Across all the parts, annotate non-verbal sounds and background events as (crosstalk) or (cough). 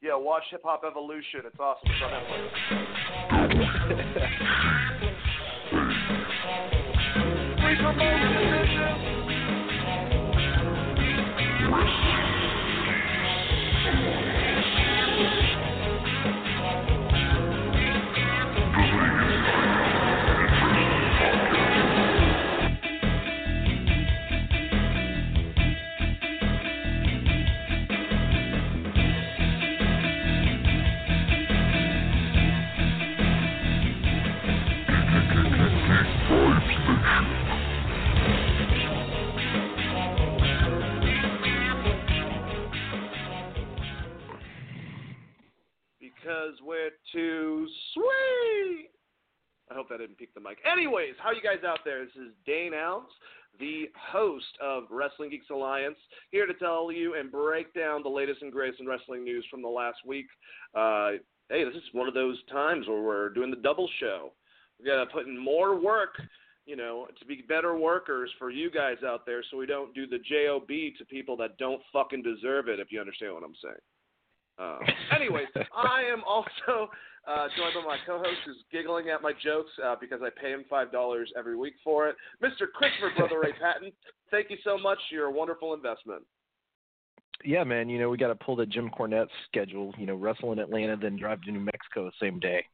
Yeah, watch Hip Hop Evolution. It's awesome. It's on Netflix. (laughs) Free promotion, that didn't peak the mic. Anyways, how you guys out there? This is Dane Alves, the host of Wrestling Geeks Alliance, here to tell you and break down the latest and greatest in wrestling news from the last week. Uh, hey, this is one of those times where we're doing the double show. We got to put in more work, you know, to be better workers for you guys out there, so we don't do the job to people that don't fucking deserve it. If you understand what I'm saying. Uh, anyways, (laughs) I am also uh, joined by my co-host who's giggling at my jokes uh, because I pay him five dollars every week for it, Mr. Christopher Brother Ray Patton. Thank you so much. You're a wonderful investment. Yeah, man. You know we got to pull the Jim Cornette schedule. You know, wrestle in Atlanta, then drive to New Mexico the same day.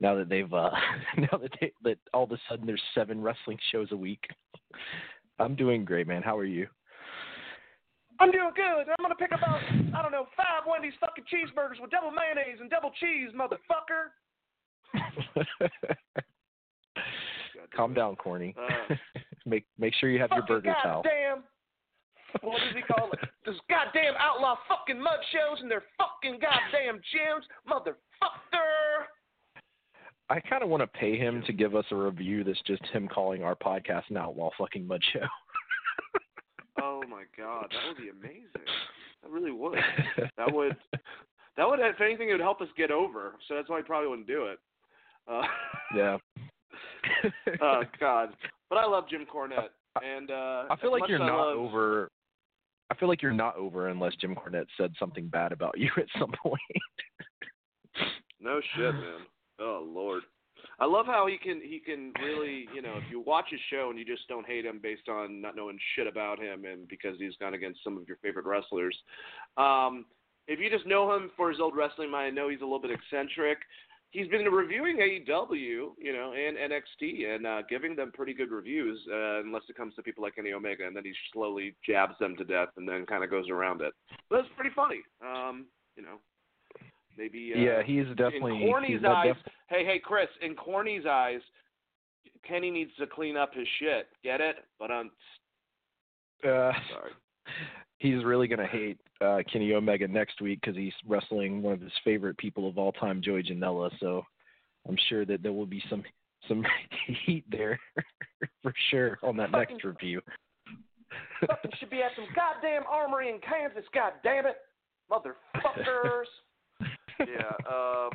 Now that they've uh, (laughs) now that they, that all of a sudden there's seven wrestling shows a week. I'm doing great, man. How are you? I'm doing good. I'm gonna pick about I don't know five Wendy's fucking cheeseburgers with double mayonnaise and double cheese, motherfucker. (laughs) Calm down, corny. Uh, (laughs) make make sure you have your burger towel. goddamn. What does he call it? (laughs) Those goddamn outlaw fucking mud shows and their fucking goddamn gyms, motherfucker. I kind of want to pay him to give us a review that's just him calling our podcast an outlaw fucking mud show. Oh my god, that would be amazing. That really would. (laughs) That would. That would, if anything, it would help us get over. So that's why I probably wouldn't do it. Uh, yeah. (laughs) oh God, but I love Jim Cornette, and uh, I feel like you're not love- over. I feel like you're not over unless Jim Cornette said something bad about you (laughs) at some point. No shit, man. Oh Lord. I love how he can he can really you know if you watch his show and you just don't hate him based on not knowing shit about him and because he's gone against some of your favorite wrestlers. Um, if you just know him for his old wrestling mind, I know he's a little bit eccentric. He's been reviewing AEW, you know, and NXT, and uh, giving them pretty good reviews, uh, unless it comes to people like Kenny Omega, and then he slowly jabs them to death, and then kind of goes around it. But it's pretty funny, um, you know. Maybe uh, yeah, he's definitely. in Corny's eyes. def- Hey, hey, Chris. In Corny's eyes, Kenny needs to clean up his shit. Get it? But I'm uh, sorry. (laughs) he's really gonna hate uh, Kenny Omega next week because he's wrestling one of his favorite people of all time, Joey Janela. So I'm sure that there will be some some (laughs) heat there (laughs) for sure on that next review. Fucking should be at some goddamn armory in Kansas. God damn it, motherfuckers. Yeah. Um.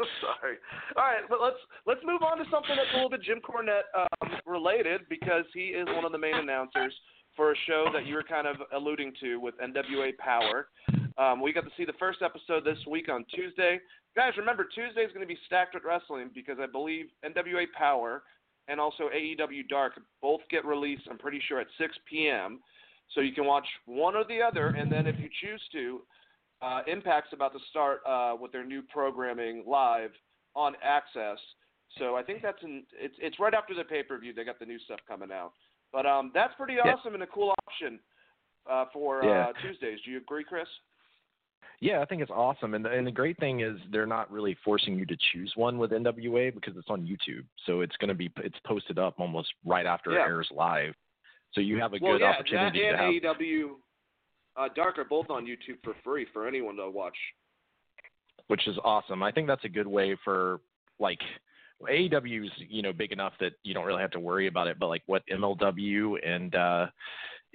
(laughs) sorry. All right, but let's let's move on to something that's a little bit Jim Cornette um, related because he is one of the main announcers for a show that you were kind of alluding to with NWA Power. Um, we got to see the first episode this week on Tuesday. Guys, remember Tuesday is going to be stacked with wrestling because I believe NWA Power and also AEW Dark both get released. I'm pretty sure at 6 p.m. So you can watch one or the other, and then if you choose to, uh, Impact's about to start uh, with their new programming live on Access. So I think that's in, it's it's right after the pay per view. They got the new stuff coming out, but um, that's pretty Yeah. awesome and a cool option uh, for Yeah. uh, Tuesdays. Do you agree, Chris? Yeah, I think it's awesome, and the, and the great thing is they're not really forcing you to choose one with NWA because it's on YouTube, so it's going to be it's posted up almost right after Yeah. it airs live, so you have a well, good yeah, opportunity that to have. AEW uh, Dark are both on YouTube for free for anyone to watch. which is awesome. I think that's a good way for like AEW's you know big enough that you don't really have to worry about it, but like what MLW and uh,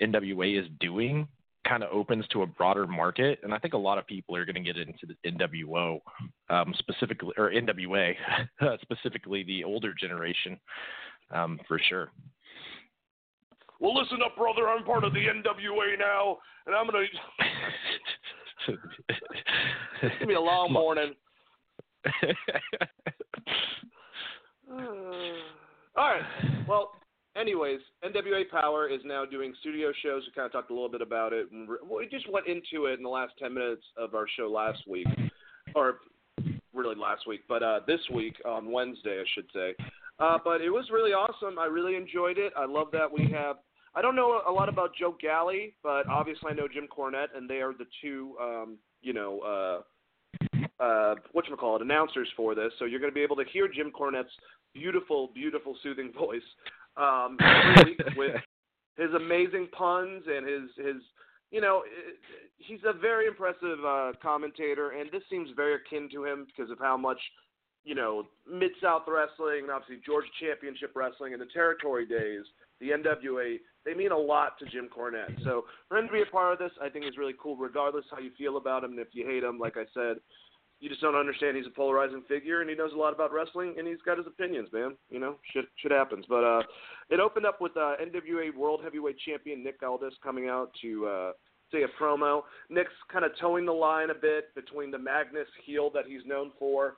NWA is doing kind of opens to a broader market, and I think a lot of people are going to get into the NWO um, specifically or NWA (laughs) specifically the older generation um, for sure. Well, listen up, brother. I'm part of the NWA now, and I'm gonna. It's gonna be a long morning. (sighs) All right. Well, anyways, NWA Power is now doing studio shows. We kind of talked a little bit about it. And we just went into it in the last 10 minutes of our show last week, or really last week, but uh, this week on Wednesday, I should say. Uh, but it was really awesome. I really enjoyed it. I love that we have. I don't know a lot about Joe Galli, but obviously I know Jim Cornette, and they are the two, um, you know, uh, uh, what you call it, announcers for this. So you're going to be able to hear Jim Cornette's beautiful, beautiful, soothing voice um, (laughs) with his amazing puns and his his you know he's a very impressive uh, commentator, and this seems very akin to him because of how much you know Mid South Wrestling and obviously Georgia Championship Wrestling and the Territory Days, the NWA, they mean a lot to Jim Cornette. So for him to be a part of this, I think is really cool, regardless how you feel about him and if you hate him. Like I said, you just don't understand he's a polarizing figure and he knows a lot about wrestling and he's got his opinions, man. You know, shit shit happens. But uh it opened up with uh NWA World Heavyweight Champion Nick Aldis coming out to uh say a promo. Nick's kind of towing the line a bit between the Magnus heel that he's known for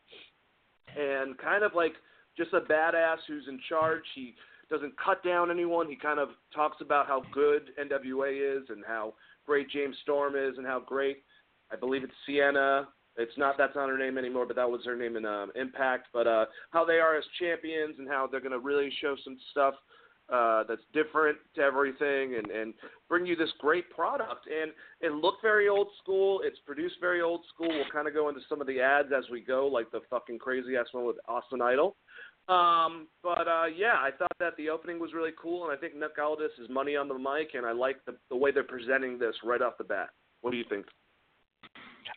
and kind of like just a badass who's in charge. He doesn't cut down anyone. He kind of talks about how good NWA is and how great James Storm is and how great I believe it's Sienna it's not that's not her name anymore, but that was her name in um, Impact. But uh, how they are as champions and how they're going to really show some stuff uh, that's different to everything and, and bring you this great product. And it looked very old school. It's produced very old school. We'll kind of go into some of the ads as we go, like the fucking crazy ass one with Austin Idol. Um, but uh, yeah, I thought that the opening was really cool, and I think Nick Aldis is money on the mic, and I like the, the way they're presenting this right off the bat. What do you think?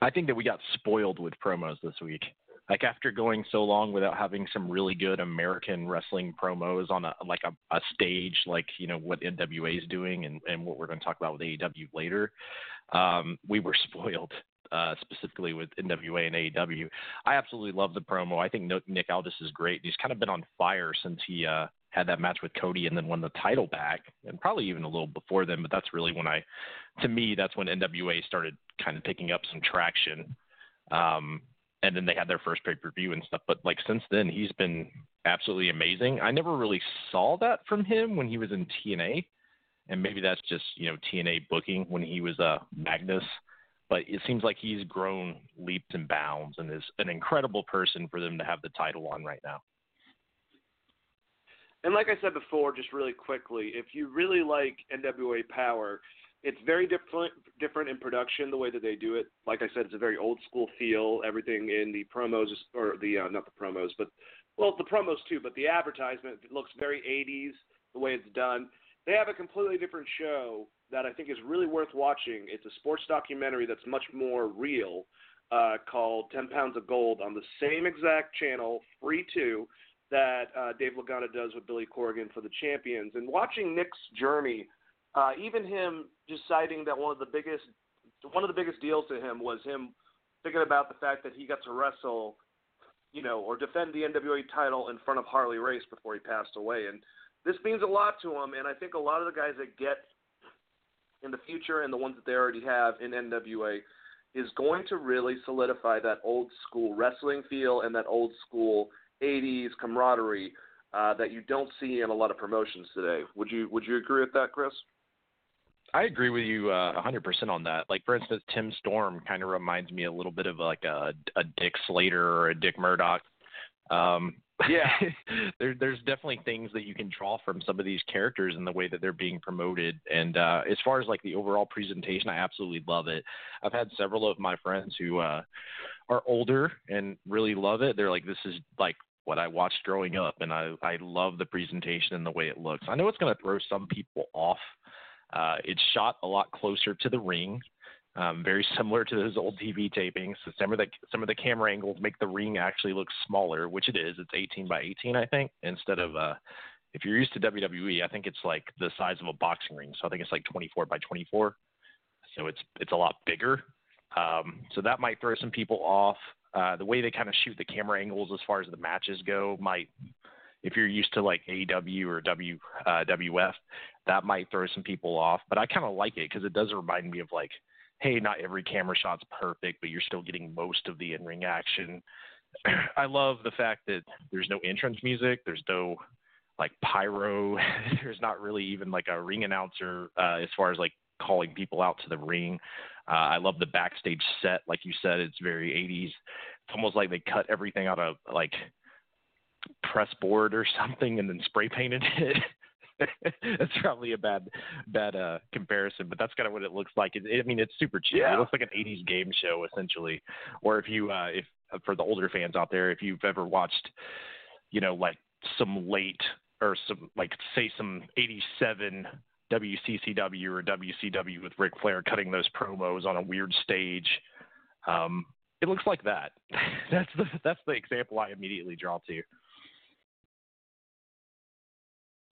I think that we got spoiled with promos this week. Like after going so long without having some really good American wrestling promos on a like a, a stage like you know what NWA is doing and, and what we're going to talk about with AEW later, um, we were (laughs) spoiled uh, specifically with NWA and AEW. I absolutely love the promo. I think Nick Aldis is great. He's kind of been on fire since he uh, had that match with Cody and then won the title back, and probably even a little before then. But that's really when I, to me, that's when NWA started kind of picking up some traction. Um, and then they had their first pay per view and stuff. But like since then, he's been absolutely amazing. I never really saw that from him when he was in TNA, and maybe that's just you know TNA booking when he was uh, Magnus. But it seems like he's grown leaps and bounds and is an incredible person for them to have the title on right now. And like I said before, just really quickly, if you really like NWA Power, it's very different different in production the way that they do it. Like I said, it's a very old school feel. Everything in the promos or the uh, not the promos, but well the promos too, but the advertisement looks very 80s the way it's done. They have a completely different show that I think is really worth watching. It's a sports documentary that's much more real, uh, called Ten Pounds of Gold on the same exact channel, free too that uh, Dave Lagana does with Billy Corgan for the Champions. And watching Nick's journey, uh, even him just citing that one of the biggest one of the biggest deals to him was him thinking about the fact that he got to wrestle, you know, or defend the NWA title in front of Harley Race before he passed away. And this means a lot to him. And I think a lot of the guys that get in the future and the ones that they already have in NWA is going to really solidify that old school wrestling feel and that old school 80s camaraderie uh, that you don't see in a lot of promotions today. Would you Would you agree with that, Chris? I agree with you uh, 100% on that. Like for instance, Tim Storm kind of reminds me a little bit of like a, a Dick Slater or a Dick Murdoch. Um, yeah, (laughs) there, there's definitely things that you can draw from some of these characters and the way that they're being promoted. And uh, as far as like the overall presentation, I absolutely love it. I've had several of my friends who uh, are older and really love it. They're like, this is like what I watched growing up, and I I love the presentation and the way it looks. I know it's going to throw some people off. Uh, it's shot a lot closer to the ring, um, very similar to those old TV tapings. So some of the some of the camera angles make the ring actually look smaller, which it is. It's 18 by 18, I think, instead of uh, if you're used to WWE, I think it's like the size of a boxing ring. So I think it's like 24 by 24. So it's it's a lot bigger. Um, so that might throw some people off. Uh, the way they kind of shoot the camera angles as far as the matches go might, if you're used to like AW or W uh, WF, that might throw some people off. But I kind of like it because it does remind me of like hey, not every camera shot's perfect, but you're still getting most of the in-ring action. (clears throat) I love the fact that there's no entrance music, there's no like pyro, (laughs) there's not really even like a ring announcer uh, as far as like calling people out to the ring. Uh, I love the backstage set, like you said, it's very 80s. It's almost like they cut everything out of like press board or (laughs) something and then spray painted it. (laughs) that's probably a bad bad uh comparison, but that's kind of what it looks like. It, it, I mean, it's super cheap. Yeah. It looks like an '80s game show essentially. Or if you uh if for the older fans out there, if you've ever watched, you know, like some late or some like say some '87 WCCW or WCW with Ric Flair cutting those promos on a weird stage. Um, it looks like that. (laughs) that's the that's the example I immediately draw to.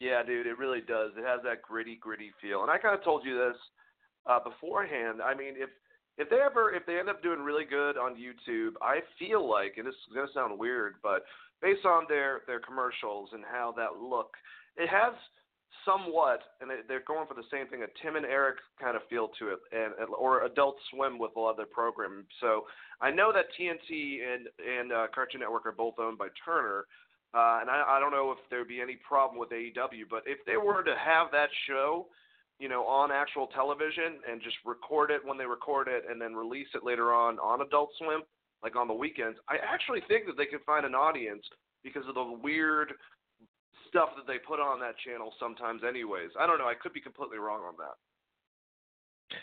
Yeah, dude, it really does. It has that gritty, gritty feel. And I kind of told you this uh, beforehand. I mean, if if they ever if they end up doing really good on YouTube, I feel like, and this is gonna sound weird, but based on their their commercials and how that look, it has somewhat, and they're going for the same thing, a Tim and Eric kind of feel to it, and or Adult Swim with a lot of their programming. So I know that TNT and and uh, Cartoon Network are both owned by Turner, uh, and I, I don't know if there would be any problem with AEW, but if they were to have that show, you know, on actual television and just record it when they record it and then release it later on on Adult Swim, like on the weekends, I actually think that they could find an audience because of the weird stuff that they put on that channel sometimes anyways. I don't know, I could be completely wrong on that.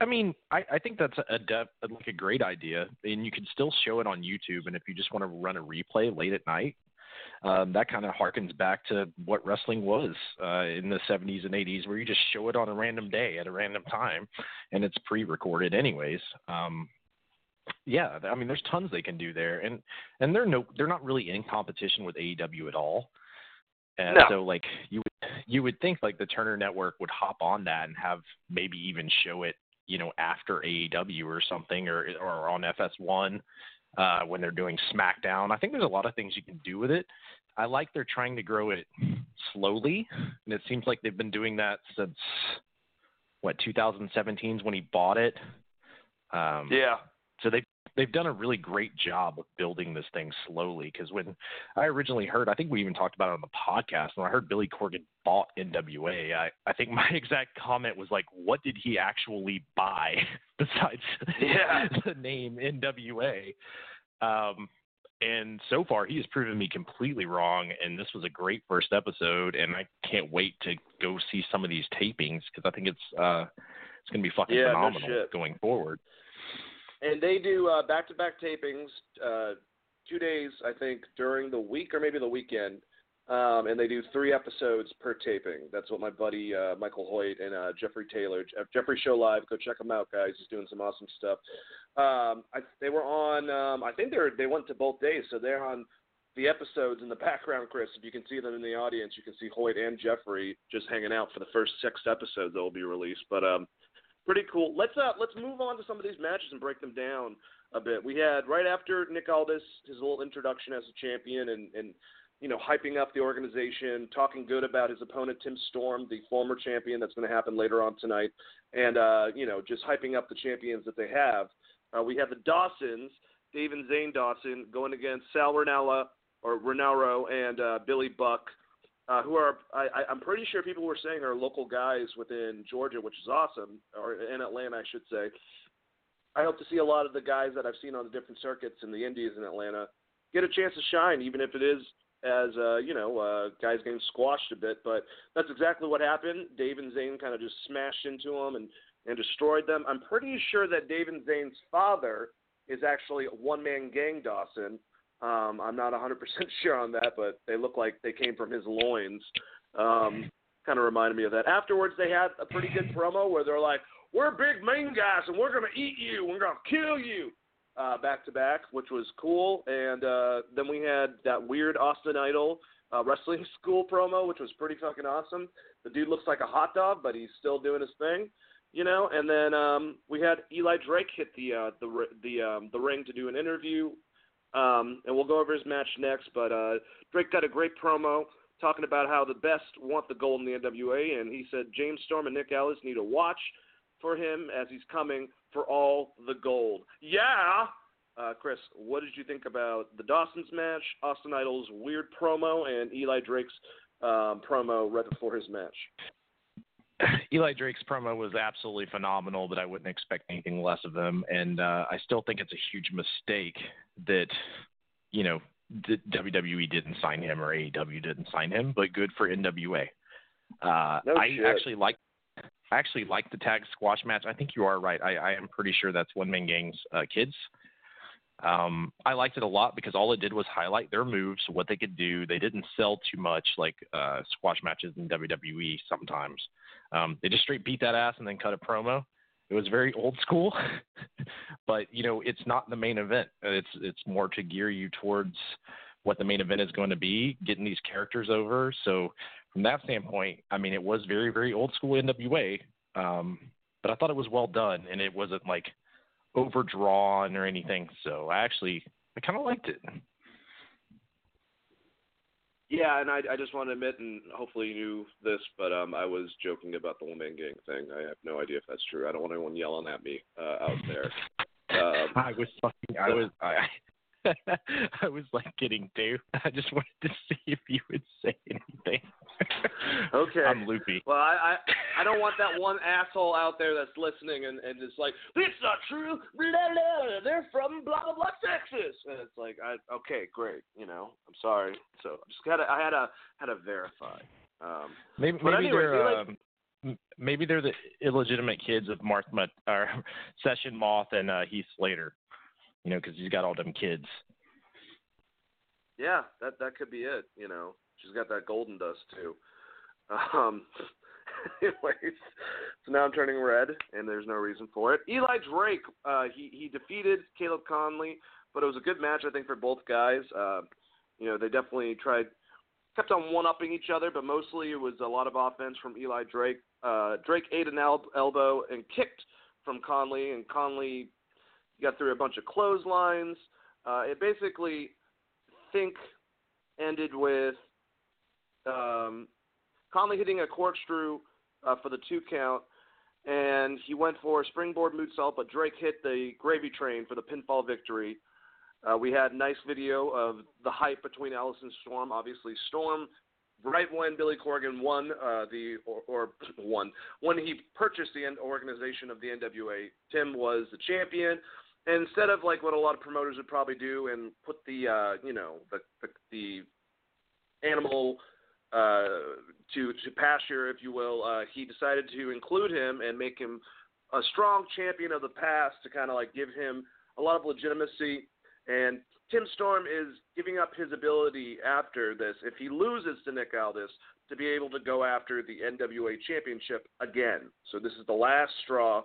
I mean, I, I think that's a def, like a great idea, and you can still show it on YouTube. And if you just want to run a replay late at night, um, that kind of harkens back to what wrestling was uh, in the 70s and 80s, where you just show it on a random day at a random time, and it's pre-recorded anyways. Um, yeah, I mean, there's tons they can do there, and and they're no, they're not really in competition with AEW at all. And no. so, like you would you would think like the Turner Network would hop on that and have maybe even show it, you know, after AEW or something, or or on FS1 uh, when they're doing SmackDown. I think there's a lot of things you can do with it. I like they're trying to grow it slowly, and it seems like they've been doing that since what 2017 is when he bought it. Um, yeah. So they've they've done a really great job of building this thing slowly. Because when I originally heard, I think we even talked about it on the podcast. When I heard Billy Corgan bought NWA, I I think (laughs) my exact comment was like, "What did he actually buy (laughs) besides yeah. (laughs) the name NWA?" Um, and so far, he has proven me completely wrong. And this was a great first episode, and I can't wait to go see some of these tapings because I think it's uh, it's going to be fucking yeah, phenomenal no going forward. And they do uh, back-to-back tapings, uh, two days I think during the week or maybe the weekend, um, and they do three episodes per taping. That's what my buddy uh, Michael Hoyt and uh, Jeffrey Taylor, Jeffrey Show Live, go check them out, guys. He's doing some awesome stuff. Um, I, they were on. Um, I think they're they went to both days, so they're on the episodes in the background, Chris. If you can see them in the audience, you can see Hoyt and Jeffrey just hanging out for the first six episodes that will be released. But um, pretty cool. Let's uh let's move on to some of these matches and break them down a bit. We had right after Nick Aldis his little introduction as a champion and and you know hyping up the organization, talking good about his opponent Tim Storm, the former champion. That's going to happen later on tonight, and uh, you know just hyping up the champions that they have. Uh, we have the Dawsons, Dave and Zane Dawson, going against Sal Ranella or Renaro and uh, Billy Buck uh, who are I, I'm pretty sure people were saying are local guys within Georgia, which is awesome, or in Atlanta, I should say. I hope to see a lot of the guys that I've seen on the different circuits in the Indies in Atlanta get a chance to shine, even if it is as uh, you know uh, guys getting squashed a bit. But that's exactly what happened. Dave and Zane kind of just smashed into them and and destroyed them. I'm pretty sure that Dave and Zane's father is actually one man gang Dawson um, I'm not 100% (laughs) sure on that, but they look like they came from his loins. Um, kind of reminded me of that. Afterwards, they had a pretty good promo where they're like, "We're big main guys, and we're gonna eat you. We're gonna kill you." Uh, back to back, which was cool. And uh, then we had that weird Austin Idol uh, wrestling (laughs) school promo, which was pretty fucking awesome. The dude looks like a hot dog, but he's still doing his thing, you know. And then um, we had Eli Drake hit the uh, the the um, the ring to do an interview um, and we'll go over his match next. But uh, Drake got a great promo talking about how the best want the gold in the NWA, and he said James Storm and Nick Aldis need to watch for him as he's coming for all the gold. Yeah. Uh, Chris, what did you think about the Dawson's match, Austin Idol's weird promo, and Eli Drake's um, promo right before his match? (sighs) Eli Drake's promo was absolutely phenomenal, but I wouldn't expect anything less of him. And uh, I still think it's a huge mistake that, you know, WWE didn't sign him or AEW didn't sign him, but good for NWA. Uh, no I shit. actually like I actually like the tag squash match. I think you are right. I, I am pretty sure that's One Man Gang's uh, kids. Um, I liked it a lot because all it did was highlight their moves, what they could do. They didn't sell too much like uh, squash matches in WWE sometimes. Um, they just straight beat that ass and then cut a promo. It was very old school, (laughs) but you know it's not the main event. It's it's more to gear you towards what the main event is going to be, getting these characters over. So from that standpoint, I mean it was very very old school NWA, um, but I thought it was well done and it wasn't like overdrawn or anything. So I actually I kind of liked it. Yeah, and I, I just want to admit, and hopefully you knew this, but um, I was joking about the one man gang thing. I have no idea if that's true. I don't want anyone yelling at me uh, out there. (laughs) Um, I was fucking. I was. I, (laughs) I was like kidding too. (laughs) I just wanted to see if you would say anything. (laughs) okay. I'm loopy. Well, I, I I don't want that one asshole out there that's listening and and it's like it's not true. Blah, blah, they're from blah blah blah Texas, and it's like I okay great you know I'm sorry. So I just had to, I had to had to verify. Um, maybe maybe anyway, they're like, um, maybe they're the illegitimate kids of Marth Mut, or Session Moth and uh, Heath Slater. You know, because he's got all them kids. Yeah, that that could be it. You know, she's got that golden dust too. (laughs) Um, (laughs) anyways, so now I'm turning red, and there's no reason for it. Eli Drake, uh, he he defeated Caleb Conley, but it was a good match I think for both guys. Uh, you know, they definitely tried, kept on one upping each other, but mostly it was a lot of offense from Eli Drake. Uh, Drake ate an el- elbow and kicked from Conley, and Conley got through a bunch of clotheslines. Uh, it basically think ended with um, Conley hitting a corkscrew uh, for the two count, and he went for a springboard moonsault, but Drake hit the gravy train for the pinfall victory. Uh, we had nice video of the hype between and Storm. Obviously, Storm, right when Billy Corgan won uh, the or, or (clears throat) won when he purchased the organization of the NWA, Tim was the champion. Instead of like what a lot of promoters would probably do and put the uh, you know the the, the animal uh, to to pasture, if you will, uh, he decided to include him and make him a strong champion of the past to kind of like give him a lot of legitimacy. And Tim Storm is giving up his ability after this, if he loses to Nick Aldis, to be able to go after the NWA Championship again. So this is the last straw.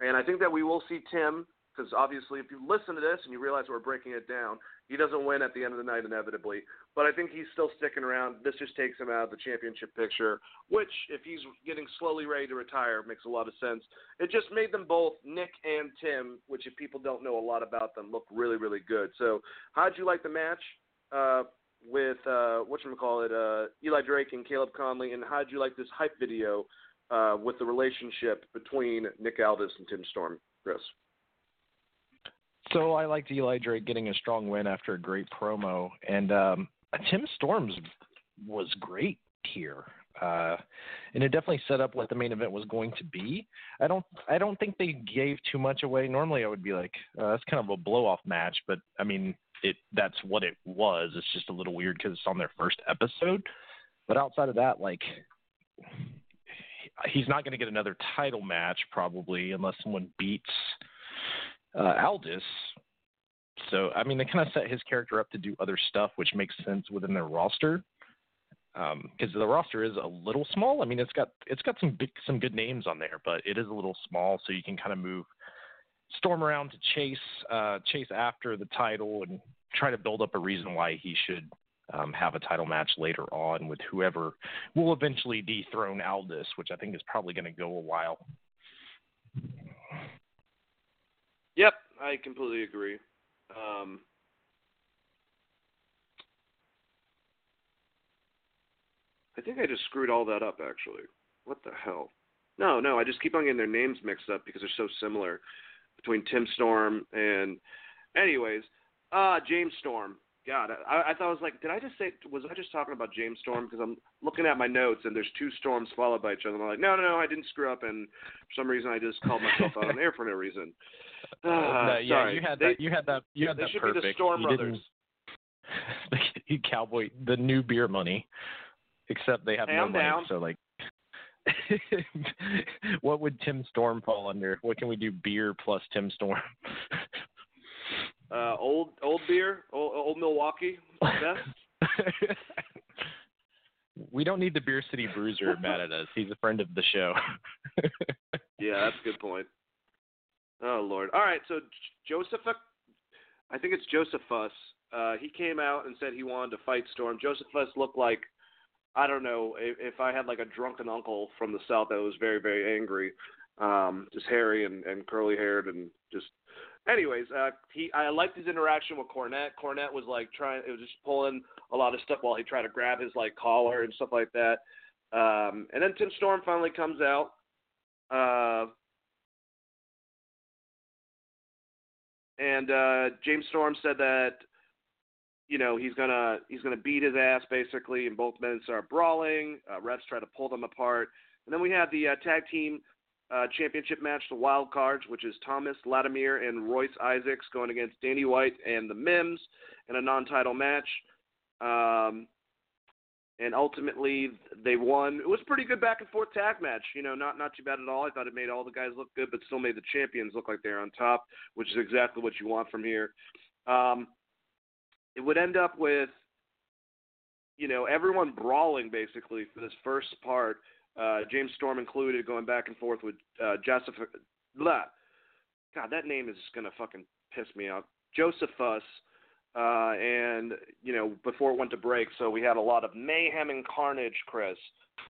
And I think that we will see Tim because obviously, if you listen to this and you realize we're breaking it down, he doesn't win at the end of the night inevitably. But I think he's still sticking around. This just takes him out of the championship picture, which, if he's getting slowly ready to retire, makes a lot of sense. It just made them both, Nick and Tim, which, if people don't know a lot about them, look really, really good. So, how'd you like the match? Uh, with uh, what you call it, uh, Eli Drake and Caleb Conley, and how'd you like this hype video uh, with the relationship between Nick Aldis and Tim Storm, Chris? So I liked Eli Drake getting a strong win after a great promo, and um, Tim Storms was great here, uh, and it definitely set up what the main event was going to be. I don't, I don't think they gave too much away. Normally, I would be like, uh, that's kind of a blow off match, but I mean, it that's what it was. It's just a little weird because it's on their first episode. But outside of that, like he's not going to get another title match probably unless someone beats uh, Aldis. So I mean, they kind of set his character up to do other stuff, which makes sense within their roster. Because um, the roster is a little small. I mean, it's got it's got some big, some good names on there, but it is a little small, so you can kind of move Storm around to chase uh, chase after the title and try to build up a reason why he should um, have a title match later on with whoever will eventually dethrone Aldis, which I think is probably going to go a while. Yep, I completely agree. Um, I think I just screwed all that up. Actually, what the hell? No, no, I just keep on getting their names mixed up because they're so similar between Tim Storm and. Anyways, uh, James Storm. God, I, I thought I was like, did I just say? Was I just talking about James Storm? Because I'm looking at my notes and there's two storms followed by each other. And I'm like, no, no, no, I didn't screw up, and for some reason I just called myself out on air for no reason. Uh, (laughs) no, yeah, sorry. you had they, that. You had that. You had they that should perfect. be the Storm you Brothers. (laughs) the cowboy, the new beer money, except they have Hey, no I'm money. down. So like, (laughs) what would Tim Storm fall under? What can we do? Beer plus Tim Storm. Uh, old old beer, old, old Milwaukee, (laughs) best. we don't need the Beer City Bruiser mad at us. He's a friend of the show. (laughs) Yeah, that's a good point. Oh Lord. All right, so Joseph, I think it's Josephus. Uh, he came out and said he wanted to fight Storm. Josephus looked like I don't know if, if I had like a drunken uncle from the south that was very very angry, um, just hairy and, and curly haired and just. Anyways, uh, he I liked his interaction with Cornette. Cornette was like trying, it was just pulling a lot of stuff while he tried to grab his like collar and stuff like that. Um, and then Tim Storm finally comes out. Uh, and uh, James Storm said that you know he's gonna he's gonna beat his ass basically, and both men start brawling. Uh, refs try to pull them apart, and then we have the uh, tag team uh, championship match, the wild cards, which is Thomas Latimer and Royce Isaacs going against Danny White and the Mims in a non-title match. Um, and ultimately, they won. It was a pretty good back and forth tag match. You know, not not too bad at all. I thought it made all the guys look good, but still made the champions look like they're on top, which is exactly what you want from here. Um, it would end up with, you know, everyone brawling basically for this first part. Uh, James Storm included, going back and forth with uh, Joseph. Blah. God, that name is gonna fucking piss me off. Josephus. Uh, and you know, before it went to break, so we had a lot of mayhem and carnage, Chris,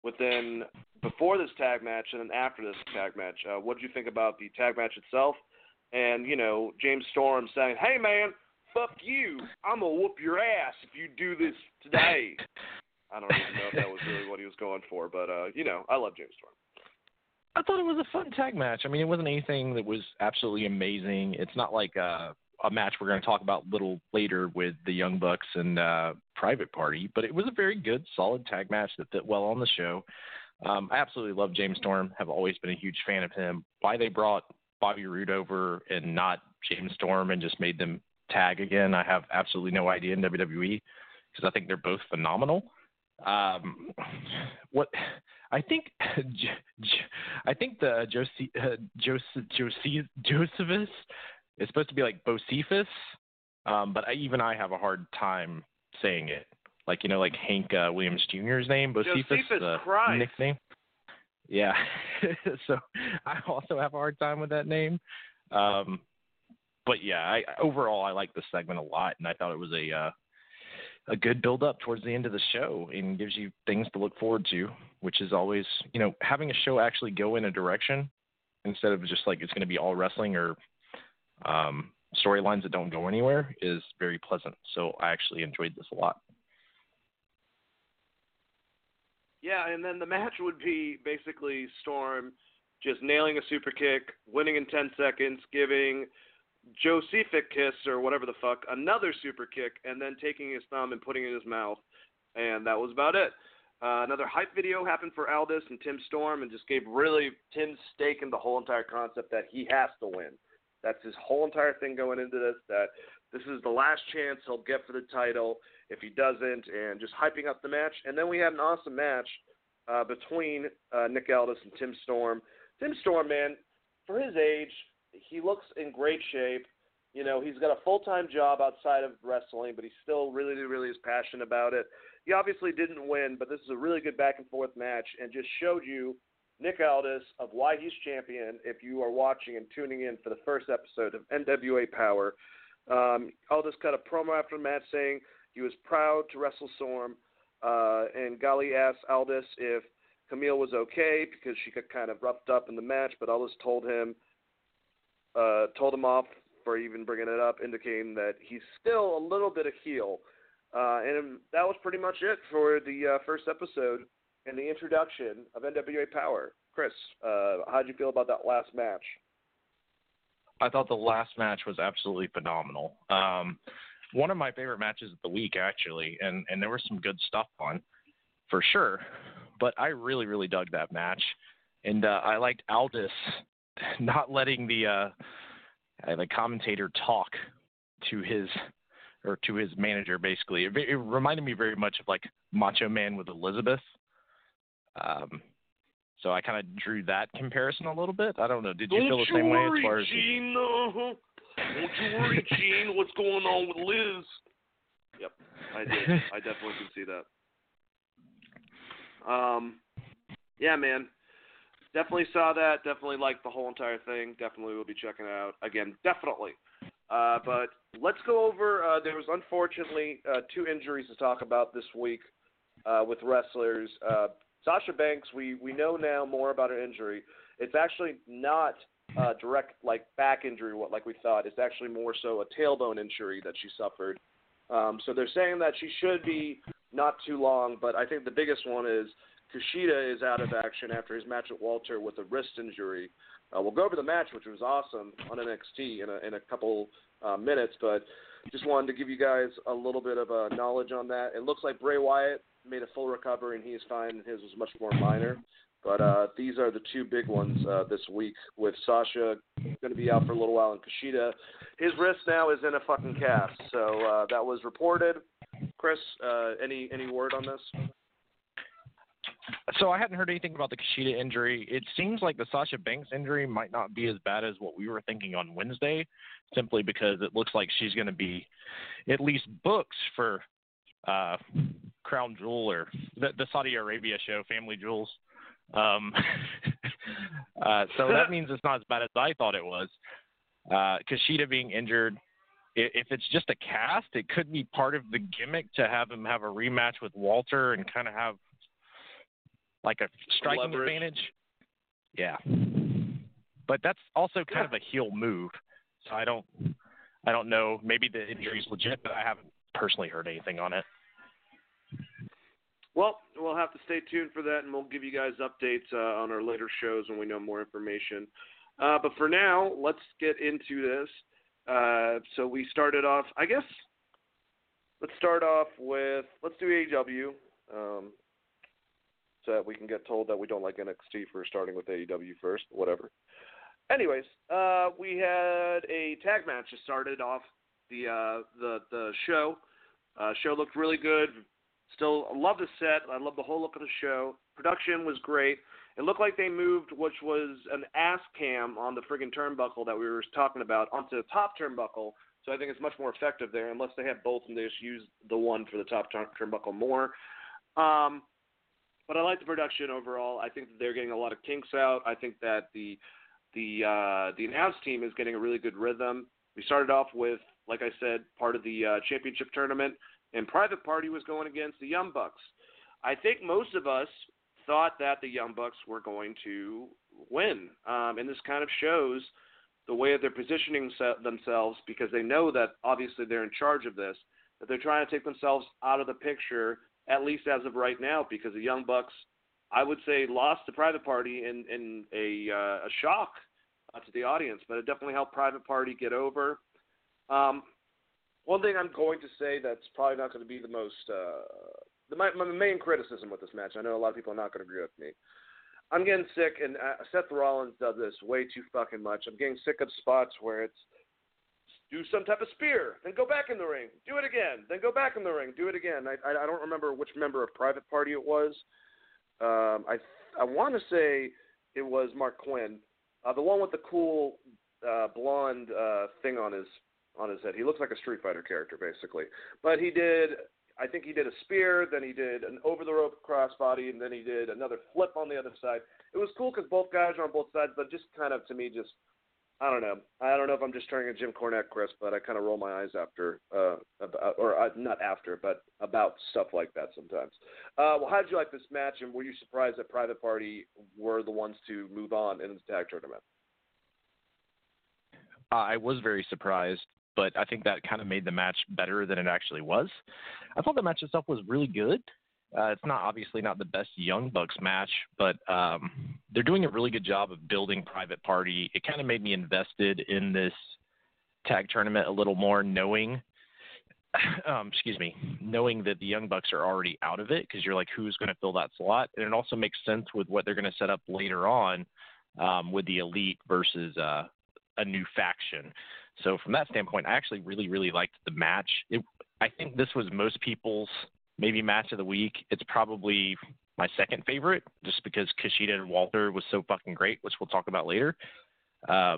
within before this tag match and then after this tag match. Uh, what did you think about the tag match itself? And you know, James Storm saying, "Hey man, fuck you! I'm gonna whoop your ass if you do this today." (laughs) I don't even know if that was really what he was going for, but uh, you know, I love James Storm. I thought it was a fun tag match. I mean, it wasn't anything that was absolutely amazing. It's not like a, a match we're going to talk about a little later with the Young Bucks and uh, Private Party, but it was a very good, solid tag match that fit well on the show. Um, I absolutely love James Storm. Have always been a huge fan of him. Why they brought Bobby Roode over and not James Storm and just made them tag again, I have absolutely no idea in WWE because I think they're both phenomenal. Um, (sighs) what I think, (laughs) J- J- I think the Josie, uh, Joseph, Josie, Josephus is supposed to be like Bocephus, um, but I, even I have a hard time saying it. Like you know, like Hank uh, Williams Jr.'s name, Bocephus, the Christ. nickname. Yeah, (laughs) so I also have a hard time with that name. Um, but yeah, I, overall I like the segment a lot, and I thought it was a uh, a good build up towards the end of the show and gives you things to look forward to, which is always, you know, having a show actually go in a direction instead of just like it's going to be all wrestling or um, storylines that don't go anywhere is very pleasant. So I actually enjoyed this a lot. Yeah, and then the match would be basically Storm just nailing a super kick, winning in 10 seconds, giving Josephic kiss or whatever the fuck another super kick, and then taking his thumb and putting it in his mouth, and that was about it. Uh, another hype video happened for Aldis and Tim Storm, and just gave really Tim's stake in the whole entire concept that he has to win. That's his whole entire thing going into this. That this is the last chance he'll get for the title if he doesn't, and just hyping up the match. And then we had an awesome match uh, between uh, Nick Aldis and Tim Storm. Tim Storm, man, for his age, he looks in great shape. You know, he's got a full time job outside of wrestling, but he still really, really is passionate about it. He obviously didn't win, but this is a really good back and forth match and just showed you Nick Aldis of why he's champion if you are watching and tuning in for the first episode of NWA Power. Um, Aldis cut a promo after the match saying he was proud to wrestle Storm, uh, and Galli asked Aldis if Camille was okay because she got kind of roughed up in the match, but Aldis told him uh, told him off for even bringing it up, indicating that he's still a little bit of heel. Uh, and that was pretty much it for the uh, first episode and the introduction of NWA Power. Chris, uh, how did you feel about that last match? I thought the last match was absolutely phenomenal. Um, one of my favorite matches of the week, actually, and and there was some good stuff on, for sure. But I really, really dug that match, and uh, I liked Aldis (laughs) not letting the uh, the commentator talk to his or to his manager. Basically, it, it reminded me very much of like Macho Man with Elizabeth. Um, so I kind of drew that comparison a little bit. I don't know. Did don't you feel the same worry, way as far as Gene, uh, Don't you worry, (laughs) Gene. What's going on with Liz? Yep, I did. (laughs) I definitely can see that. Um, yeah, man. Definitely saw that. Definitely liked the whole entire thing. Definitely will be checking it out again. Definitely. Uh, but let's go over. Uh, there was unfortunately uh, two injuries to talk about this week uh, with wrestlers. Uh, Sasha Banks, we we know now more about her injury. It's actually not uh, direct like back injury, what like we thought. It's actually more so a tailbone injury that she suffered. Um, so they're saying that she should be not too long, but I think the biggest one is Kushida is out of action after his match at Walter with a wrist injury. Uh, we'll go over the match, which was awesome on NXT in a, in a couple uh, minutes, but just wanted to give you guys a little bit of uh, knowledge on that. It looks like Bray Wyatt made a full recovery and he's fine. and His was much more minor. But uh, these are the two big ones uh, this week with Sasha going to be out for a little while and Kushida. His wrist now is in a fucking cast. So uh, that was reported. Chris, uh, any any word on this? So I hadn't heard anything about the Kushida injury. It seems like the Sasha Banks injury might not be as bad as what we were thinking on Wednesday, simply because it looks like she's going to be at least books for uh, Crown Jewel or the, the Saudi Arabia show, Family Jewels. Um, (laughs) uh, so that (laughs) means it's not as bad as I thought it was. Uh, Kushida being injured, if it's just a cast, it could be part of the gimmick to have him have a rematch with Walter and kind of have like a striking Leverage. advantage. Yeah, but that's also kind of a heel move. So I don't, I don't know. Maybe the injury's legit, but I haven't personally heard anything on it. Well, we'll have to stay tuned for that, and we'll give you guys updates uh, on our later shows when we know more information. Uh, but for now, let's get into this. Uh, so we started off, I guess. Let's start off with let's do AEW, um, so that we can get told that we don't like NXT for starting with AEW first. Whatever. Anyways, uh, we had a tag match that started off the uh, the the show. Uh, show looked really good. Still, love the set. I love the whole look of the show. Production was great. It looked like they moved, which was an ass cam on the friggin' turnbuckle that we were talking about, onto the top turnbuckle. So I think it's much more effective there. Unless they have both and they just use the one for the top turn- turnbuckle more. Um, but I like the production overall. I think that they're getting a lot of kinks out. I think that the the uh, the announce team is getting a really good rhythm. We started off with, like I said, part of the uh, championship tournament, and Private Party was going against the Young Bucks. I think most of us thought that the Young Bucks were going to win, um, and this kind of shows the way that they're positioning se- themselves because they know that obviously they're in charge of this, that they're trying to take themselves out of the picture at least as of right now because the Young Bucks, I would say, lost the Private Party in in a uh, a shock uh, to the audience, but it definitely helped Private Party get over. Um, one thing I'm going to say that's probably not going to be the most uh, the my, my main criticism with this match. I know a lot of people are not going to agree with me. I'm getting sick, and uh, Seth Rollins does this way too fucking much. I'm getting sick of spots where it's do some type of spear, then go back in the ring, do it again, then go back in the ring, do it again. I I, don't remember which member of Private Party it was. Um, I I want to say it was Marq Quen, uh, the one with the cool uh, blonde uh, thing on his on his head. He looks like a Street Fighter character basically. But he did I think he did a spear, then he did an over the rope crossbody, and then he did another flip on the other side. It was cool because both guys are on both sides, but just kind of to me just I don't know. I don't know if I'm just turning a Jim Cornette, Chris, but I kind of roll my eyes after, uh, about, or uh, not after, but about stuff like that sometimes. Uh, well, how did you like this match, and were you surprised that Private Party were the ones to move on in the tag tournament? Uh, I was very surprised, but I think that kind of made the match better than it actually was. I thought the match itself was really good. Uh, it's not obviously not the best Young Bucks match, but um, they're doing a really good job of building Private Party. It kind of made me invested in this tag tournament a little more, knowing, (sighs) um, excuse me, knowing that the Young Bucks are already out of it because you're like, who's going to fill that slot? And it also makes sense with what they're going to set up later on um, with the Elite versus uh, a new faction. So from that standpoint, I actually really, really liked the match. It, I think this was most people's maybe match of the week. It's probably my second favorite, just because Kushida and Walter was so fucking great, which we'll talk about later. Uh,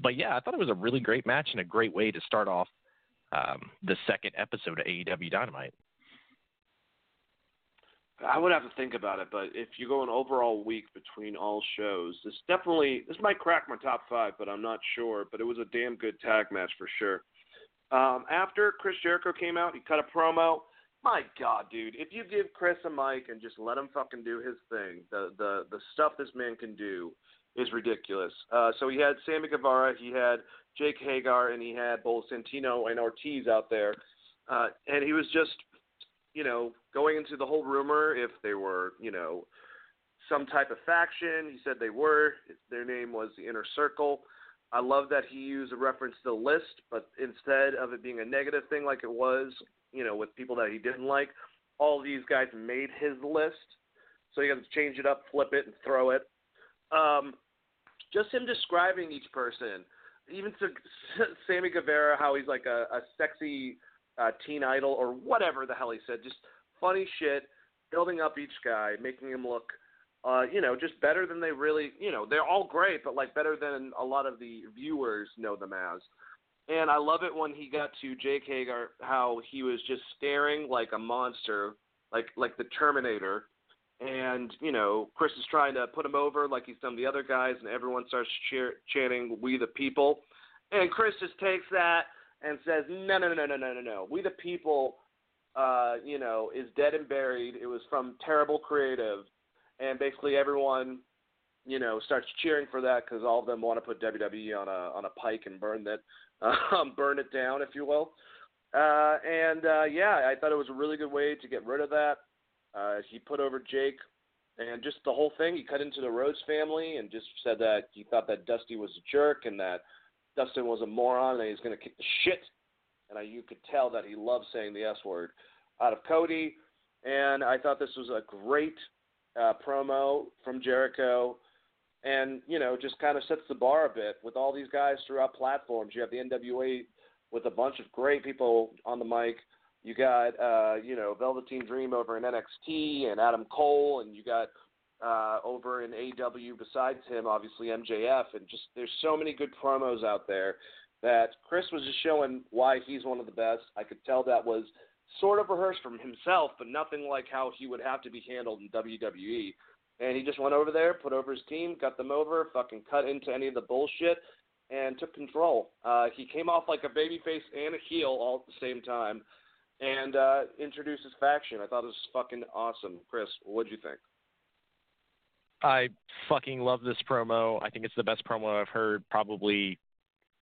but yeah, I thought it was a really great match and a great way to start off um, the second episode of AEW Dynamite. I would have to think about it, but if you go an overall week between all shows, this definitely this might crack my top five, but I'm not sure. But it was a damn good tag match for sure. Um, after Chris Jericho came out, he cut a promo. My God, dude! If you give Chris a mic and just let him fucking do his thing, the the the stuff this man can do is ridiculous. Uh, so he had Sammy Guevara, he had Jake Hager, and he had both Santana and Ortiz out there, uh, and he was just you know, going into the whole rumor if they were, you know, some type of faction. He said they were. Their name was the Inner Circle. I love that he used a reference to the list, but instead of it being a negative thing like it was, you know, with people that he didn't like, all these guys made his list. So he got to change it up, flip it, and throw it. Um, just him describing each person, even to (laughs) Sammy Guevara, how he's like a, a sexy uh, teen idol or whatever the hell he said. Just funny shit, building up each guy, making him look, uh, you know, just better than they really, you know, they're all great, but like better than a lot of the viewers know them as. And I love it when he got to Jake Hager, how he was just staring like a monster, like like the Terminator. And you know, Chris is trying to put him over like he's done the other guys, and everyone starts cheer, chanting "We the People," and Chris just takes that and says, no, no, no, no, no, no, no. We the people, uh, you know, is dead and buried. It was from terrible creative, and basically everyone, you know, starts cheering for that because all of them want to put WWE on a on a pike and burn that, um, (laughs) burn it down, if you will. Uh, and uh, yeah, I thought it was a really good way to get rid of that. Uh, he put over Jake and just the whole thing. He cut into the Rhodes family and just said that he thought that Dusty was a jerk and that Dustin was a moron and he's going to kick the shit. And I, you could tell that he loved saying the S word out of Cody. And I thought this was a great uh, promo from Jericho. And, you know, just kind of sets the bar a bit with all these guys throughout platforms. You have the NWA with a bunch of great people on the mic. You got, uh, you know, Velveteen Dream over in NXT and Adam Cole, and you got uh, over in AW besides him, obviously MJF, and just there's so many good promos out there that Chris was just showing why he's one of the best. I could tell that was sort of rehearsed from himself, but nothing like how he would have to be handled in WWE. And he just went over there, put over his team, got them over, fucking cut into any of the bullshit, and took control. Uh, he came off like a babyface and a heel all at the same time, and uh, introduced his faction. I thought it was fucking awesome. Chris, what'd you think? I fucking love this promo. I think it's the best promo I've heard probably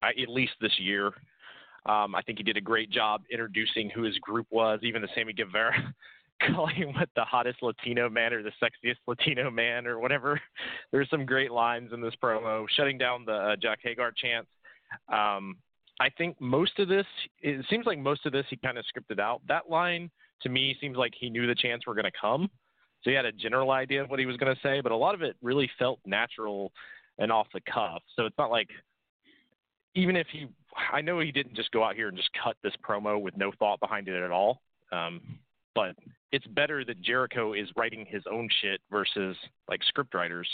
at least this year. Um, I think he did a great job introducing who his group was, even the Sammy Guevara (laughs) calling what the hottest Latino man or the sexiest Latino man or whatever. (laughs) There's some great lines in this promo, shutting down the uh, Jack Hager chants. Um, I think most of this, it seems like most of this he kind of scripted out. That line to me seems like he knew the chants were going to come. So he had a general idea of what he was going to say, but a lot of it really felt natural and off the cuff. So it's not like even if he, I know he didn't just go out here and just cut this promo with no thought behind it at all. Um, but it's better that Jericho is writing his own shit versus like script writers.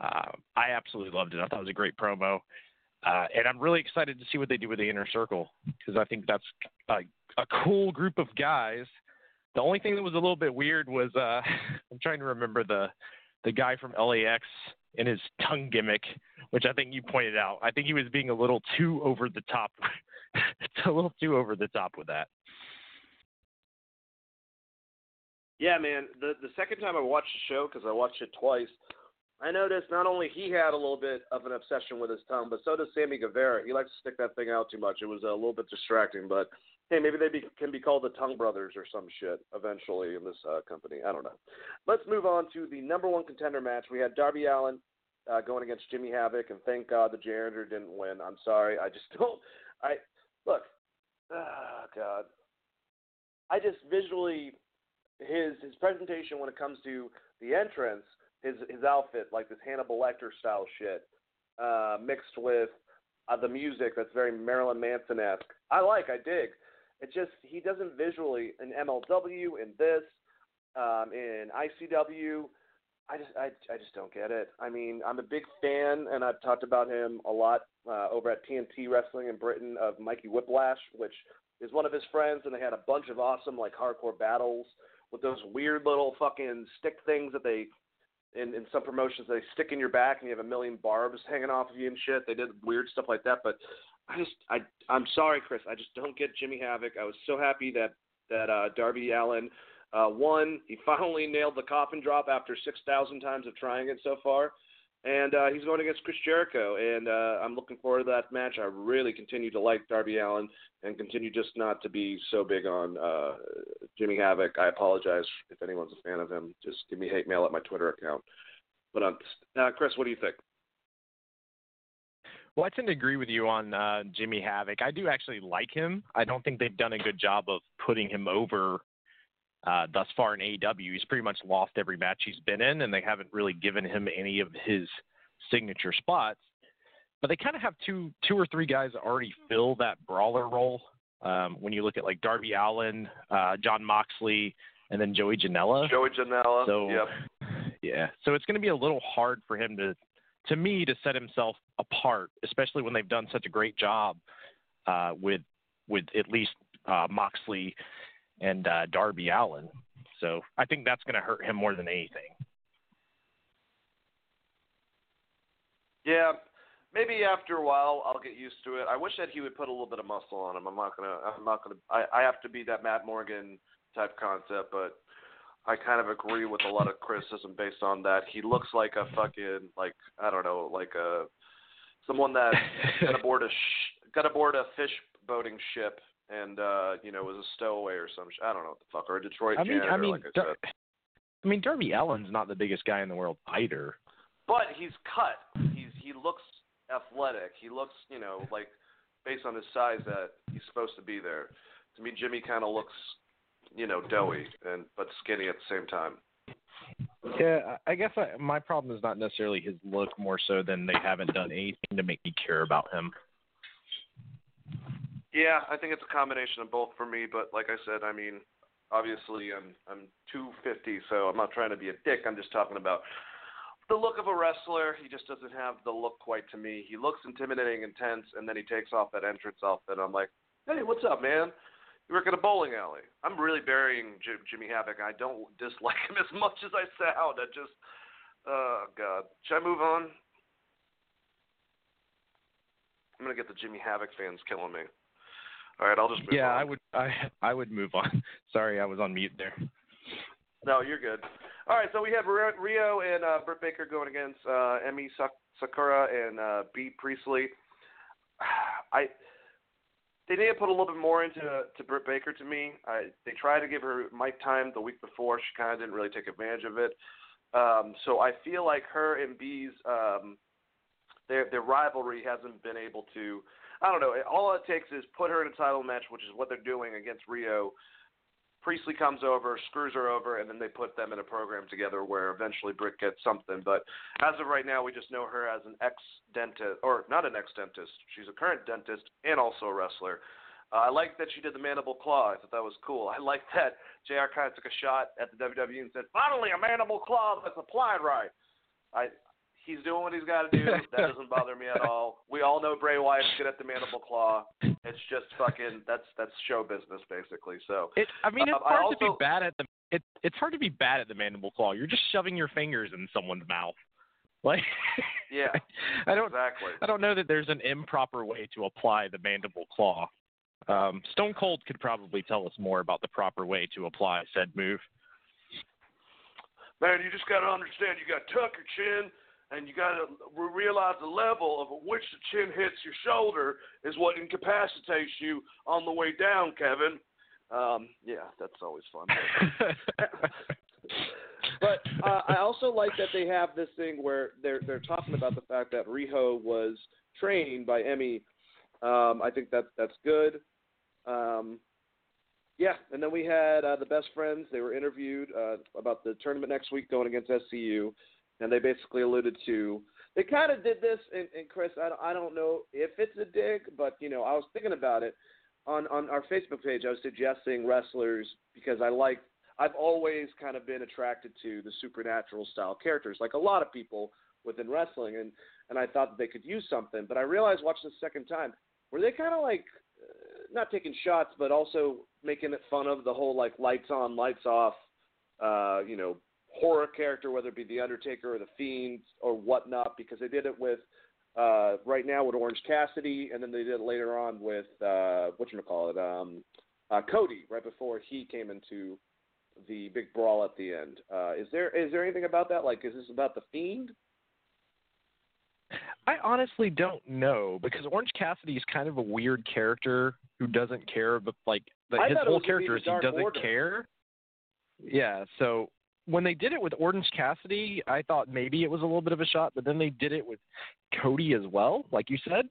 Uh, I absolutely loved it. I thought it was a great promo. Uh, and I'm really excited to see what they do with the inner circle because I think that's a, a cool group of guys the only thing that was a little bit weird was uh, (laughs) I'm trying to remember the the guy from LAX and his tongue gimmick, which I think you pointed out. I think he was being a little too over the top. it's (laughs) a little too over the top with that. Yeah, man. The the second time I watched the show, because I watched it twice, I noticed not only he had a little bit of an obsession with his tongue, but so does Sammy Guevara. He likes to stick that thing out too much. It was a little bit distracting, but hey, maybe they be, can be called the Tongue Brothers or some shit eventually in this uh, company. I don't know. Let's move on to the number one contender match. We had Darby Allin uh, going against Jimmy Havoc, and thank God the janitor didn't win. I'm sorry. I just (laughs) don't. I look. Oh God. I just visually his his presentation when it comes to the entrance, his his outfit like this Hannibal Lecter style shit, uh, mixed with uh, the music that's very Marilyn Manson esque. I like, I dig. It just he doesn't visually in MLW in this, um, in ICW. I just I I just don't get it. I mean, I'm a big fan, and I've talked about him a lot uh, over at TNT Wrestling in Britain of Mikey Whiplash, which is one of his friends, and they had a bunch of awesome like hardcore battles with those weird little fucking stick things that they in, in some promotions they stick in your back and you have a million barbs hanging off of you and shit. They did weird stuff like that, but I just I I'm sorry, Chris. I just don't get Jimmy Havoc. I was so happy that that uh, Darby Allin uh, won. He finally nailed the coffin drop after six thousand times of trying it so far and uh, he's going against Chris Jericho, and uh, I'm looking forward to that match. I really continue to like Darby Allin, and continue just not to be so big on uh, Jimmy Havoc. I apologize if anyone's a fan of him. Just give me hate mail at my Twitter account. But um, uh, Chris, what do you think? Well, I tend to agree with you on uh, Jimmy Havoc. I do actually like him. I don't think they've done a good job of putting him over uh, thus far in AEW. He's pretty much lost every match he's been in, and they haven't really given him any of his signature spots. But they kind of have two, two or three guys already fill that brawler role. Um, when you look at like Darby Allin, uh, Jon Moxley, and then Joey Janela. Joey Janela. So, yep. yeah. So it's going to be a little hard for him to, to me, to set himself apart, especially when they've done such a great job uh, with, with at least uh, Moxley and uh, Darby Allin. So I think that's going to hurt him more than anything. Yeah, maybe after a while I'll get used to it. I wish that he would put a little bit of muscle on him. I'm not gonna. I'm not gonna. I, I have to be that Matt Morgan type concept, but I kind of agree with a lot of criticism based on that. He looks like a fucking like I don't know like a someone that (laughs) got aboard a sh- got aboard a fish boating ship and uh, you know was a stowaway or some. Sh- I don't know what the fuck or a Detroit I mean, janitor, I mean, like I Dar- said. I mean, Darby Allin's not the biggest guy in the world either. But he's cut. He's he looks athletic. He looks you know like based on his size that he's supposed to be there. To me, Jimmy kind of looks you know doughy and but skinny at the same time. Yeah, I guess I, my problem is not necessarily his look, more so than they haven't done anything to make me care about him. Yeah, I think it's a combination of both for me. But like I said, I mean, obviously I'm I'm 250, so I'm not trying to be a dick. I'm just talking about the look of a wrestler. He just doesn't have the look quite to me. He looks intimidating, intense, and then he takes off that entrance outfit. I'm like, hey, what's up, man? You work at a bowling alley. I'm really burying J- Jimmy Havoc. I don't (laughs) dislike him as much as I sound. I just, oh god. Should I move on? I'm gonna get the Jimmy Havoc fans killing me. All right, I'll just move yeah, on. I would. I I would move on. (laughs) Sorry, I was on mute there. No, you're good. All right, so we have Riho and uh, Britt Baker going against uh, Emi Sakura and uh, Bea Priestley. (sighs) I they need to put a little bit more into to Britt Baker to me. I, they tried to give her mic time the week before. She kind of didn't really take advantage of it. Um, so I feel like her and Bea's um, their their rivalry hasn't been able to I don't know. All it takes is put her in a title match, which is what they're doing against Riho. Priestley comes over, screws her over, and then they put them in a program together where eventually Britt gets something. But as of right now, we just know her as an ex dentist, or not an ex dentist. She's a current dentist and also a wrestler. Uh, I like that she did the mandible claw. I thought that was cool. I like that JR kind of took a shot at the WWE and said, "Finally, a mandible claw that's applied right." I He's doing what he's got to do. (laughs) That doesn't bother me at all. We all know Bray Wyatt's good at the mandible claw. It's just fucking that's that's show business basically. So it, I mean, it's hard also, to be bad at the it, it's hard to be bad at the mandible claw. You're just shoving your fingers in someone's mouth. (laughs) Like yeah, I don't exactly. I don't know that there's an improper way to apply the mandible claw. Um, Stone Cold could probably tell us more about the proper way to apply said move. Man, you just got to understand. You got to tuck your chin and you got to realize the level of which the chin hits your shoulder is what incapacitates you on the way down, Kevin. Um, yeah, that's always fun. (laughs) but uh, I also like that they have this thing where they're they're talking about the fact that Riho was trained by Emi. Um, I think that that's good. Um, yeah, and then we had uh, the best friends. They were interviewed uh, about the tournament next week going against SCU, and they basically alluded to they kind of did this. And, and Chris, I don't, I don't know if it's a dig, but you know, I was thinking about it on on our Facebook page. I was suggesting wrestlers because I like. I've always kind of been attracted to the supernatural style characters, like a lot of people within wrestling, and and I thought that they could use something. But I realized watching the second time, were they kind of like uh, not taking shots, but also making it fun of the whole like lights on, lights off, uh, you know, horror character, whether it be the Undertaker or the Fiend or whatnot, because they did it with uh, right now with Orange Cassidy, and then they did it later on with uh, what you call it, um, uh, Cody, right before he came into the big brawl at the end. Uh, is there is there anything about that? Like, is this about the Fiend? I honestly don't know because Orange Cassidy is kind of a weird character who doesn't care, but like the, his whole character is he doesn't Order. care. Yeah, so when they did it with Orange Cassidy, I thought maybe it was a little bit of a shot, but then they did it with Cody as well, like you said.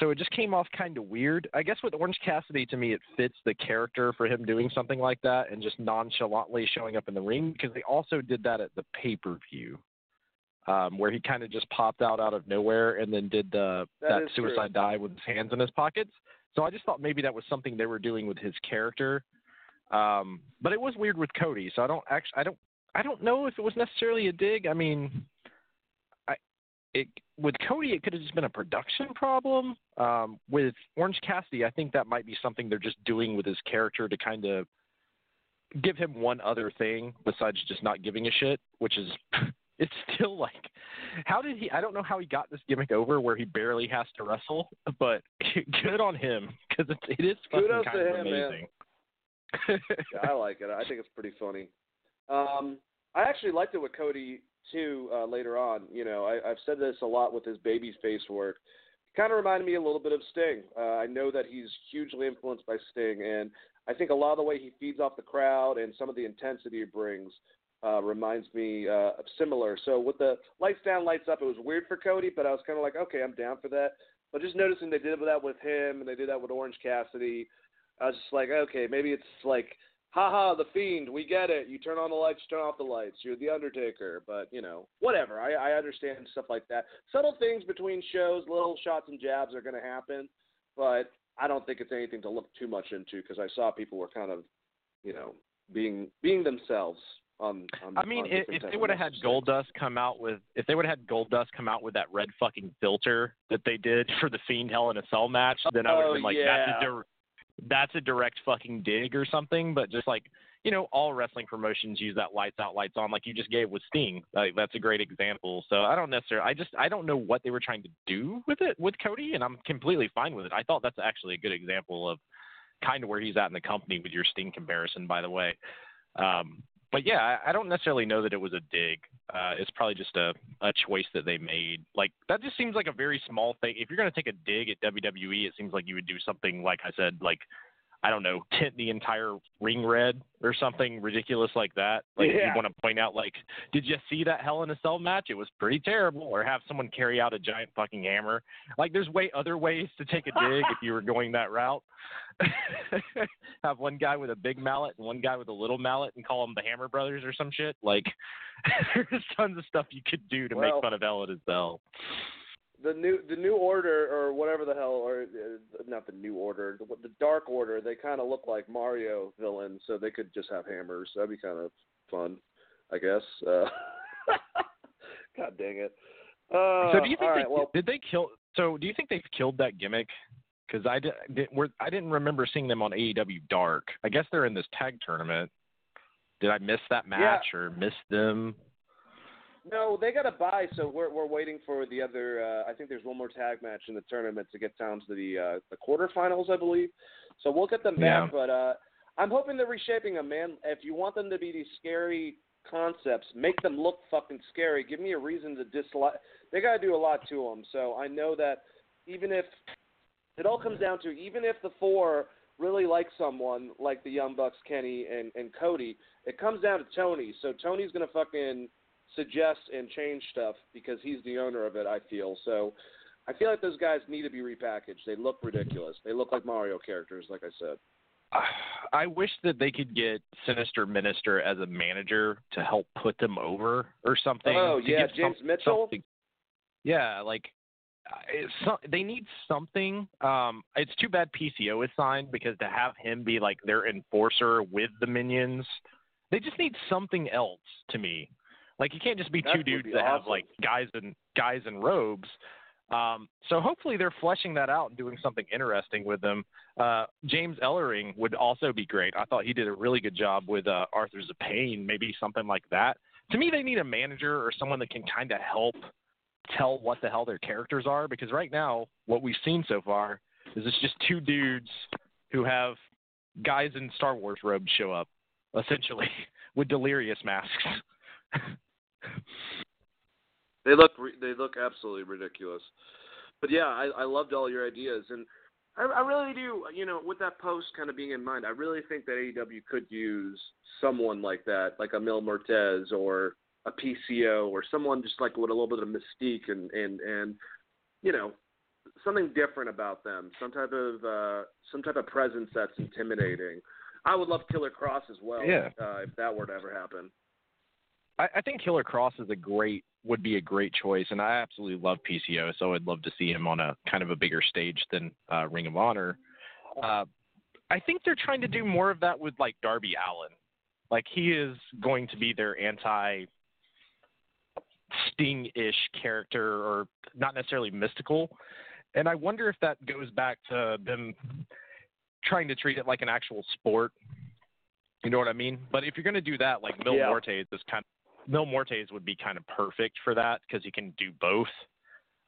So it just came off kind of weird. I guess with Orange Cassidy, to me, it fits the character for him doing something like that and just nonchalantly showing up in the ring because they also did that at the pay per view um, where he kind of just popped out out of nowhere and then did the that, that suicide true. dive with his hands in his pockets. So I just thought maybe that was something they were doing with his character. Um, but it was weird with Cody, so I don't actually I don't I don't know if it was necessarily a dig. I mean, I it with Cody it could have just been a production problem. Um, with Orange Cassidy, I think that might be something they're just doing with his character to kind of give him one other thing besides just not giving a shit, which is (laughs) it's still like, how did he? I don't know how he got this gimmick over where he barely has to wrestle, but (laughs) good on him because it, it is fucking Kudos kind of him, amazing. yeah, I like it. I think it's pretty funny. Um, I actually liked it with Cody too. Uh, later on, you know, I, I've said this a lot with his baby face work. Kind of reminded me a little bit of Sting. Uh, I know that he's hugely influenced by Sting, and I think a lot of the way he feeds off the crowd and some of the intensity he brings uh, reminds me uh, of similar. So with the lights down, lights up, it was weird for Cody, but I was kind of like, okay, I'm down for that. But just noticing they did that with him and they did that with Orange Cassidy, I was just like, okay, maybe it's like, haha, the Fiend, we get it. You turn on the lights, turn off the lights. You're the Undertaker, but you know, whatever. I, I understand stuff like that. Subtle things between shows, little shots and jabs are going to happen, but I don't think it's anything to look too much into because I saw people were kind of, you know, being being themselves on, on, I mean, if, if they would have had Goldust come out with, if they would have had Goldust come out with that red fucking filter that they did (laughs) for the Fiend Hell in a Cell match, then I would have oh, been like, yeah. that's a that's a direct fucking dig or something. But just like you know, all wrestling promotions use that lights out, lights on, like you just gave with Sting. Like that's a great example. So I don't necessarily, I just, I don't know what they were trying to do with it with Cody, and I'm completely fine with it. I thought that's actually a good example of kind of where he's at in the company with your Sting comparison, by the way. Um, but yeah, I, I don't necessarily know that it was a dig. Uh, it's probably just a, a choice that they made. Like that just seems like a very small thing. If you're going to take a dig at WWE, it seems like you would do something like I said, like I don't know, tint the entire ring red or something ridiculous like that. Like yeah. you want to point out, like, did you see that Hell in a Cell match? It was pretty terrible. Or have someone carry out a giant fucking hammer. Like there's way other ways to take a dig if you were going that route. (laughs) have one guy with a big mallet and one guy with a little mallet and call them the Hammer Brothers or some shit. Like (laughs) there's tons of stuff you could do to well, make fun of Hell in a Cell the new the new order or whatever the hell or uh, not the new order the, the dark order they kind of look like Mario villains so they could just have hammers. That'd be kind of fun I guess. Uh, (laughs) God dang it. Uh, so do you think right, they, well, did they kill so do you think they've killed that gimmick? Because I did, did we're, I didn't remember seeing them on AEW Dark. I guess they're in this tag tournament. Did I miss that match yeah. or miss them no, they got a buy, so we're we're waiting for the other. Uh, I think there's one more tag match in the tournament to get down to the uh, the quarterfinals, I believe. So we'll get them back, yeah. but uh, I'm hoping they're reshaping them, man. If you want them to be these scary concepts, make them look fucking scary. Give me a reason to dislike. They got to do a lot to them. So I know that even if it all comes down to even if the four really like someone like the Young Bucks, Kenny and and Cody, it comes down to Tony. So Tony's gonna fucking suggest and change stuff because he's the owner of it. I feel so. I feel like those guys need to be repackaged. They look ridiculous. They look like Mario characters, like I said. (sighs) I wish that they could get Sinister Minister as a manager to help put them over or something. Oh yeah, James some, Mitchell. Something. Yeah, like some, they need something. Um, it's too bad PCO is signed because to have him be like their enforcer with the minions, they just need something else to me. Like you can't just be that two dudes be that awesome. have like guys in guys in robes. Um, so hopefully they're fleshing that out and doing something interesting with them. Uh, James Ellering would also be great. I thought he did a really good job with uh, Authors of Pain, maybe something like that. To me, they need a manager or someone that can kind of help tell what the hell their characters are because right now what we've seen so far is it's just two dudes who have guys in Star Wars robes show up essentially (laughs) with delirious masks. (laughs) They look re- they look absolutely ridiculous. But yeah, I, I loved all your ideas, and I, I really do. You know, with that post kind of being in mind, I really think that AEW could use someone like that, like a Mil Muertes or a PCO or someone just like with a little bit of mystique and and and you know something different about them, some type of uh, some type of presence that's intimidating. I would love Killer Kross as well. Yeah. Uh, if that were to ever happen. I, I think Killer Kross is a great would be a great choice, and I absolutely love PCO, so I'd love to see him on a kind of a bigger stage than uh, Ring of Honor. Uh, I think they're trying to do more of that with like Darby Allin. Like he is going to be their anti Sting ish character, or not necessarily mystical. And I wonder if that goes back to them trying to treat it like an actual sport. You know what I mean? But if you're going to do that, like Mil Yeah. Is kind of Mil Muertes would be kind of perfect for that because he can do both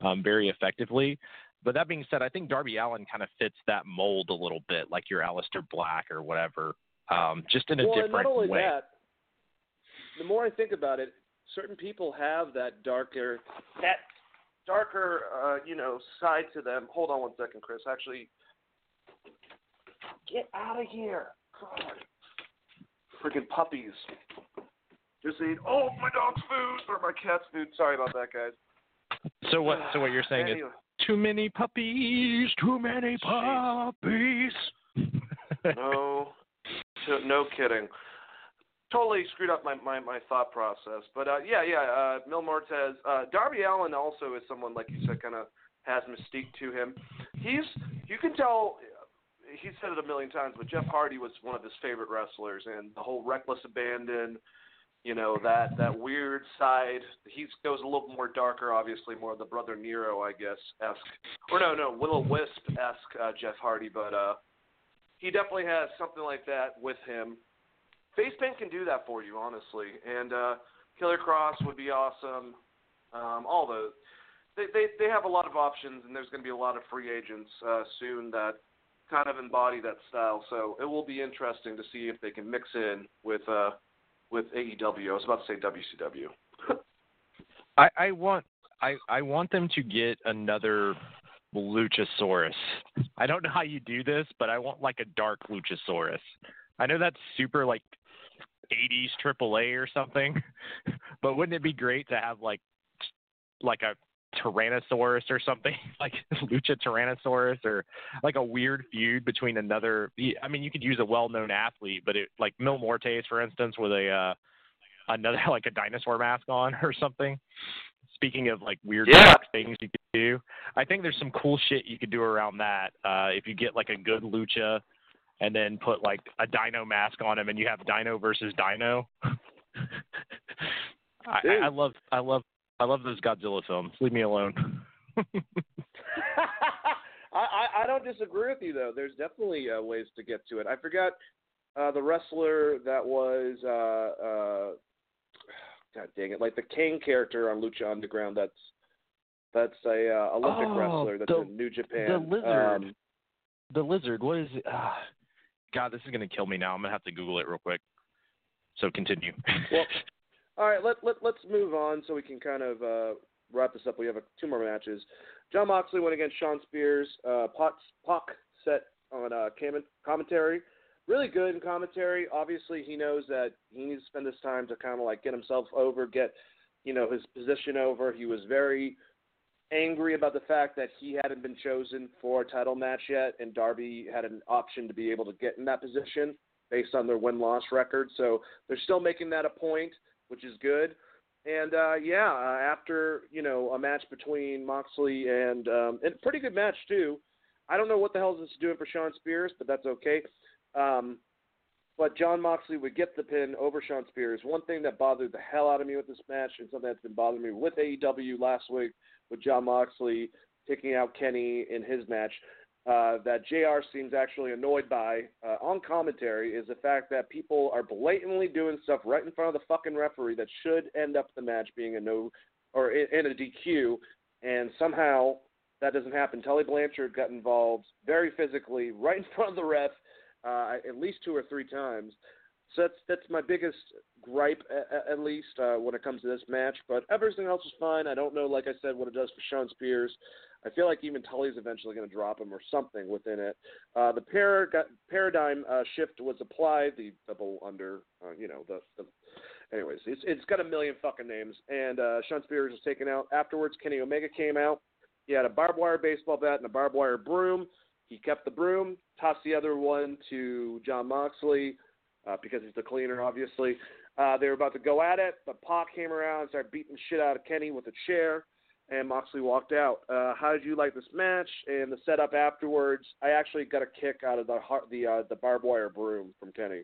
um, very effectively. But that being said, I think Darby Allin kind of fits that mold a little bit, like your Aleister Black or whatever, um, just in a well, different not only way. that, the more I think about it, certain people have that darker, that darker, uh, you know, side to them. Hold on one second, Chris. Actually, get out of here! God, freaking puppies. Just eat all my dog's food or my cat's food. Sorry about that, guys. So what? So what you're saying is too many puppies, too many puppies. (laughs) no, t- no kidding. Totally screwed up my, my, my thought process. But uh, yeah, yeah, uh, Mil Muertes. Uh, Darby Allin also is someone, like you said, kind of has mystique to him. He's, you can tell, he's said it a million times, but Jeff Hardy was one of his favorite wrestlers, and the whole reckless abandon, you know, that, that weird side. He goes a little more darker, obviously, more of the Brother Nero, I guess, esque. Or no, no, Willow Wisp esque uh, Jeff Hardy, but uh, he definitely has something like that with him. Face paint can do that for you, honestly. And uh, Killer Kross would be awesome. Um, all those. They, they they have a lot of options, and there's going to be a lot of free agents uh, soon that kind of embody that style. So it will be interesting to see if they can mix in with uh, with AEW. I was about to say WCW. (laughs) I, I want I, I want them to get another Luchasaurus. I don't know how you do this, but I want like a dark Luchasaurus. I know that's super like 80s AAA or something, (laughs) but wouldn't it be great to have like like a Tyrannosaurus or something (laughs) like Lucha Tyrannosaurus or like a weird feud between another? I mean, you could use a well-known athlete, but it like Mil Muertes, for instance, with a uh, another (laughs) like a dinosaur mask on or something. Speaking of like weird Yeah. (laughs) things you could do, I think there's some cool shit you could do around that. Uh, if you get like a good lucha and then put like a dino mask on him and you have dino versus dino. I, I love I love I love those Godzilla films. Leave me alone. (laughs) I, I I don't disagree with you though. There's definitely uh, ways to get to it. I forgot uh, the wrestler that was uh, uh, God dang it, like the King character on Lucha Underground. That's that's a uh, Olympic Oh, wrestler that's the- in New Japan. the lizard. Um, the lizard, what is it? Ah, God, this is gonna kill me now. I'm gonna have to Google it real quick. So continue. well, All right, let let let's move on so we can kind of uh, wrap this up. We have a, two more matches. Jon Moxley went against Shawn Spears. Uh, Pac set on uh, commentary. Really good in commentary. Obviously, he knows that he needs to spend this time to kind of like get himself over, get you know his position over. He was very angry about the fact that he hadn't been chosen for a title match yet, and Darby had an option to be able to get in that position based on their win loss record. So they're still making that a point, which is good. And uh, yeah, uh, after you know a match between Moxley and um, and pretty good match too. I don't know what the hell this is doing for Shawn Spears, but that's okay. Um, but Jon Moxley would get the pin over Shawn Spears. One thing that bothered the hell out of me with this match, and something that's been bothering me with AEW last week, with Jon Moxley taking out Kenny in his match, uh, that JR seems actually annoyed by uh, on commentary is the fact that people are blatantly doing stuff right in front of the fucking referee that should end up the match being a no or in, a DQ, and somehow that doesn't happen. Tully Blanchard got involved very physically right in front of the ref uh, at least two or three times. So that's that's my biggest gripe, at, at least uh, when it comes to this match. But everything else is fine. I don't know, like I said, what it does for Shawn Spears. I feel like even Tully's eventually going to drop him or something within it. Uh, the par- paradigm uh, shift was applied. The double under, uh, you know, the, the anyways, it's it's got a million fucking names. And uh, Shawn Spears was taken out afterwards. Kenny Omega came out. He had a barbed wire baseball bat and a barbed wire broom. He kept the broom, tossed the other one to Jon Moxley uh, because he's the cleaner, obviously. Uh, they were about to go at it, but Pac came around and started beating shit out of Kenny with a chair, and Moxley walked out. Uh, how did you like this match and the setup afterwards? I actually got a kick out of the the uh, the barbed wire broom from Kenny.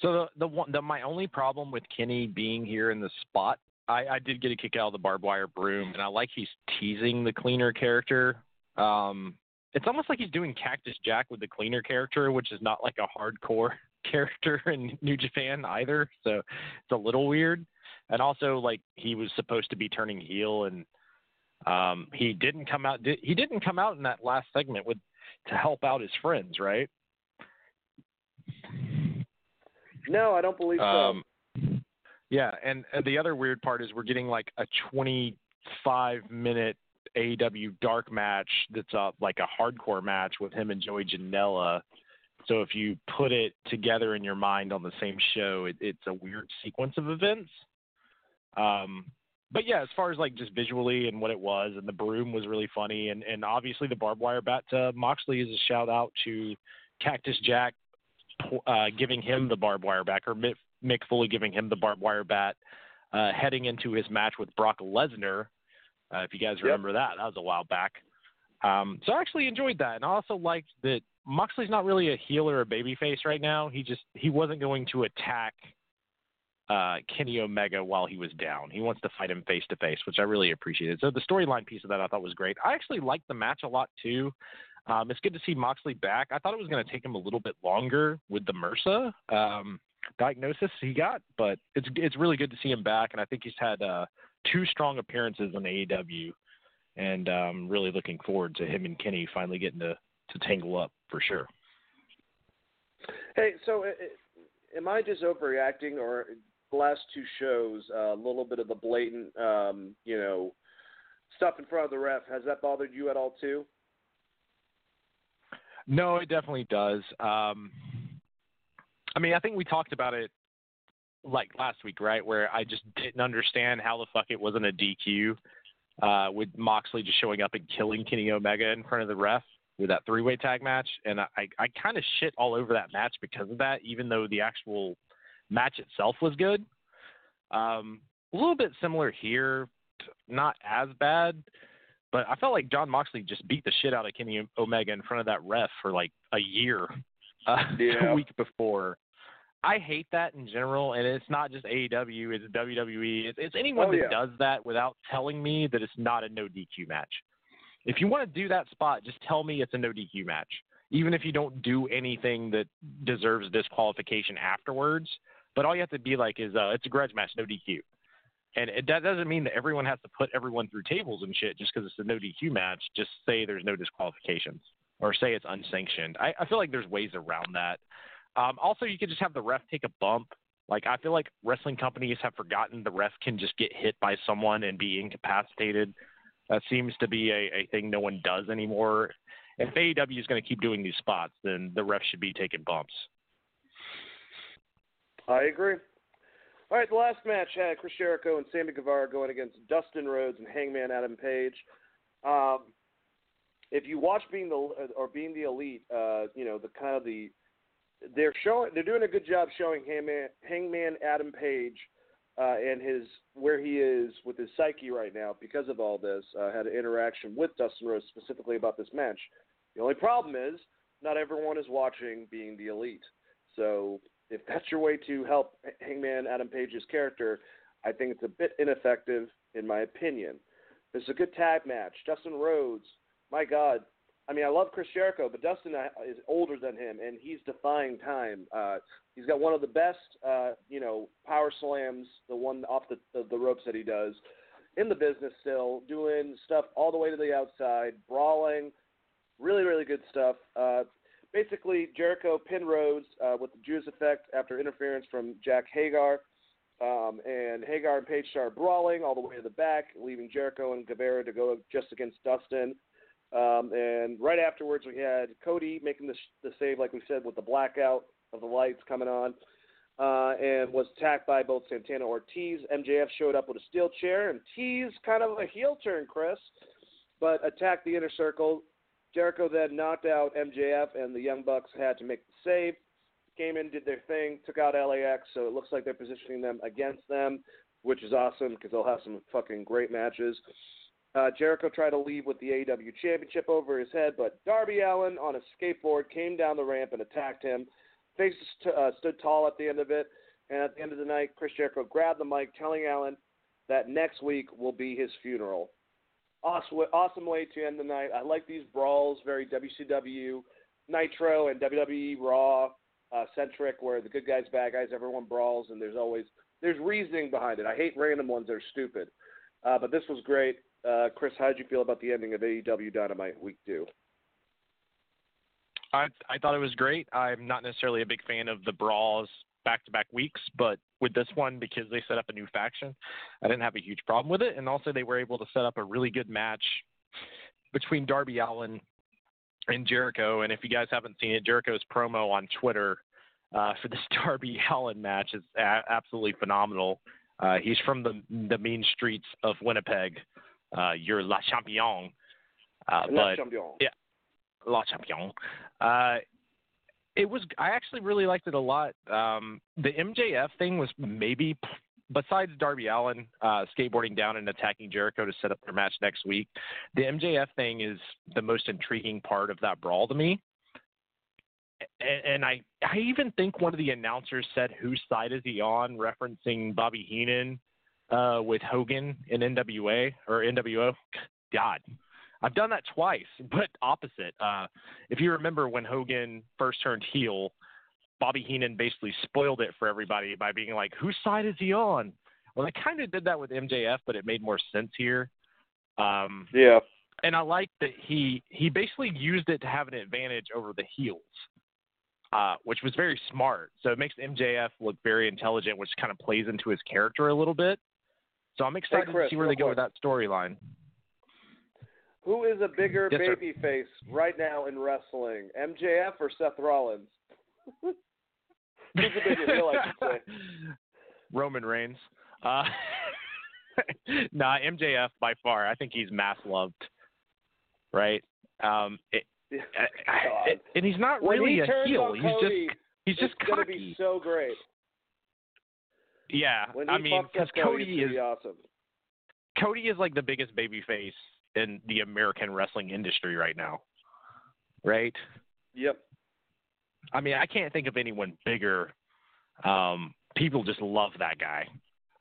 So the the one the my only problem with Kenny being here in the spot, I, I did get a kick out of the barbed wire broom, and I like he's teasing the cleaner character. Um, it's almost like he's doing Cactus Jack with the cleaner character, which is not like a hardcore (laughs) character in New Japan either. So it's a little weird. And also, like he was supposed to be turning heel, and um, he didn't come out. He didn't come out in that last segment with to help out his friends, right? No, I don't believe so. Um, yeah, and, and the other weird part is we're getting like a 25 minute AEW dark match that's a, like a hardcore match with him and Joey Janela. So if you put it together in your mind on the same show, it, it's a weird sequence of events. Um, but yeah, as far as like just visually and what it was, and the broom was really funny, and and obviously the barbed wire bat to Moxley is a shout out to Cactus Jack uh, giving him the barbed wire back, or Mick, Mick Foley giving him the barbed wire bat, uh, heading into his match with Brock Lesnar uh, if you guys remember yep. that, that was a while back. Um, so I actually enjoyed that, and I also liked that Moxley's not really a heel or a babyface right now. He just he wasn't going to attack uh, Kenny Omega while he was down. He wants to fight him face to face, which I really appreciated. So the storyline piece of that I thought was great. I actually liked the match a lot too. Um, it's good to see Moxley back. I thought it was going to take him a little bit longer with the MRSA um, diagnosis he got, but it's it's really good to see him back, and I think he's had uh, two strong appearances on AEW, and um, really looking forward to him and Kenny finally getting to to tangle up for sure. Hey, so uh, uh, am I just overreacting, or the last two shows uh, a little bit of the blatant, um, you know, stuff in front of the ref has that bothered you at all too? No, it definitely does. Um, I mean, I think we talked about it like last week, right? Where I just didn't understand how the fuck it wasn't a DQ uh, with Moxley just showing up and killing Kenny Omega in front of the ref with that three way tag match. And I, I kind of shit all over that match because of that, even though the actual match itself was good. Um, a little bit similar here, not as bad, but I felt like Jon Moxley just beat the shit out of Kenny Omega in front of that ref for like a year, uh, (laughs) yeah. a week before. I hate that in general, and it's not just AEW; it's WWE. It's, it's anyone oh, that yeah. does that without telling me that it's not a no DQ match. If you want to do that spot, just tell me it's a no DQ match, even if you don't do anything that deserves disqualification afterwards. But all you have to be like is, uh, it's a grudge match, no DQ. And it, that doesn't mean that everyone has to put everyone through tables and shit just because it's a no DQ match. Just say there's no disqualifications or say it's unsanctioned. I, I feel like there's ways around that. Um, also, you could just have the ref take a bump Like I feel like wrestling companies have forgotten the ref can just get hit by someone and be incapacitated. That seems to be a, a thing no one does anymore. If AEW is going to keep doing these spots, then the ref should be taking bumps. I agree. All right, the last match had Chris Jericho and Sammy Guevara going against Dustin Rhodes and Hangman Adam Page. Um, if you watch Being the or Being the Elite, uh, you know the kind of the they're showing they're doing a good job showing Hangman, Hangman Adam Page uh, and his where he is with his psyche right now because of all this. Uh, had an interaction with Dustin Rhodes specifically about this match. The only problem is not everyone is watching Being the Elite. So if that's your way to help Hangman Adam Page's character, I think it's a bit ineffective in my opinion. This is a good tag match. Dustin Rhodes, my God, I mean, I love Chris Jericho, but Dustin uh, is older than him, and he's defying time. Uh, he's got one of the best, uh, you know, power slams, the one off the, the the ropes that he does in the business. Still doing stuff all the way to the outside, brawling, really, really good stuff. Uh, basically, Jericho pinned Rhodes uh, with the Judas effect after interference from Jack Hager. Um, and Hager and Page start brawling all the way to the back, leaving Jericho and Guevara to go just against Dustin. Um, and right afterwards, we had Cody making the, the save, like we said, with the blackout of the lights coming on, uh, and was attacked by both Santana Ortiz. MJF showed up with a steel chair, and teased kind of a heel turn, Chris, but attacked the inner circle. Jericho then knocked out MJF, and the Young Bucks had to make the save. Came in, did their thing, took out LAX, so it looks like they're positioning them against them, which is awesome because they'll have some fucking great matches. Uh, Jericho tried to leave with the AEW Championship over his head, but Darby Allin on a skateboard came down the ramp and attacked him. Face uh, stood tall at the end of it, and at the end of the night, Chris Jericho grabbed the mic, telling Allin that next week will be his funeral. Awesome, awesome way to end the night. I like these brawls, very WCW, Nitro, and WWE Raw uh, centric, where the good guys, bad guys, everyone brawls, and there's always there's reasoning behind it. I hate random ones that are stupid, uh, but this was great. Uh, Chris, how did you feel about the ending of AEW Dynamite Week Two? I I thought it was great. I'm not necessarily a big fan of the brawls back to back weeks, but with this one because they set up a new faction, I didn't have a huge problem with it. And also they were able to set up a really good match between Darby Allin and Jericho. And if you guys haven't seen it, Jericho's promo on Twitter uh, for this (laughs) Darby Allin match is a- absolutely phenomenal. Uh, he's from the the mean streets of Winnipeg, uh, you're La Champion. Uh, La but, Champion. Yeah, La Champion. It was. I actually really liked it a lot. Um, the MJF thing was maybe, besides Darby Allin uh, skateboarding down and attacking Jericho to set up their match next week, the MJF thing is the most intriguing part of that brawl to me. And, and I, I even think one of the announcers said, "Whose side is he on?" referencing Bobby Heenan uh, with Hogan in NWA or NWO. God, I've done that twice, (laughs) but opposite. Uh, if you remember when Hogan first turned heel, Bobby Heenan basically spoiled it for everybody by being like, "Whose side is he on?" Well, they kind of did that with MJF, but it made more sense here. Um, yeah. And I like that he he basically used it to have an advantage over the heels, uh, which was very smart. So it makes MJF look very intelligent, which kind of plays into his character a little bit. So I'm excited hey Chris, to see where they go quick. with that storyline. Who is a bigger Yes, sir. baby face right now in wrestling, MJF or Seth Rollins? (laughs) Who's the bigger heel, I should say? Roman Reigns. Uh, (laughs) nah, MJF by far. I think he's mass loved, right? Um, it, (laughs) I, it, and he's not When really he a heel. He's Cody, just he's just it's gonna cocky. be so great. yeah, I mean, because Cody, Cody is awesome. Cody is like the biggest baby face in the American wrestling industry right now, right? Yep. I mean, I can't think of anyone bigger. Um, people just love that guy.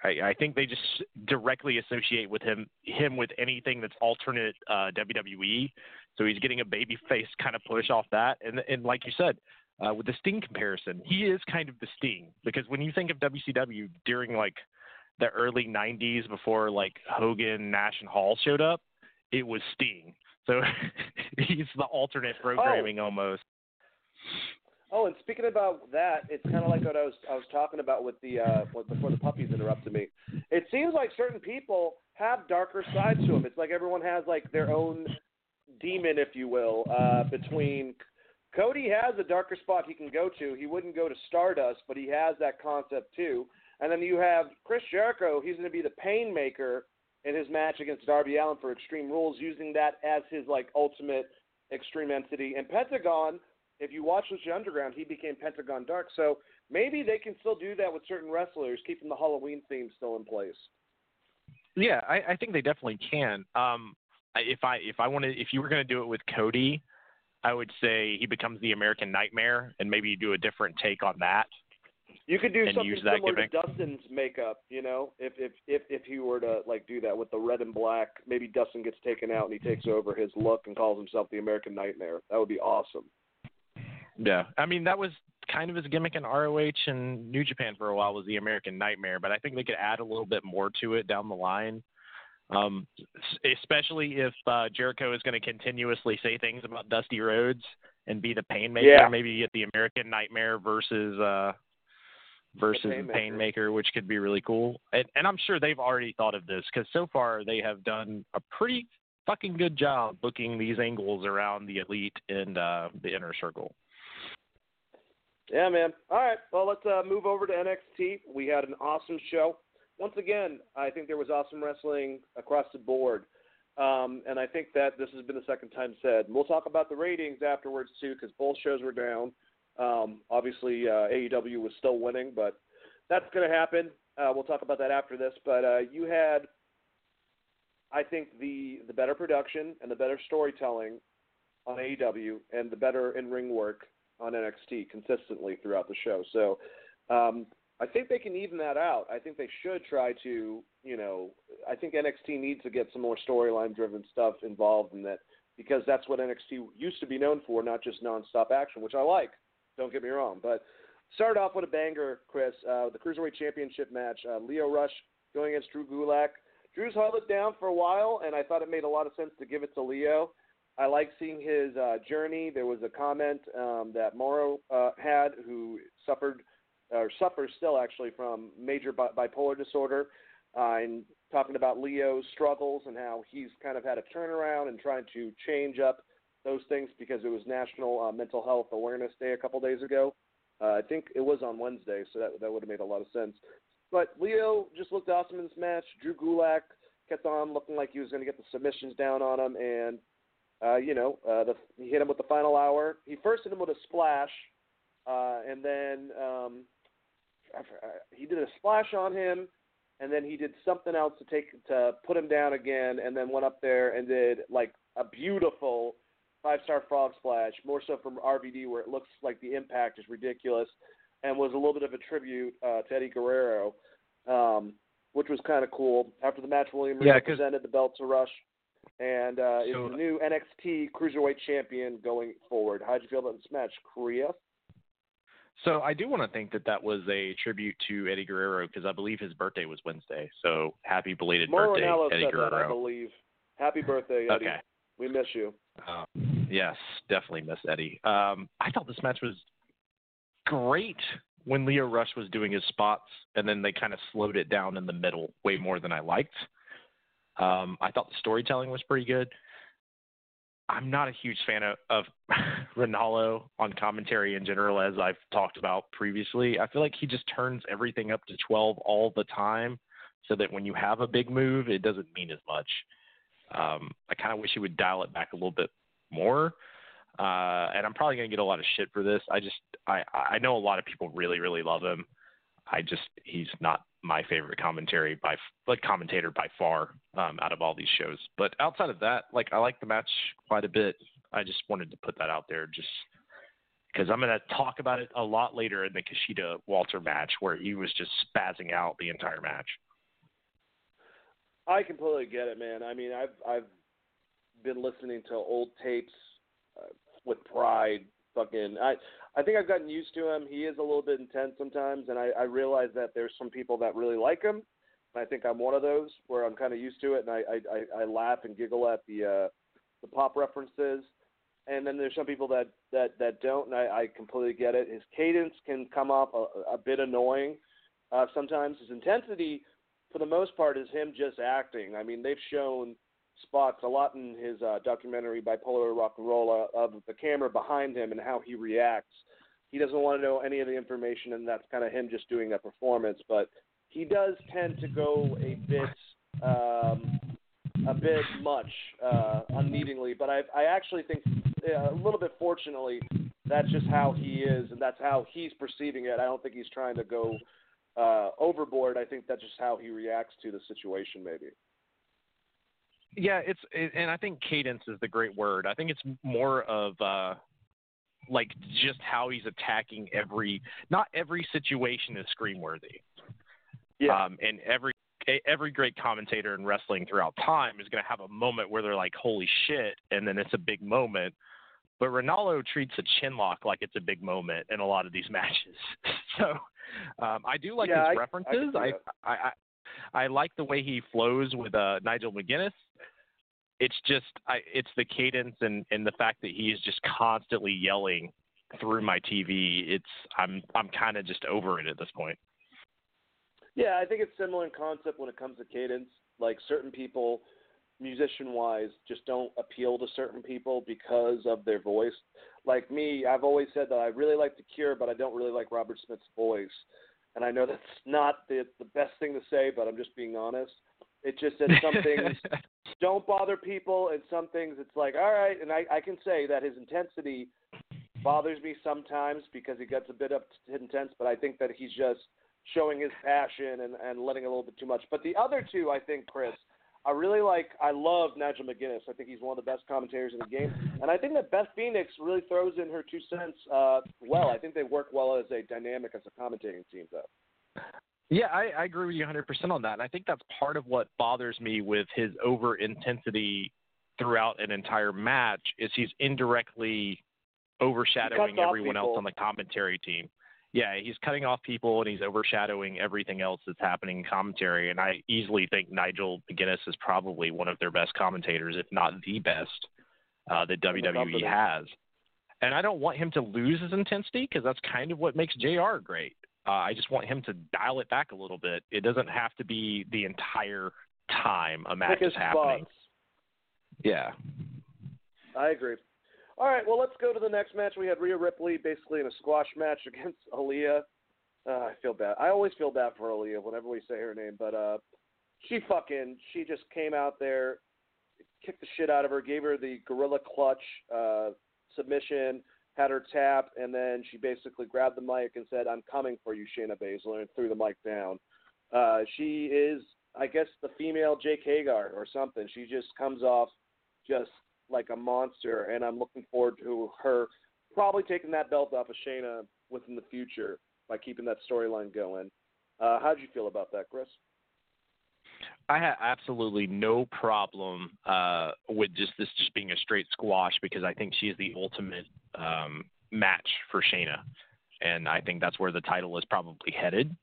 I, I think they just directly associate with him him with anything that's alternate uh, WWE. So he's getting a baby face kind of push off that, and and like you said, uh, with the Sting comparison, he is kind of the Sting because when you think of WCW during like the early '90s before like Hogan, Nash, and Hall showed up, it was Sting. So (laughs) he's the alternate programming almost. Oh, and speaking about that, it's kind of like what I was I was talking about with the uh, before the puppies interrupted me. It seems like certain people have darker sides to them. It's like everyone has like their own demon, if you will, uh, between Cody has a darker spot he can go to. He wouldn't go to Stardust, but he has that concept too. And then you have Chris Jericho. He's going to be the pain maker in his match against Darby Allin for Extreme Rules, using that as his like ultimate extreme entity. And Pentagon, if you watch Lucha Underground, he became Pentagon Dark. So maybe they can still do that with certain wrestlers, keeping the Halloween theme still in place. Yeah, I, I think they definitely can. Um, if I if I wanted if you were going to do it with Cody, I would say he becomes the American Nightmare, and maybe you do a different take on that. You could do and something use that similar gimmick. to Dustin's makeup, you know, if if if if he were to like do that with the red and black. Maybe Dustin gets taken out and he takes over his look and calls himself the American Nightmare. That would be awesome. Yeah, I mean that was kind of his gimmick in ROH and New Japan for a while was the American Nightmare, but I think they could add a little bit more to it down the line. Um, especially if uh, Jericho is going to continuously say things about Dusty Rhodes and be the painmaker. Yeah. Maybe you get the American Nightmare versus uh, versus the Painmaker. Painmaker, which could be really cool. And, and I'm sure they've already thought of this because so far they have done a pretty fucking good job booking these angles around the elite and uh, the inner circle. Yeah, man. All right. Well, let's uh, move over to NXT. We had an awesome show. Once again, I think there was awesome wrestling across the board. Um, and I think that this has been the second time said. We'll talk about the ratings afterwards, too, because both shows were down. Um, obviously, uh, AEW was still winning, but that's going to happen. Uh, we'll talk about that after this. But uh, you had, I think, the, the better production and the better storytelling on AEW and the better in ring work on NXT consistently throughout the show. So um, I think they can even that out. I think they should try to, you know, I think NXT needs to get some more storyline driven stuff involved in that because that's what NXT used to be known for, not just nonstop action, which I like. Don't get me wrong, but started off with a banger, Chris. Uh, the cruiserweight championship match. Uh, Lio Rush going against Drew Gulak. Drew's held it down for a while, and I thought it made a lot of sense to give it to Lio. I like seeing his uh, journey. There was a comment um, that Mauro uh, had, who suffered or suffers still actually from major bi- bipolar disorder, uh, and talking about Lio's struggles and how he's kind of had a turnaround and trying to change up those things because it was National uh, Mental Health Awareness Day a couple days ago. Uh, I think it was on Wednesday, so that that would have made a lot of sense. But Lio just looked awesome in this match. Drew Gulak kept on looking like he was going to get the submissions down on him, and uh, you know, uh, the, he hit him with the final hour. He first hit him with a splash, uh, and then um, uh, he did a splash on him, and then he did something else to take to put him down again, and then went up there and did like a beautiful five star frog splash, more so from RVD, where it looks like the impact is ridiculous, and was a little bit of a tribute uh, to Eddie Guerrero, um, which was kind of cool. After the match, William Yeah, presented the belt to Rush and uh, is the new NXT Cruiserweight Champion going forward. How'd you feel about this match, Korea? So I do want to think that that was a tribute to Eddie Guerrero because I believe his birthday was Wednesday. So happy belated Mauro birthday, Eddie said that, I believe. Happy birthday, Eddie. Okay. We miss you. Uh, yes, definitely miss Eddie. Um, I thought this match was great when Lio Rush was doing his spots, and then they kind of slowed it down in the middle way more than I liked. Um, I thought the storytelling was pretty good. I'm not a huge fan of, of (laughs) Ranallo on commentary in general, as I've talked about previously. I feel like he just turns everything up to 12 all the time, so that when you have a big move, it doesn't mean as much. Um, I kind of wish he would dial it back a little bit more. Uh, and I'm probably going to get a lot of shit for this. I just, I, I know a lot of people really, really love him. I just, he's not my favorite commentary by, like commentator by far, um, out of all these shows. But outside of that, like, I like the match quite a bit. I just wanted to put that out there just because I'm going to talk about it a lot later in the Kushida Walter match where he was just spazzing out the entire match. I completely get it, man. I mean, I've I've been listening to old tapes uh, with pride. Fucking, I I think I've gotten used to him. He is a little bit intense sometimes, and I, I realize that there's some people that really like him. And I think I'm one of those where I'm kind of used to it, and I I, I, I laugh and giggle at the uh, the pop references. and then there's some people that that that don't, and I, I completely get it. His cadence can come off a, a bit annoying uh, sometimes. His intensity, for the most part, is him just acting. I mean, they've shown spots a lot in his uh, documentary Bipolar Rock and Roll uh, of the camera behind him and how he reacts. He doesn't want to know any of the information, and that's kind of him just doing a performance. But he does tend to go a bit. Um, a bit much uh, unneedingly, but I, I actually think uh, a little bit fortunately that's just how he is, and that's how he's perceiving it. I don't think he's trying to go uh, overboard. I think that's just how he reacts to the situation, maybe. Yeah, it's it, and I think cadence is the great word. I think it's more of uh like just how he's attacking every not every situation is scream worthy. Yeah. Um and every every great commentator in wrestling throughout time is going to have a moment where they're like holy shit and then it's a big moment. But Ranallo treats a chin lock like it's a big moment in a lot of these (laughs) matches. so um, I do like yeah, his I, references. I, I, I I like the way he flows with uh, Nigel McGuinness it's just I, it's the cadence and and the fact that he is just constantly yelling through my TV. It's I'm I'm kind of just over it at this point. Yeah, I think it's similar in concept when it comes to cadence. Like certain people, musician wise, just don't appeal to certain people because of their voice. Like me, I've always said that I really like The Cure, but I don't really like Robert Smith's voice. And I know that's not the the best thing to say, but I'm just being honest. It just that some things (laughs) don't bother people, and some things it's like, all right. And I, I can say that his intensity bothers me sometimes because he gets a bit up intense, but I think that he's just showing his passion and, and letting a little bit too much. But the other two, I think, Chris, I really like. I love Nigel McGuinness. I think he's one of the best commentators in the game, and I think that Beth Phoenix really throws in her two cents uh, well. I think they work well as a dynamic as a commentating team, though. Yeah, I, I agree with you 100% on that. And I think that's part of what bothers me with his over intensity throughout an entire match is he's indirectly overshadowing everyone else on the commentary team. Yeah, he's cutting off people and he's overshadowing everything else that's happening in commentary. And I easily think Nigel McGuinness is probably one of their best commentators, if not the best, uh, that WWE has. And I don't want him to lose his intensity because that's kind of what makes JR great. Uh, I just want him to dial it back a little bit. It doesn't have to be the entire time a match Pick is happening. spots. Yeah. I agree. All right, well, let's go to the next match. We had Rhea Ripley basically in a squash match (laughs) against Aliyah. Uh, I feel bad. I always feel bad for Aliyah whenever we say her name, but uh, she fucking she just came out there, kicked the shit out of her, gave her the gorilla clutch uh, submission, had her tap, and then she basically grabbed the mic and said, "I'm coming for you, Shayna Baszler," and threw the mic down. Uh, she is, I guess, the female Jake Hager or something. She just comes off just like a monster, and I'm looking forward to her probably taking that belt off of Shayna within the future by keeping that storyline going. Uh, how did you feel about that, Chris? I had absolutely no problem uh, with just this just being a straight squash because I think she's the ultimate um, match for Shayna, and I think that's where the title is probably headed.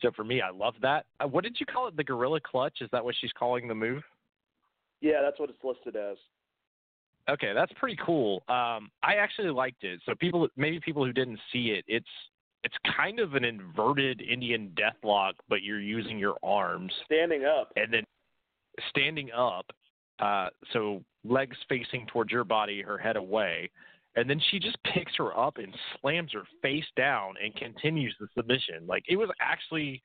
So for me, I love that. Uh, what did you call it? The gorilla clutch? Is that what she's calling the move? Yeah, that's what it's listed as. Okay, that's pretty cool. Um, I actually liked it. So people, maybe people who didn't see it, it's it's kind of an inverted Indian deathlock, but you're using your arms Standing up. and then standing up. Uh, so legs facing towards your body, her head away, and then she just picks her up and slams her face down and continues the submission. Like it was actually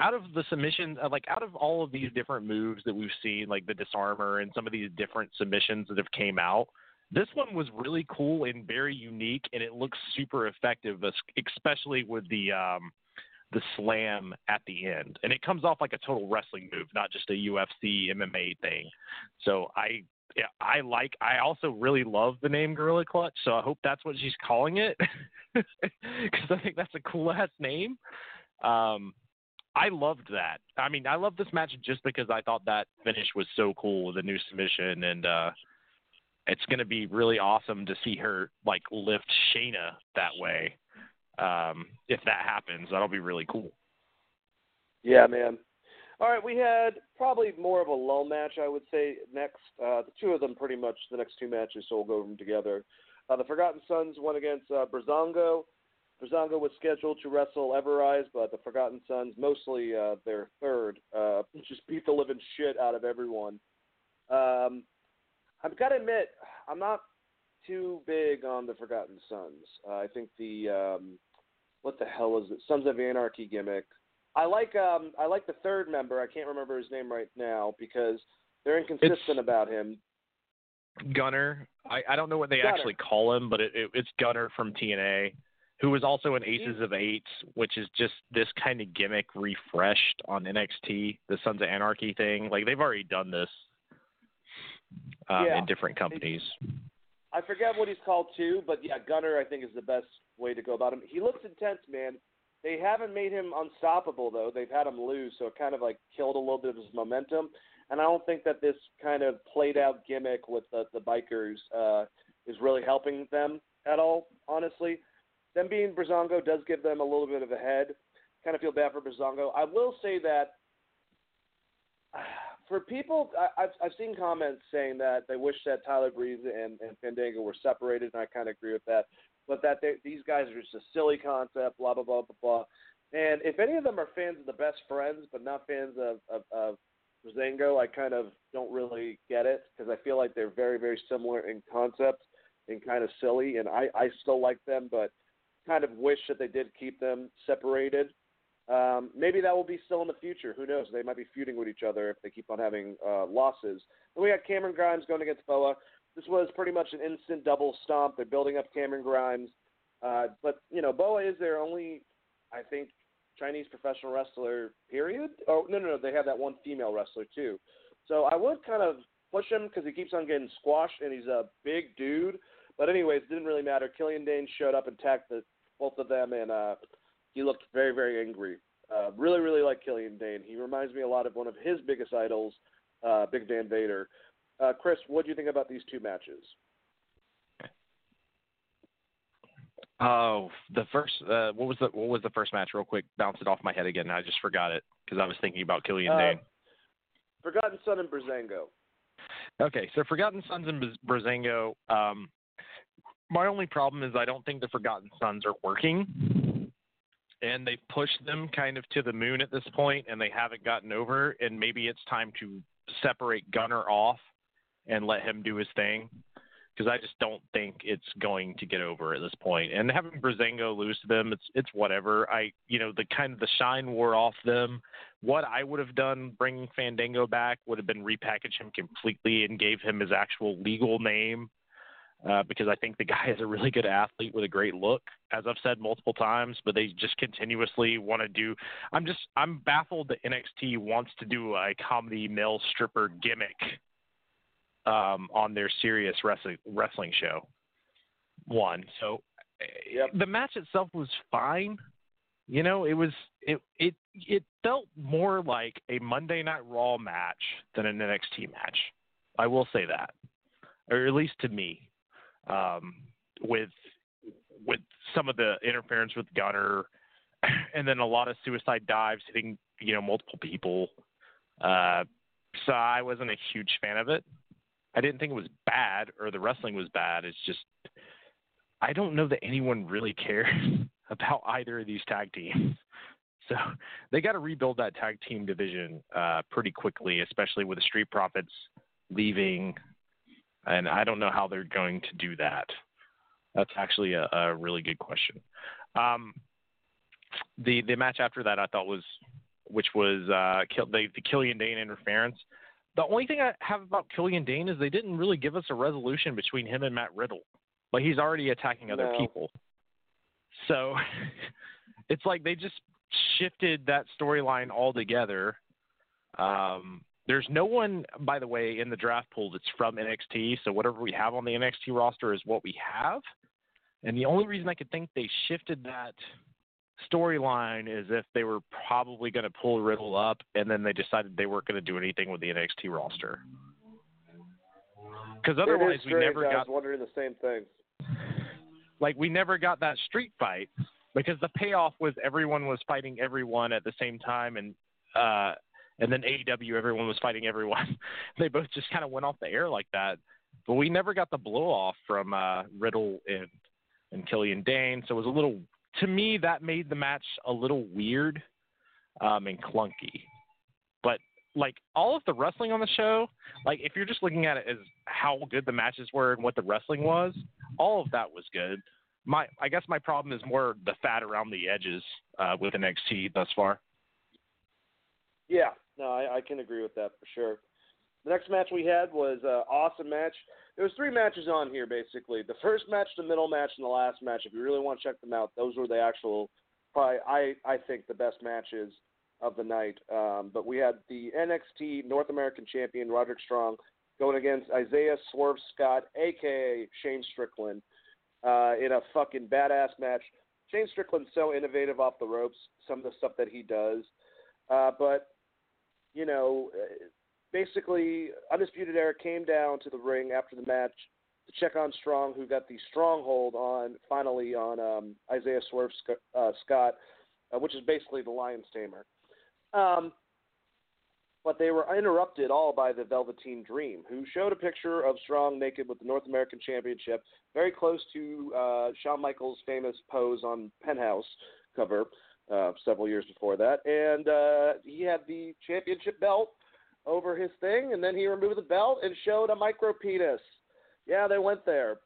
out of the submission, uh, like out of all of these different moves that we've seen, like the disarmer and some of these different submissions that have came out, this one was really cool and very unique, and it looks super effective, especially with the um, the slam at the end, and it comes off like a total wrestling move, not just a UFC MMA thing. So I. Yeah, I like. I also really love the name Gorilla Clutch, so I hope that's what she's calling it, (laughs) because I think that's a cool ass name. Um, I loved that. I mean, I love this match just because I thought that finish was so cool with the new submission, and uh, it's going to be really awesome to see her like lift Shayna that way. Um, if that happens, that'll be really cool. Yeah, man. All right, we had probably more of a lull match, I would say. Next, uh, the two of them pretty much the next two matches, so we'll go over them together. Uh, the Forgotten Sons went against uh, Breezango. Breezango was scheduled to wrestle Ever-Rise, but the Forgotten Sons, mostly uh, their third, uh, (laughs) just beat the living shit out of everyone. Um, I've got to admit, I'm not too big on the Forgotten Sons. Uh, I think the um, what the hell is it? Sons of Anarchy gimmick. I like um I like the third member. I can't remember his name right now because they're inconsistent It's- about him. Gunner. I, I don't know what they Gunner. actually call him, but it, it, it's Gunner from TNA, who was also in Aces of Eights, which is just this kind of gimmick refreshed on NXT, the Sons of Anarchy thing. Like they've already done this um, Yeah. in different companies. I forget what he's called too, but yeah, Gunner I think is the best way to go about him. He looks intense, man. They haven't made him unstoppable though. They've had him lose, so it kind of like killed a little bit of his momentum. And I don't think that this kind of played out gimmick with the, the bikers uh, is really helping them at all. Honestly, them being Breezango does give them a little bit of a head. Kind of feel bad for Breezango. I will say that (sighs) for people, I, I've I've seen comments saying that they wish that Tyler Breeze and, and Fandango were separated, and I kind of agree with that. But that they, these guys are just a silly concept, blah blah blah blah blah. And if any of them are fans of the best friends, but not fans of of, of Zango, I kind of don't really get it because I feel like they're very very similar in concept and kind of silly. And I I still like them, but kind of wish that they did keep them separated. Um, maybe that will be still in the future. Who knows? They might be feuding with each other if they keep on having uh, losses. Then we got Cameron Grimes going against Boa. This was pretty much an instant double stomp. They're building up Cameron Grimes, uh, but you know Boa is their only, I think, Chinese professional wrestler. Period. Oh no no no, they have that one female wrestler too. So I would kind of push him because he keeps on getting squashed and he's a big dude. But anyways, it didn't really matter. Killian Dain showed up and attacked the, both of them, and uh, he looked very, very angry. Uh, really, really like Killian Dain. He reminds me a lot of one of his biggest idols, uh, Big Van Vader. Uh, Chris, what do you think about these two matches? Oh, the first uh, what was the what was the first match? Real quick, bounce it off my head again. I just forgot it because I was thinking about Killian Uh, Dain. Forgotten Son and Breezango. Okay, so Forgotten Sons and Braz- Breezango. Um, my only problem is I don't think the Forgotten Sons are working, and they've pushed them kind of to the moon at this point, and they haven't gotten over. And maybe it's time to separate Gunner off and let him do his thing, because I just don't think it's going to get over at this point. And having Breezango lose to them, it's it's whatever. I you know the kind of the shine wore off them what I would have done bringing Fandango back would have been repackage him completely and gave him his actual legal name uh, because I think the guy is a really good athlete with a great look, as I've said multiple times. But they just continuously want to do. I'm just I'm baffled that NXT wants to do a comedy male stripper gimmick um, on their serious wrestling wrestling show. One, so eh, Yep. the match itself was fine. You know, it was it it it felt more like a Monday Night Raw match than an NXT match. I will say that, or at least to me, um, with with some of the interference with Gunner, (clears throat) and then a lot of suicide dives hitting you know multiple people. Uh, so I wasn't a huge fan of it. I didn't think it was bad or the wrestling was bad. It's just I don't know that anyone really cares (laughs) about either of these tag teams. (laughs) So they got to rebuild that tag team division uh, pretty quickly, especially with the Street Profits leaving. And I don't know how they're going to do that. That's actually a, a really good question. Um, the the match after that I thought was, which was uh, Kill, the, the Killian Dain interference. The only thing I have about Killian Dain is they didn't really give us a resolution between him and Matt Riddle, but he's already attacking other No. people. So (laughs) it's like they just shifted that storyline altogether. Um, there's no one, by the way, in the draft pool that's from NXT. So whatever we have on the NXT roster is what we have. And the only reason I could think they shifted that storyline is if they were probably going to pull Riddle up, and then they decided they weren't going to do anything with the NXT roster. Because otherwise, we never I got was wondering the same thing. like we never got that street fight because the payoff was everyone was fighting everyone at the same time and uh and then AEW, everyone was fighting everyone. (laughs) they both just kind of went off the air like that. But we never got the blow off from uh, Riddle and and Killian Dain, so it was a little. To me, that made the match a little weird um, and clunky. But like all of the wrestling on the show, like if you're just looking at it as how good the matches were and what the wrestling was, all of that was good. My I guess my problem is more the fat around the edges uh, with NXT thus far. Yeah, no, I, I can agree with that for sure. The next match we had was an awesome match. There was three matches on here basically. The first match, the middle match, and the last match. If you really want to check them out, those were the actual, probably I I think the best matches of the night. Um, but we had the NXT North American Champion Roderick Strong going against Isaiah Swerve Scott, aka Shane Strickland, uh, in a fucking badass match. Shane Strickland's so innovative off the ropes, some of the stuff that he does. Uh, but you know, basically, Undisputed Era came down to the ring after the match to check on Strong, who got the stronghold on finally on um, Isaiah Swerve uh, Scott, uh, which is basically the Lion's Tamer. Um, but they were interrupted all by the Velveteen Dream, who showed a picture of Strong naked with the North American Championship, very close to uh, Shawn Michaels' famous pose on Penthouse cover uh, several years before that. And uh, he had the championship belt over his thing, and then he removed the belt and showed a micro penis. Yeah, they went there.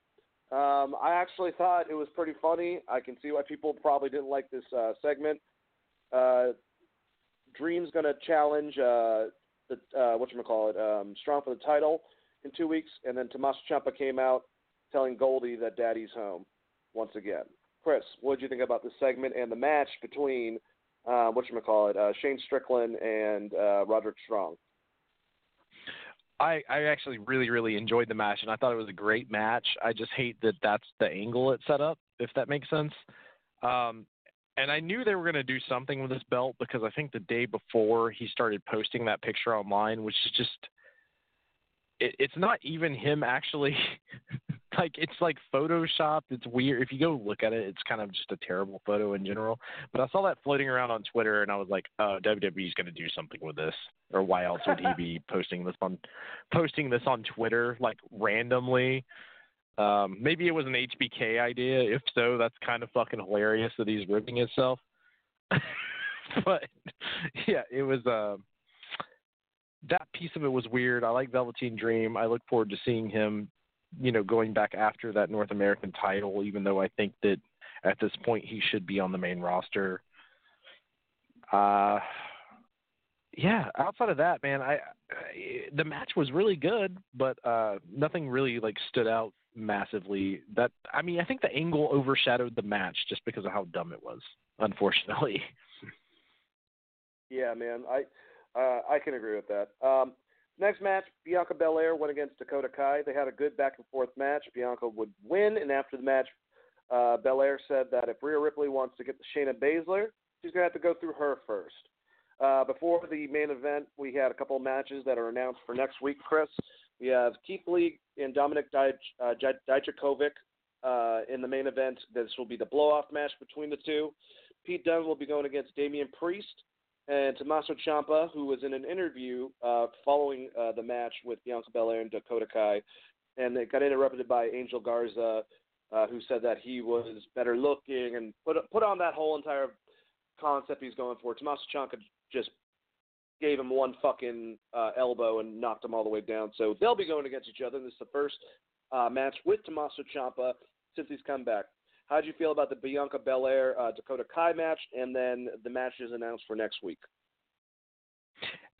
Um, I actually thought it was pretty funny. I can see why people probably didn't like this uh, segment. Uh, Dream's going to challenge uh, the uh, what you call it, um, Strong for the title in two weeks, and then Tommaso Ciampa came out telling Goldie that Daddy's home once again. Chris, what did you think about the segment and the match between uh, what you call it, uh, Shane Strickland and uh, Roderick Strong? I, I actually really really enjoyed the match and I thought it was a great match. I just hate that that's the angle it set up, if that makes sense. Um, and I knew they were going to do something with this belt because I think the day before he started posting that picture online, which is just it, it's not even him actually. (laughs) like it's like photoshopped. It's weird. If you go look at it, it's kind of just a terrible photo in general. But I saw that floating around on Twitter, and I was like, "Oh, WWE's going to do something with this." Or why else would he (laughs) be posting this on posting this on Twitter like randomly? Um, maybe it was an HBK idea. If so, that's kind of fucking hilarious that he's ripping himself. (laughs) but yeah, it was. Uh, that piece of it was weird. I like Velveteen Dream. I look forward to seeing him, you know, going back after that North American title. Even though I think that at this point he should be on the main roster. Uh, yeah. Outside of that, man, I, I the match was really good, but uh, nothing really like stood out massively. That I mean, I think the angle overshadowed the match just because of how dumb it was. Unfortunately. (laughs) Yeah, man, I uh, I can agree with that. Um, next match, Bianca Belair went against Dakota Kai. They had a good back and forth match. Bianca would win, and after the match, uh, Belair said that if Rhea Ripley wants to get the Shayna Baszler, she's gonna have to go through her first. Uh, before the main event, we had a couple of matches that are announced for next week, Chris. We have Keith Lee and Dominik uh, Dijakovic uh, in the main event. This will be the blow-off match between the two. Pete Dunne will be going against Damian Priest and Tommaso Ciampa, who was in an interview uh, following uh, the match with Bianca Belair and Dakota Kai, and it got interrupted by Angel Garza, uh, who said that he was better looking and put put on that whole entire concept he's going for. Tommaso Ciampa just gave him one fucking uh, elbow and knocked him all the way down. So they'll be going against each other. This is the first uh, match with Tommaso Ciampa since he's come back. How did you feel about the Bianca Belair uh, Dakota Kai match, and then the match is announced for next week?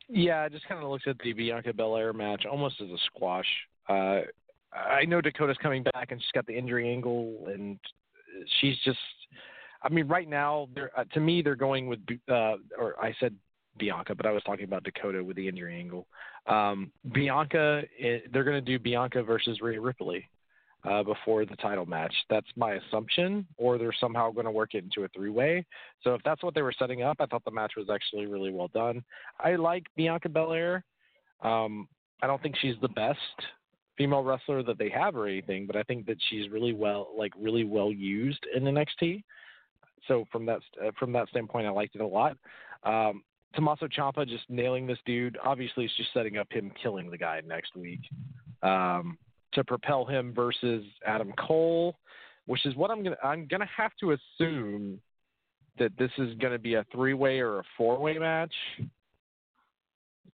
Yeah, I just kind of looked at the Bianca Belair match almost as a squash. Uh, I know Dakota's coming back, and she's got the injury angle, and she's just. I mean, right now, uh, to me, they're going with, uh, or I said Bianca, but I was talking about Dakota with the injury angle. Um, Bianca, eh, they're going to do Bianca versus Rhea Ripley uh, before the title match. That's my assumption, or they're somehow going to work it into a three way. So if that's what they were setting up, I thought the match was actually really well done. I like Bianca Belair. Um, I don't think she's the best female wrestler that they have or anything, but I think that she's really well, like really well used in NXT. So from that from that standpoint, I liked it a lot. Um, Tommaso Ciampa just nailing this dude. Obviously, it's just setting up him killing the guy next week um, to propel him versus Adam Cole, which is what I'm gonna. I'm gonna have to assume that this is gonna be a three way or a four way match.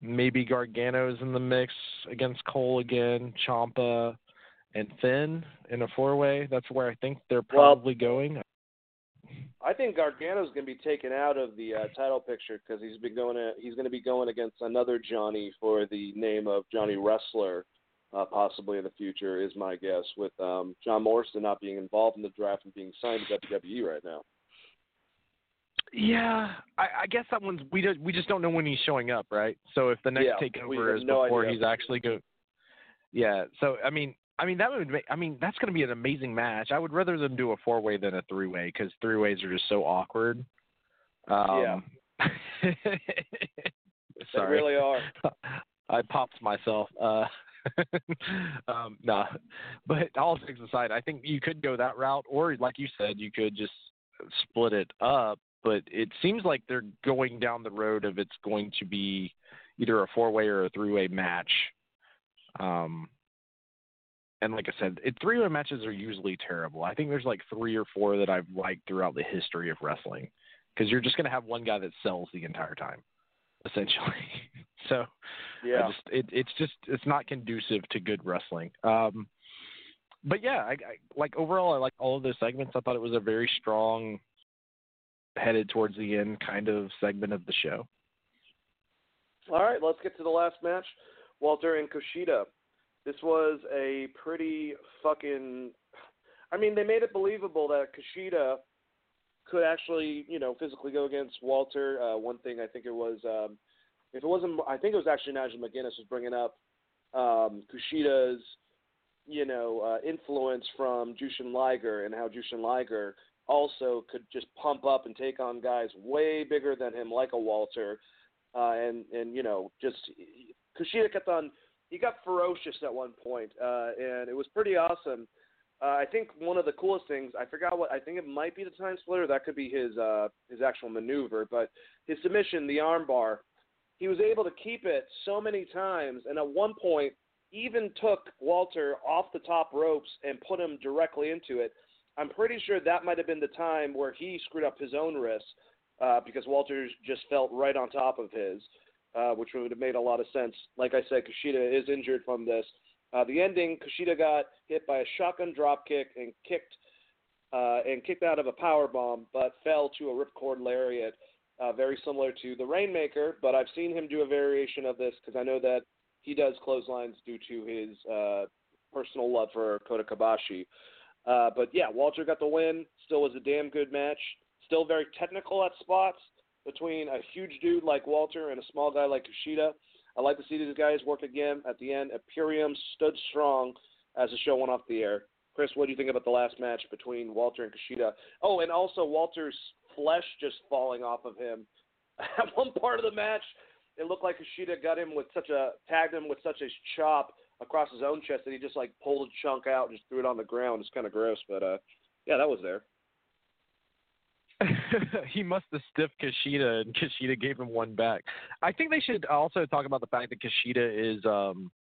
Maybe Gargano's in the mix against Cole again, Ciampa and Finn in a four way. That's where I think they're probably well, going. I think Gargano's going to be taken out of the uh, title picture because he's been going. To, he's going to be going against another Johnny for the name of Johnny Wrestler, uh, possibly in the future, is my guess. With um, John Morrison not being involved in the draft and being signed to WWE right now. Yeah, I, I guess that one's we just we just don't know when he's showing up, right? So if the next yeah, takeover is no before idea. he's actually go, yeah. So I mean, I mean that would make, I mean that's going to be an amazing match. I would rather them do a four way than a three way because three ways are just so awkward. Um, yeah. (laughs) sorry. They really are. (laughs) I popped myself. Uh, (laughs) um, no, but all things aside, I think you could go that route, or like you said, you could just split it up. But it seems like they're going down the road of it's going to be either a four way or a three way match. Um, and like I said, three way matches are usually terrible. I think there's like three or four that I've liked throughout the history of wrestling because you're just going to have one guy that sells the entire time, essentially. (laughs) so, yeah, just, it, it's just it's not conducive to good wrestling. Um, but yeah, I, I like overall, I like all of those segments. I thought it was a very strong, headed towards the end kind of segment of the show. All right, let's get to the last match. Walter and Kushida this was a pretty fucking. I mean, they made it believable that Kushida could actually, you know, physically go against Walter. Uh, one thing I think it was, um, if it wasn't, I think it was actually Nigel McGuinness was bringing up um, Kushida's, you know, uh, influence from Jushin Liger and how Jushin Liger also could just pump up and take on guys way bigger than him, like a Walter, uh, and and you know, just Kushida kept on he got ferocious at one point, uh, and it was pretty awesome. Uh, I think one of the coolest things I forgot what I think it might be the time splitter. That could be his uh, his actual maneuver, but his submission, the armbar, he was able to keep it so many times, and at one point even took Walter off the top ropes and put him directly into it. I'm pretty sure that might have been the time where he screwed up his own wrist uh, because Walter just felt right on top of his uh, which would have made a lot of sense. Like I said, Kushida is injured from this. Uh, the ending, Kushida got hit by a shotgun dropkick and kicked uh, and kicked out of a power bomb, but fell to a ripcord lariat, uh, very similar to the Rainmaker. But I've seen him do a variation of this because I know that he does clotheslines due to his uh, personal love for Kenta Kobashi. Uh, but yeah, Walter got the win. Still was a damn good match. Still very technical at spots between a huge dude like Walter and a small guy like Kushida. I like to see these guys work again. At the end, Imperium stood strong as the show went off the air. Chris, what do you think about the last match between Walter and Kushida? Oh, and also Walter's flesh just falling off of him. (laughs) At one part of the match, it looked like Kushida got him with such a tagged him with such a chop across his own chest that he just like pulled a chunk out and just threw it on the ground. It's kind of gross, but uh, yeah, that was there. (laughs) he must have stiffed Kushida, and (laughs) Kushida gave him one back. I think they should also talk about the fact that Kushida is um,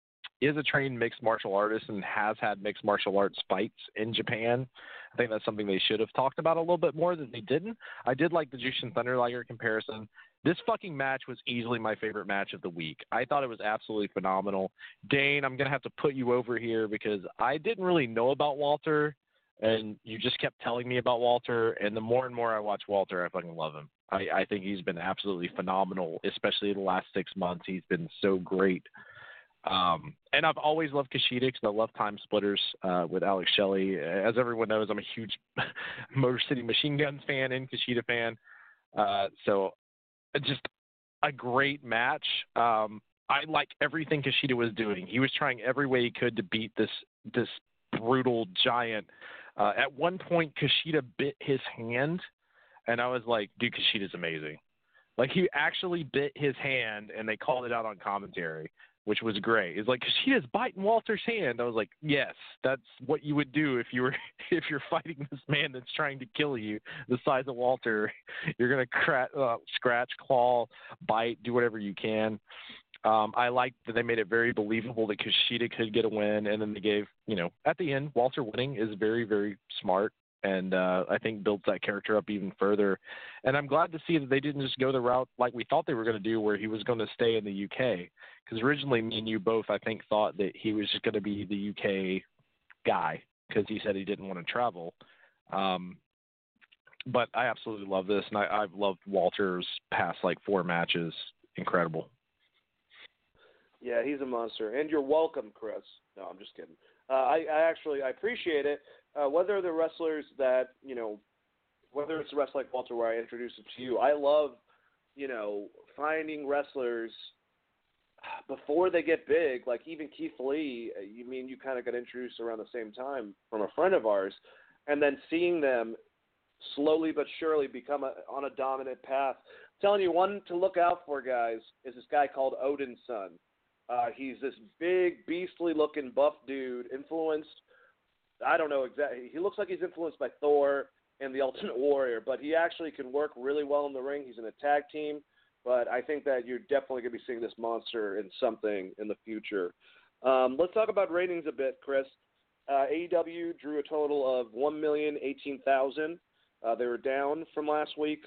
is a trained mixed martial artist and has had mixed martial arts fights in Japan. I think that's something they should have talked about a little bit more that they didn't. I did like the Jushin Thunder Liger comparison. This fucking match was easily my favorite match of the week. I thought it was absolutely phenomenal. Dane, I'm gonna have to put you over here because I didn't really know about Walter and you just kept telling me about Walter, and the more and more I watch Walter, I fucking love him. I, I think he's been absolutely phenomenal, especially the last six months. He's been so great. Um, and I've always loved Kushida because I love Time Splitters uh, with Alex Shelley. As everyone knows, I'm a huge (laughs) Motor City Machine Guns fan and Kushida fan. Uh, so just a great match. Um, I like everything Kushida was doing. He was trying every way he could to beat this this brutal giant uh, at one point, Kushida bit his hand, and I was like, dude, Kushida's amazing. Like he actually bit his hand, and they called it out on commentary. which was great. It's like Kushida's biting Walter's hand. I was like, yes, that's what you would do if you were (laughs) if you're fighting this man that's trying to kill you, the size of Walter. You're gonna cra- uh, scratch, claw, bite, do whatever you can. Um, I liked that they made it very believable that Kushida could get a win, and then they gave, you know, at the end, Walter winning is very, very smart and uh, I think builds that character up even further. And I'm glad to see that they didn't just go the route like we thought they were going to do, where he was going to stay in the UK. Because originally, me and you both, I think, thought that he was just going to be the UK guy because he said he didn't want to travel. Um, but I absolutely love this, and I, I've loved Walter's past like four matches. Incredible. Yeah, he's a monster, and you're welcome, Chris. No, I'm just kidding. Uh, I, I actually I appreciate it uh, whether the wrestlers that you know, whether it's a wrestler like Walter where I introduce it to you, I love you know finding wrestlers before they get big. Like even Keith Lee, uh, you mean you kind of got introduced around the same time from a friend of ours, and then seeing them slowly but surely become a, on a dominant path. I'm telling you, one to look out for, guys, is this guy called Odin's son. Uh, he's this big, beastly looking buff dude, influenced I don't know exactly. He looks like he's influenced by Thor and the Ultimate (laughs) Warrior, but he actually can work really well in the ring. He's in a tag team, but I think that you're definitely going to be seeing this monster in something in the future. Um, let's talk about ratings a bit, Chris. Uh, AEW drew a total of one million eighteen thousand. Uh, they were down from last week.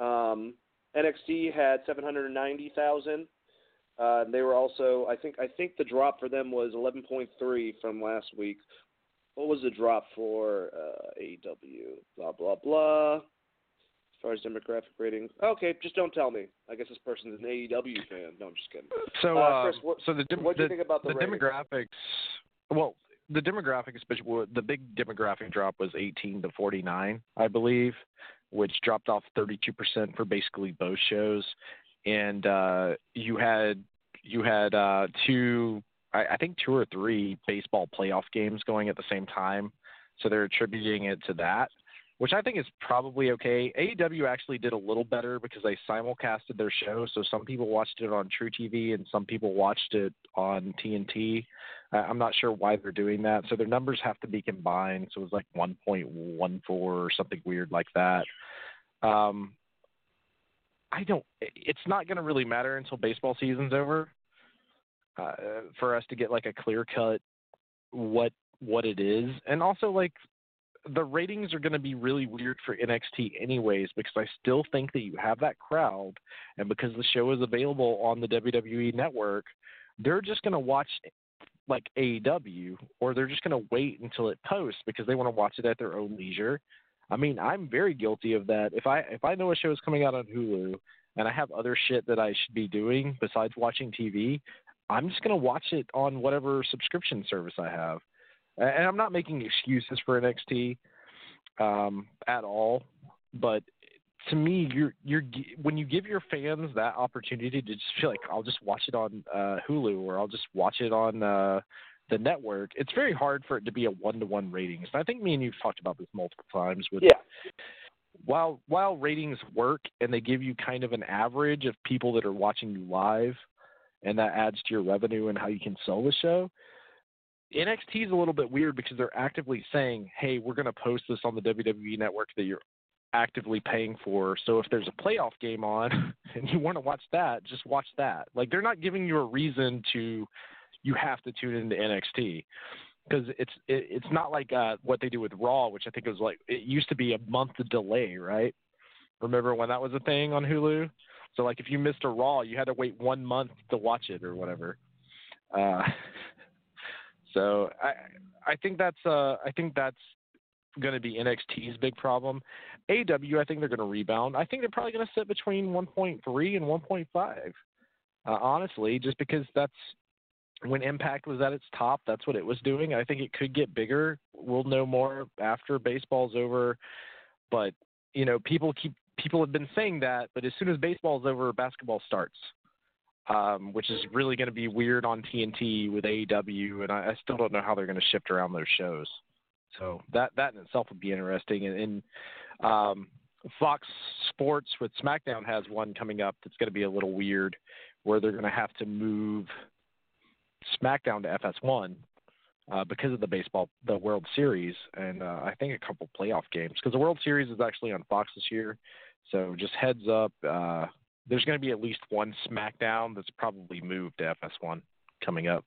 Um, NXT had seven hundred ninety thousand. Uh, they were also, I think, I think the drop for them was eleven point three from last week what was the drop for uh, AEW? Blah blah blah. As far as demographic ratings, okay, just don't tell me. I guess this person's an AEW fan. No, I'm just kidding. So, uh, Chris, what, so the, what do you think about the, the demographics? Well, the demographic, especially the big demographic drop was 18 to 49, I believe, which dropped off 32% for basically both shows. And uh, you had you had uh, two I, I think two or three baseball playoff games going at the same time, so they're attributing it to that, which I think is probably okay. AEW actually did a little better because they simulcasted their show, so some people watched it on truTV and some people watched it on TNT. I'm not sure why they're doing that, so their numbers have to be combined. So it was like 1.14 or something weird like that. Um, I don't. It's not going to really matter until baseball season's over uh, for us to get like a clear cut what what it is, and also like the ratings are going to be really weird for NXT anyways because I still think that you have that crowd, and because the show is available on the WWE network, they're just going to watch like AEW, or they're just going to wait until it posts because they want to watch it at their own leisure. I mean, I'm very guilty of that. If I if I know a show is coming out on Hulu and I have other shit that I should be doing besides watching TV, I'm just to watch it on whatever subscription service I have. And I'm not making excuses for NXT um, at all, but to me, you're you're when you give your fans that opportunity to just feel like I'll just watch it on uh, Hulu or I'll just watch it on uh, the network. It's very hard for it to be a one to one ratings. And I think me and you've talked about this multiple times. With yeah. While while ratings work and they give you kind of an average of people that are watching you live, and that adds to your revenue and how you can sell the show. NXT is a little bit weird because they're actively saying, "Hey, we're going to post this on the WWE network that you're actively paying for. So if there's a playoff game on (laughs) and you want to watch that, just watch that." Like they're not giving you a reason to you have to tune into NXT because it's it, it's not like uh, what they do with Raw, which I think was like it used to be a month delay, right? Remember when that was a thing on Hulu? So like if you missed a Raw, you had to wait one month to watch it or whatever. Uh, (laughs) so I I think that's uh I think that's going to be NXT's big problem. AW I think they're going to rebound. I think they're probably going to sit between 1.3 and 1.5. Uh, honestly, just because that's when Impact was at its top, that's what it was doing. I think it could get bigger. We'll know more after baseball's over, but you know, people keep people have been saying that, but as soon as baseball's over, basketball starts, um, which is really going to be weird on TNT with AEW, and I, I still don't know how they're going to shift around those shows. So that that in itself would be interesting. And, and um, Fox Sports with SmackDown has one coming up that's going to be a little weird, where they're going to have to move SmackDown to FS1 uh, because of the baseball, the World Series, and uh, I think a couple playoff games because the World Series is actually on Fox this year. So just heads up, uh, there's going to be at least one SmackDown that's probably moved to FS1 coming up.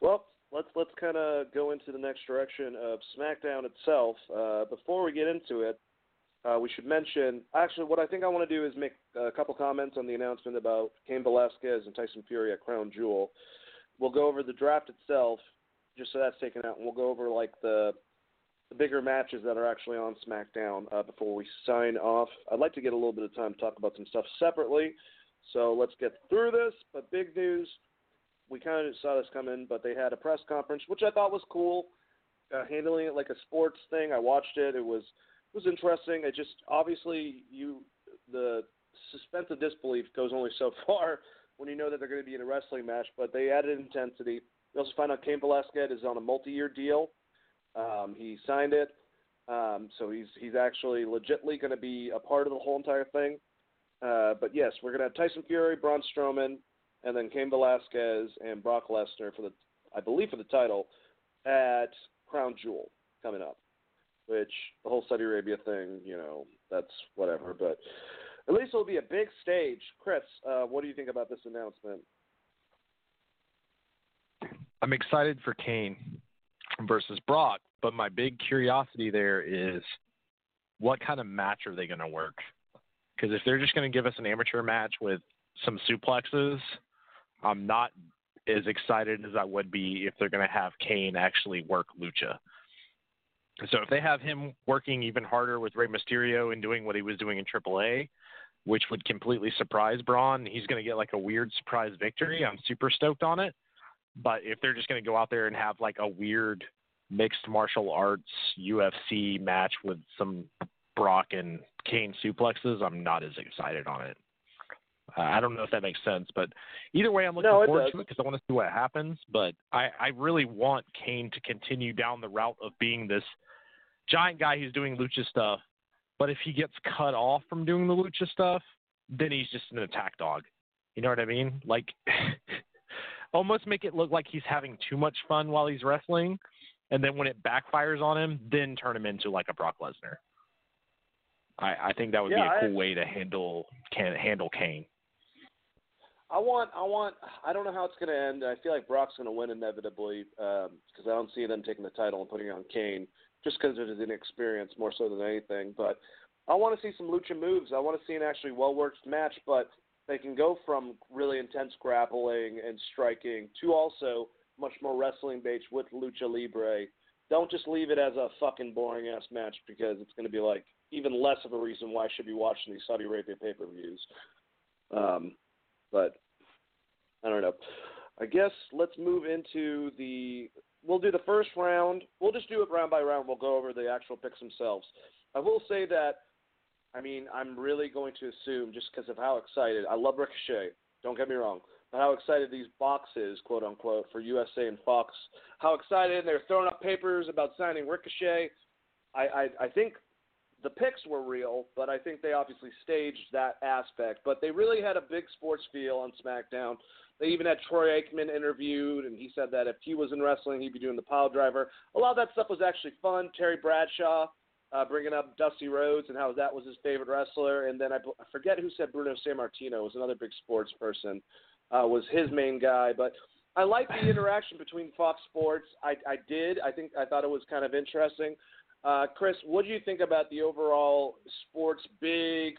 Well, let's let's kind of go into the next direction of SmackDown itself. Uh, before we get into it, uh, we should mention actually what I think I want to do is make a couple comments on the announcement about Cain Velasquez and Tyson Fury at Crown Jewel. We'll go over the draft itself, just so that's taken out, and we'll go over like the the bigger matches that are actually on SmackDown uh, before we sign off. I'd like to get a little bit of time to talk about some stuff separately, so let's get through this. But big news we kind of saw this coming, but they had a press conference, which I thought was cool, uh, handling it like a sports thing. I watched it; it was was interesting. It just obviously you the suspense of disbelief goes only so (laughs) far when you know that they're going to be in a wrestling match, but they added intensity. We also find out Cain Velasquez is on a multi-year deal. Um, he signed it, um, so he's he's actually legitly going to be a part of the whole entire thing. Uh, but yes, we're going to have Tyson Fury, Braun Strowman, and then Cain Velasquez and Brock Lesnar for the, I believe, for the title at Crown Jewel coming up. Which the whole Saudi Arabia thing, you know, that's whatever. But at least it'll be a big stage. Chris, uh, what do you think about this announcement? I'm excited for Cain versus Brock, but my big curiosity there is what kind of match are they going to work? Because if they're just going to give us an amateur match with some suplexes, I'm not as excited as I would be if they're going to have Cain actually work lucha. So if they have him working even harder with Rey Mysterio and doing what he was doing in AAA, which would completely surprise Braun, he's going to get like a weird surprise victory. I'm super stoked on it. But if they're just going to go out there and have like a weird mixed martial arts UFC match with some Brock and Cain suplexes, I'm not as excited on it. Uh, I don't know if that makes sense, but either way, I'm looking no, forward does. to it because I want to see what happens. But I, I really want Cain to continue down the route of being this giant guy who's doing lucha stuff. But if he gets cut off from doing the lucha stuff, then he's just an attack dog. You know what I mean? Like, (laughs) almost make it look like he's having too much fun while he's wrestling, and then when it backfires on him, then turn him into like a Brock Lesnar. I, I think that would yeah, be a cool I, way to handle can handle Cain. I want, I want, I don't know how it's going to end. I feel like Brock's going to win inevitably because um, I don't see them taking the title and putting it on Cain just because of his inexperience more so than anything. But I want to see some lucha moves. I want to see an actually well worked match, but they can go from really intense grappling and striking to also much more wrestling based with lucha libre. Don't just leave it as a fucking boring ass match because it's going to be like even less of a reason why I should be watching these Saudi Arabia pay per views. Um, but I don't know. I guess let's move into the. We'll do the first round. We'll just do it round by round. We'll go over the actual picks themselves. I will say that. I mean, I'm really going to assume just because of how excited I love Ricochet. Don't get me wrong, but how excited these boxes, quote unquote, for USA and Fox. How excited they're throwing up papers about signing Ricochet. I, I, I think the picks were real, but I think they obviously staged that aspect. But they really had a big sports feel on SmackDown. They even had Troy Aikman interviewed, and he said that if he was in wrestling, he'd be doing the pile driver. A lot of that stuff was actually fun. Terry Bradshaw uh, bringing up Dusty Rhodes and how that was his favorite wrestler, and then I, I forget who said Bruno Sammartino was another big sports person, uh, was his main guy. But I like the (laughs) interaction between Fox Sports. I, I did. I think I thought it was kind of interesting. Uh, Chris, what do you think about the overall sports big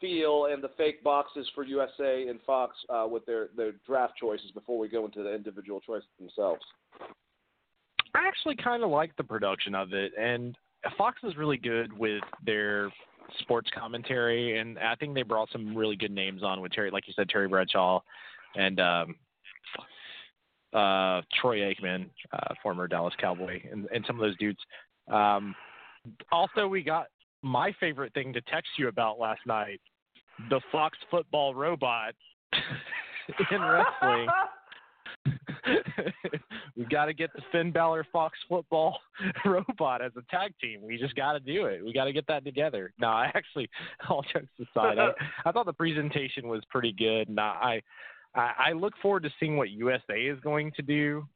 feel and the fake boxes for USA and Fox uh, with their, their draft choices before we go into the individual choices themselves? I actually kind of like the production of it, and Fox is really good with their sports commentary, and I think they brought some really good names on with Terry, like you said, Terry Bradshaw, and um, uh, Troy Aikman, uh, former Dallas Cowboy, and, and some of those dudes. Um, also, we got my favorite thing to text you about last night: the Fox football robot (laughs) in wrestling. (laughs) We've got to get the Finn Balor Fox football (laughs) robot as a tag team. We just got to do it. We got to get that together. No, I actually, all jokes aside, I, I thought the presentation was pretty good. And I, I, I look forward to seeing what USA is going to do,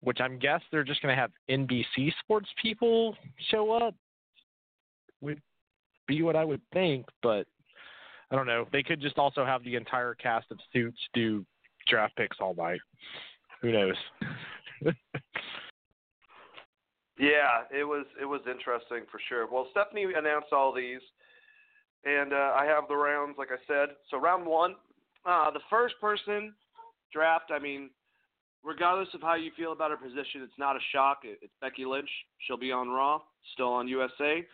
which I'm guess they're just going to have NBC sports people show up. Would be what I would think, but I don't know. They could just also have the entire cast of Suits do draft picks all night. Who knows? (laughs) yeah, it was it was interesting for sure. Well, Stephanie announced all these, and uh, I have the rounds like I said. So round one, uh, the first person draft. I mean, regardless of how you feel about her position, it's not a shock. It's Becky Lynch. She'll be on Raw, still on USA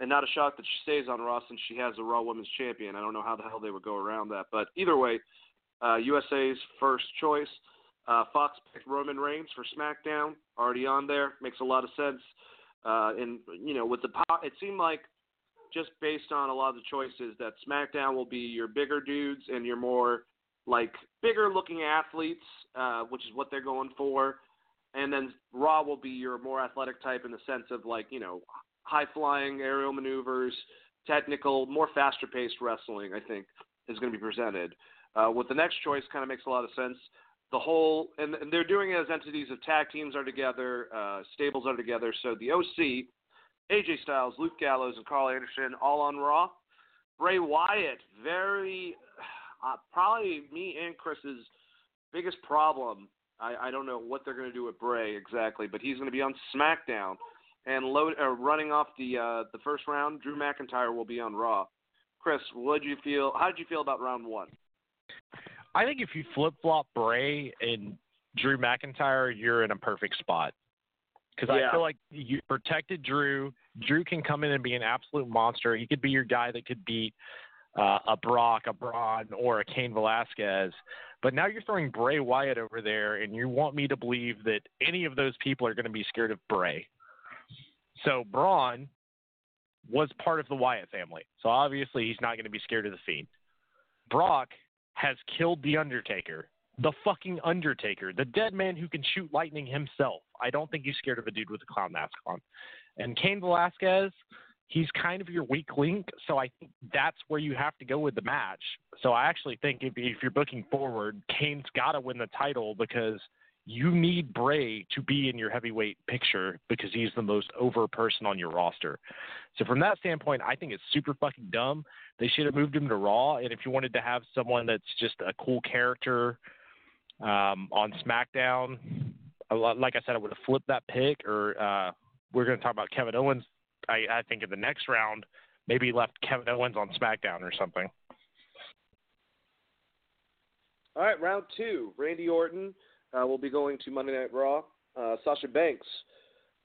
and not a shock that she stays on Raw since she has a Raw Women's Champion. I don't know how the hell they would go around that, but either way, uh, USA's first choice. Uh, Fox picked Roman Reigns for SmackDown, already on there, makes a lot of sense. Uh, and you know, with the it seemed like just based on a lot of the choices that SmackDown will be your bigger dudes and your more like bigger looking athletes, uh, which is what they're going for. And then Raw will be your more athletic type in the sense of like you know high flying aerial maneuvers, technical, more faster paced wrestling, I think, is going to be presented. Uh, with the next choice, kind of makes a lot of sense. The whole, and, and they're doing it as entities of tag teams are together, uh, stables are together. So the OC, AJ Styles, Luke Gallows, and Karl Anderson all on Raw. Bray Wyatt, very, uh, probably me and Chris's biggest problem. I, I don't know what they're going to do with Bray exactly, but he's going to be on SmackDown and load, uh, running off the uh, the first round, Drew McIntyre will be on Raw. Chris, what did you feel? How did you feel about round one? I think if you flip flop Bray and Drew McIntyre, you're in a perfect spot. Because yeah. I feel like you protected Drew. Drew can come in and be an absolute monster. He could be your guy that could beat uh, a Brock, a Braun, or a Cain Velasquez. But now you're throwing Bray Wyatt over there, and you want me to believe that any of those people are going to be scared of Bray. So Braun was part of the Wyatt family. So obviously he's not going to be scared of the Fiend. Brock has killed the Undertaker, the fucking Undertaker, the dead man who can shoot lightning himself. I don't think he's scared of a dude with a clown mask on. And Cain Velasquez, he's kind of your weak link. So I think that's where you have to go with the match. So I actually think if, if you're booking forward, Cain's got to win the title because – you need Bray to be in your heavyweight picture because he's the most over person on your roster. So from that standpoint, I think it's super fucking dumb. They should have moved him to Raw. And if you wanted to have someone that's just a cool character um, on SmackDown, like I said, I would have flipped that pick. Or uh, we're going to talk about Kevin Owens. I, I think in the next round, maybe left Kevin Owens on SmackDown or something. All right, round two. Randy Orton uh, will be going to Monday Night Raw. Uh, Sasha Banks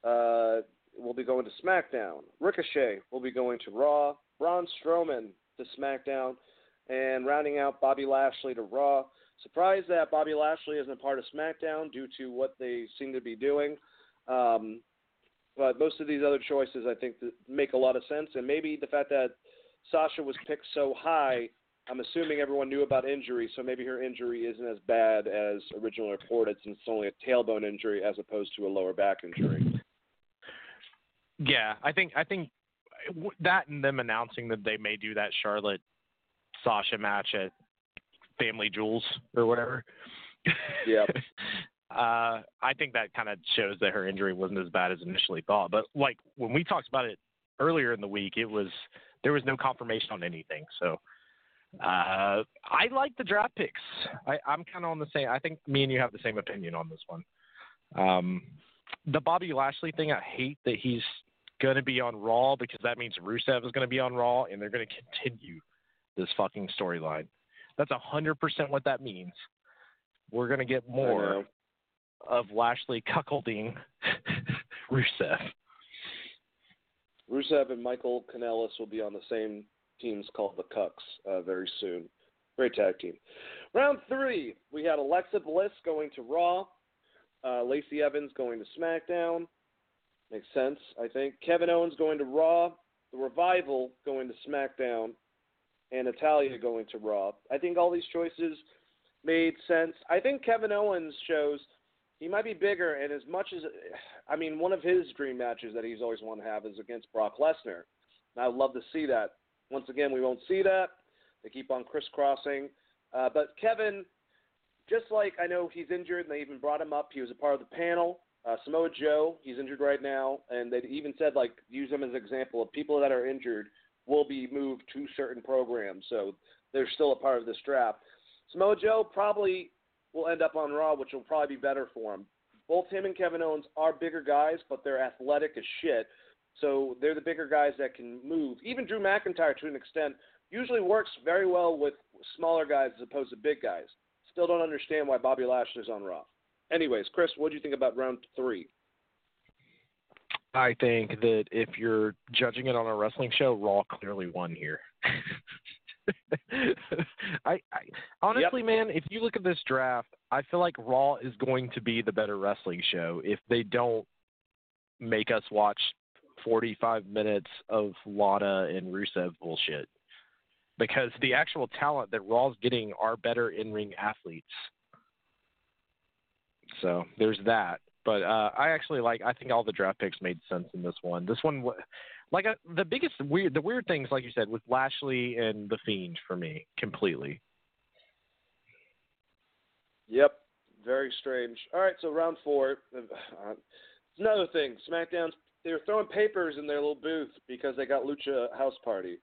uh, will be going to SmackDown. Ricochet will be going to Raw. Braun Strowman to SmackDown. And rounding out Bobby Lashley to Raw. Surprised that Bobby Lashley isn't a part of SmackDown due to what they seem to be doing. Um, but most of these other choices, I think, make a lot of sense. And maybe the fact that Sasha was picked so high I'm assuming everyone knew about injury, so maybe her injury isn't as bad as originally reported, since it's only a tailbone injury as opposed to a lower back injury. Yeah, I think I think that and them announcing that they may do that Charlotte Sasha match at Family Jewels or whatever. Yeah. (laughs) uh, I think that kind of shows that her injury wasn't as bad as initially thought. But like when we talked about it earlier in the week, it was there was no confirmation on anything. So uh, I like the draft picks. I, I'm kind of on the same. I think me and you have the same opinion on this one. Um, the Bobby Lashley thing, I hate that he's going to be on Raw because that means Rusev is going to be on Raw and they're going to continue this fucking storyline. That's a hundred percent what that means. We're going to get more of Lashley cuckolding (laughs) Rusev. Rusev and Michael Kanellis will be on the same teams called the Cucks uh, very soon. Great tag team. Round three, we had Alexa Bliss going to Raw, uh, Lacey Evans going to SmackDown. Makes sense, I think. Kevin Owens going to Raw, The Revival going to SmackDown, and Natalya going to Raw. I think all these choices made sense. I think Kevin Owens shows he might be bigger, and as much as I mean, one of his dream matches that he's always wanted to have is against Brock Lesnar. And I'd love to see that. Once again, we won't see that. They keep on crisscrossing. Uh, but Kevin, just like I know he's injured, and they even brought him up. He was a part of the panel. Uh, Samoa Joe, he's injured right now, and they even said like use him as an example of people that are injured will be moved to certain programs, so they're still a part of this draft. Samoa Joe probably will end up on Raw, which will probably be better for him. Both him and Kevin Owens are bigger guys, but they're athletic as shit. So they're the bigger guys that can move. Even Drew McIntyre, to an extent, usually works very well with smaller guys as opposed to big guys. Still don't understand why Bobby Lashley's on Raw. Anyways, Chris, what do you think about round three? I think that if you're judging it on a wrestling show, Raw clearly won here. (laughs) (laughs) I, I honestly, yep. man, if you look at this draft, I feel like Raw is going to be the better wrestling show if they don't make us watch 45 minutes of Lana and Rusev bullshit. Because the actual talent that Raw's getting are better in ring athletes. So there's that. But uh, I actually like. I think all the draft picks made sense in this one. This one, like uh, the biggest weird, the weird things, like you said, with Lashley and the Fiend for me completely. Yep, very strange. All right, so round four. (sighs) Uh, another thing. SmackDown's they were throwing papers in their little booth because they got Lucha House Party.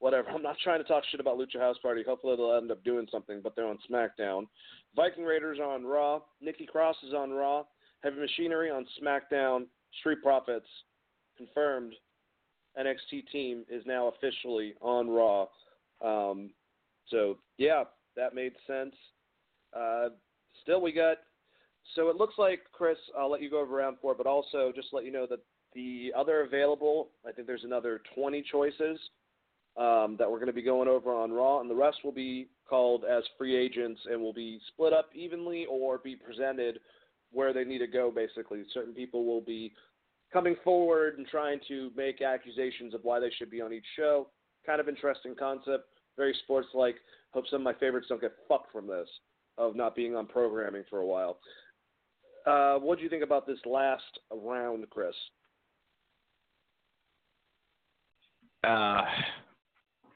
Whatever. I'm not trying to talk shit about Lucha House Party. Hopefully they'll end up doing something, but they're on SmackDown. Viking Raiders on Raw. Nikki Cross is on Raw. Heavy Machinery on SmackDown. Street Profits confirmed. NXT team is now officially on Raw. Um, so yeah, that made sense. Uh, still, we got. So it looks like Chris. I'll let you go over round four, but also just let you know that the other available. I think there's another 20 choices um, that we're going to be going over on Raw, and the rest will be called as free agents and will be split up evenly or be presented where they need to go. Basically, certain people will be coming forward and trying to make accusations of why they should be on each show. Kind of interesting concept, very sports like. Hope some of my favorites don't get fucked from this of not being on programming for a while. Uh, what do you think about this last round, Chris? Uh,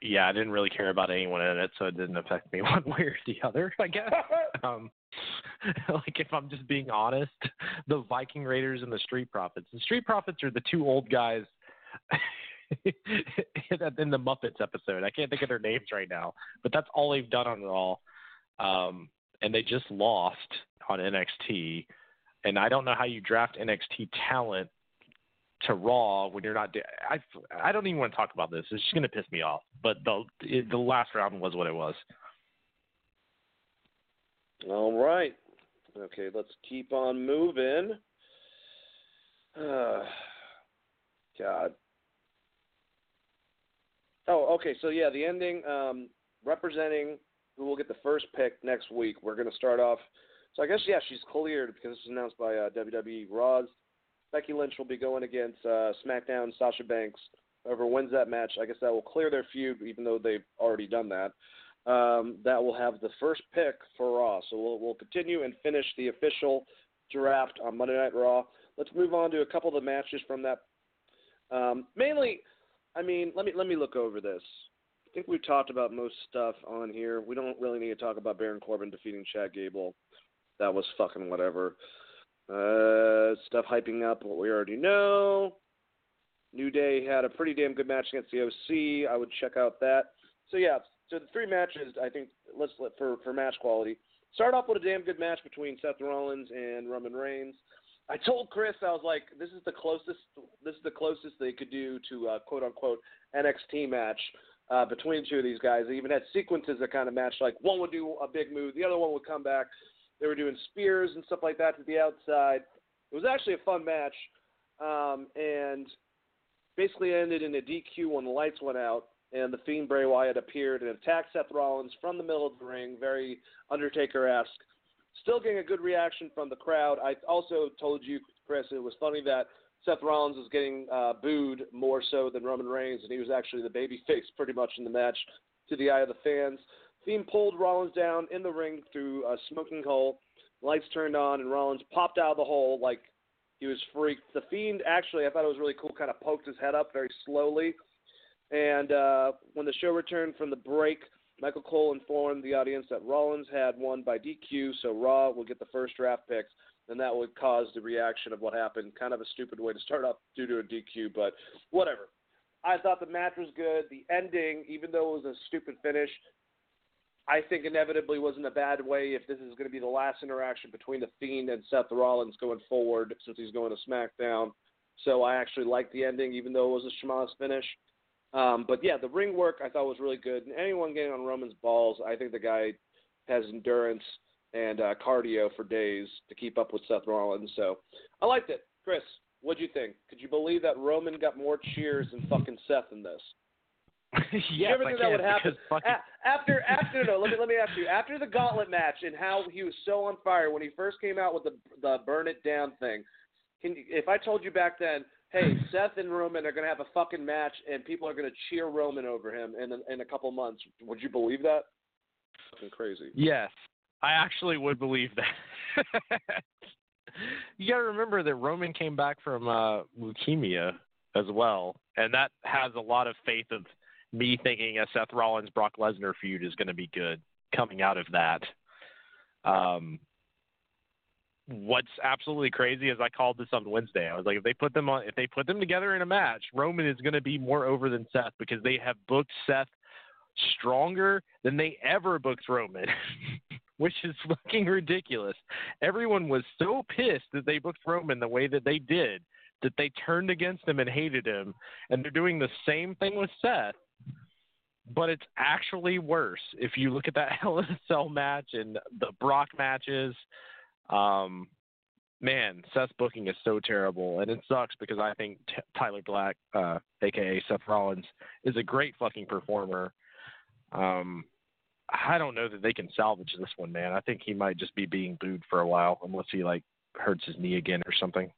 yeah, I didn't really care about anyone in it, so it didn't affect me (laughs) one way or the other. I guess. (laughs) um, (laughs) like if I'm just being honest, the Viking Raiders and the Street Profits. The Street Profits are the two old guys in the Muppets episode. I can't think of their names right now, but that's all they've done on Raw. Um, and they just lost on NXT. And I don't know how you draft NXT talent to Raw when you're not. I I don't even want to talk about this. It's just going to piss me off. But the the last round was what it was. All right. Okay, let's keep on moving. Uh, God. Oh, okay. So yeah, the ending. Um, representing who will get the first pick next week. We're going to start off. So I guess yeah, she's cleared because was announced by uh, WWE. Raw's Becky Lynch will be going against uh, SmackDown Sasha Banks. Whoever wins that match, I guess that will clear their feud, even though they've already done that. Um, that will have the first pick for Raw. So we'll, we'll continue and finish the official draft on Monday Night Raw. Let's move on to a couple of the matches from that. Um, mainly, I mean, let me let me look over this. I think we've talked about most stuff on here. We don't really need to talk about Baron Corbin defeating Chad Gable. That was fucking whatever. Uh, stuff hyping up what we already know. New Day had a pretty damn good match against the OC. I would check out that. So yeah, so the three matches I think let's let for for match quality. Start off with a damn good match between Seth Rollins and Roman Reigns. I told Chris I was like, this is the closest this is the closest they could do to uh, quote unquote NXT match uh, between two of these guys. They even had sequences that kind of matched. Like one would do a big move, the other one would come back. They were doing spears and stuff like that to the outside. It was actually a fun match, um, and basically ended in a DQ when the lights went out and the Fiend Bray Wyatt appeared and attacked Seth Rollins from the middle of the ring, very Undertaker-esque. Still getting a good reaction from the crowd. I also told you, Chris, it was funny that Seth Rollins was getting uh, booed more so than Roman Reigns, and he was actually the baby face pretty much in the match to the eye of the fans. Fiend pulled Rollins down in the ring through a smoking hole. Lights turned on, and Rollins popped out of the hole like he was freaked. The Fiend actually, I thought it was really cool, kind of poked his head up very slowly. And uh, when the show returned from the break, Michael Cole informed the audience that Rollins had won by DQ, so Raw will get the first draft picks, and that would cause the reaction of what happened. Kind of a stupid way to start off due to a DQ, but whatever. I thought the match was good. The ending, even though it was a stupid finish, I think inevitably wasn't a bad way if this is going to be the last interaction between the Fiend and Seth Rollins going forward since he's going to SmackDown. So I actually liked the ending, even though it was a Schmozz finish. Um, but yeah, the ring work I thought was really good. And anyone getting on Roman's balls, I think the guy has endurance and uh, cardio for days to keep up with Seth Rollins. So I liked it. Chris, what'd you think? Could you believe that Roman got more cheers than fucking Seth in this? Yeah, (laughs) you that would happen fucking... after after no. Let me let me ask you. After the gauntlet match and how he was so on fire when he first came out with the the burn it down thing. Can you, if I told you back then, hey, Seth and Roman are going to have a fucking match and people are going to cheer Roman over him in in a couple months, would you believe that? Fucking crazy. Yes, I actually would believe that. (laughs) you got to remember that Roman came back from uh, leukemia as well, and that has a lot of faith of me thinking a Seth Rollins Brock Lesnar feud is going to be good coming out of that. Um, what's absolutely crazy is I called this on Wednesday. I was like, if they put them on, if they put them together in a match, Roman is going to be more over than Seth because they have booked Seth stronger than they ever booked Roman, (laughs) which is fucking ridiculous. Everyone was so pissed that they booked Roman the way that they did that they turned against him and hated him, and they're doing the same thing with Seth. But it's actually worse if you look at that Hell in a Cell match and the Brock matches um, man, Seth's booking is so terrible, and it sucks because I think T- Tyler Black, uh, aka Seth Rollins, is a great fucking performer. Um, I don't know that they can salvage this one, man. I think he might just be being booed for a while, unless he like hurts his knee again or something.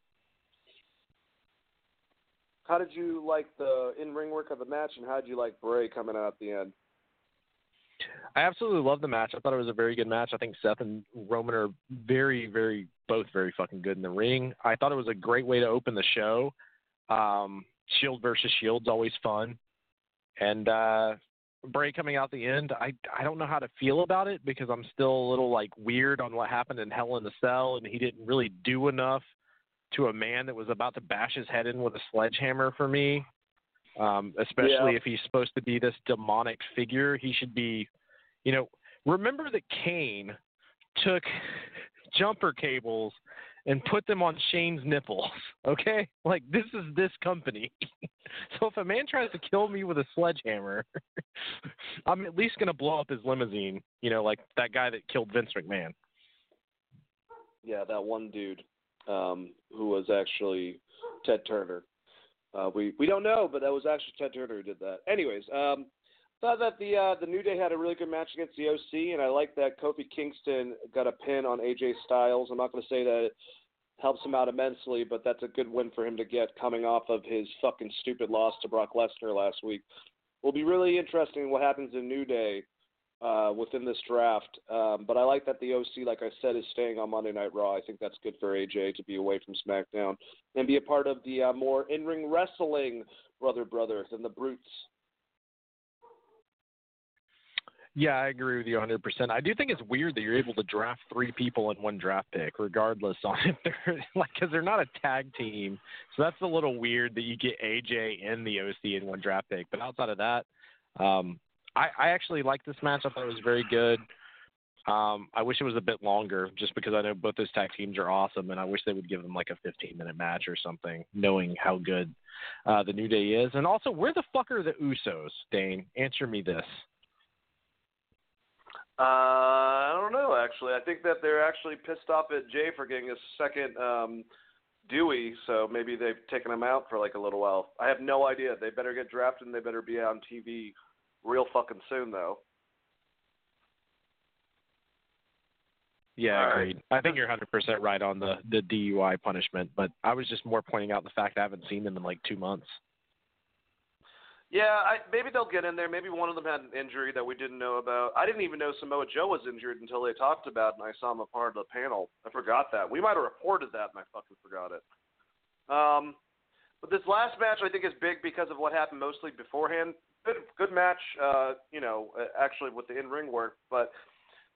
How did you like the in-ring work of the match, and how did you like Bray coming out at the end? I absolutely love the match. I thought it was a very good match. I think Seth and Roman are very, very, both very fucking good in the ring. I thought it was a great way to open the show. Um, Shield versus Shield's always fun, and uh, Bray coming out the end. I I don't know how to feel about it because I'm still a little like weird on what happened in Hell in the Cell, and he didn't really do enough to a man that was about to bash his head in with a sledgehammer for me um, especially yeah. if he's supposed to be this demonic figure. He should be, you know, remember that Kane took (laughs) jumper cables and put them on Shane's nipples. (laughs) Okay, like this is this company. (laughs) so if a man tries to kill me with a sledgehammer, I'm at least gonna blow up his limousine. You know, like that guy that killed Vince McMahon. Yeah, that one dude um, who was actually Ted Turner. Uh, we we don't know, but that was actually Ted Turner who did that. Anyways, um, thought that the uh, the New Day had a really good match against the OC, and I like that Kofi Kingston got a pin on AJ Styles. I'm not going to say that it helps him out immensely, but that's a good win for him to get coming off of his fucking stupid loss to Brock Lesnar last week. Will be really interesting what happens in New Day uh, within this draft. Um, but I like that the OC, like I said, is staying on Monday Night Raw. I think that's good for AJ to be away from SmackDown and be a part of the uh, more in ring wrestling brother brother than the Brutes. Yeah, I agree with you 100%. I do think it's weird that you're able to draft three people in one draft pick, regardless on if they're (laughs) like because they're not a tag team. So that's a little weird that you get AJ and the OC in one draft pick. But outside of that, um, I, I actually liked this match. I thought it was very good. Um, I wish it was a bit longer, just because I know both those tag teams are awesome, and I wish they would give them like a 15 minute match or something, knowing how good uh, the New Day is. And also, where the fuck are the Usos, Dain? Answer me this. Uh, I don't know. Actually, I think that they're actually pissed off at Jay for getting a second um, DUI, so maybe they've taken him out for like a little while. I have no idea. They better get drafted and they better be on TV real fucking soon, though. Yeah, agreed. Right. I think you're 100% right on the the DUI punishment, but I was just more pointing out the fact I haven't seen them in like two months. Yeah, I, maybe they'll get in there. Maybe one of them had an injury that we didn't know about. I didn't even know Samoa Joe was injured until they talked about it, and I saw him a part of the panel. I forgot that. We might have reported that, and I fucking forgot it. Um, But this last match I think is big because of what happened mostly beforehand. Good, good match. Uh, you know, actually with the in-ring work. But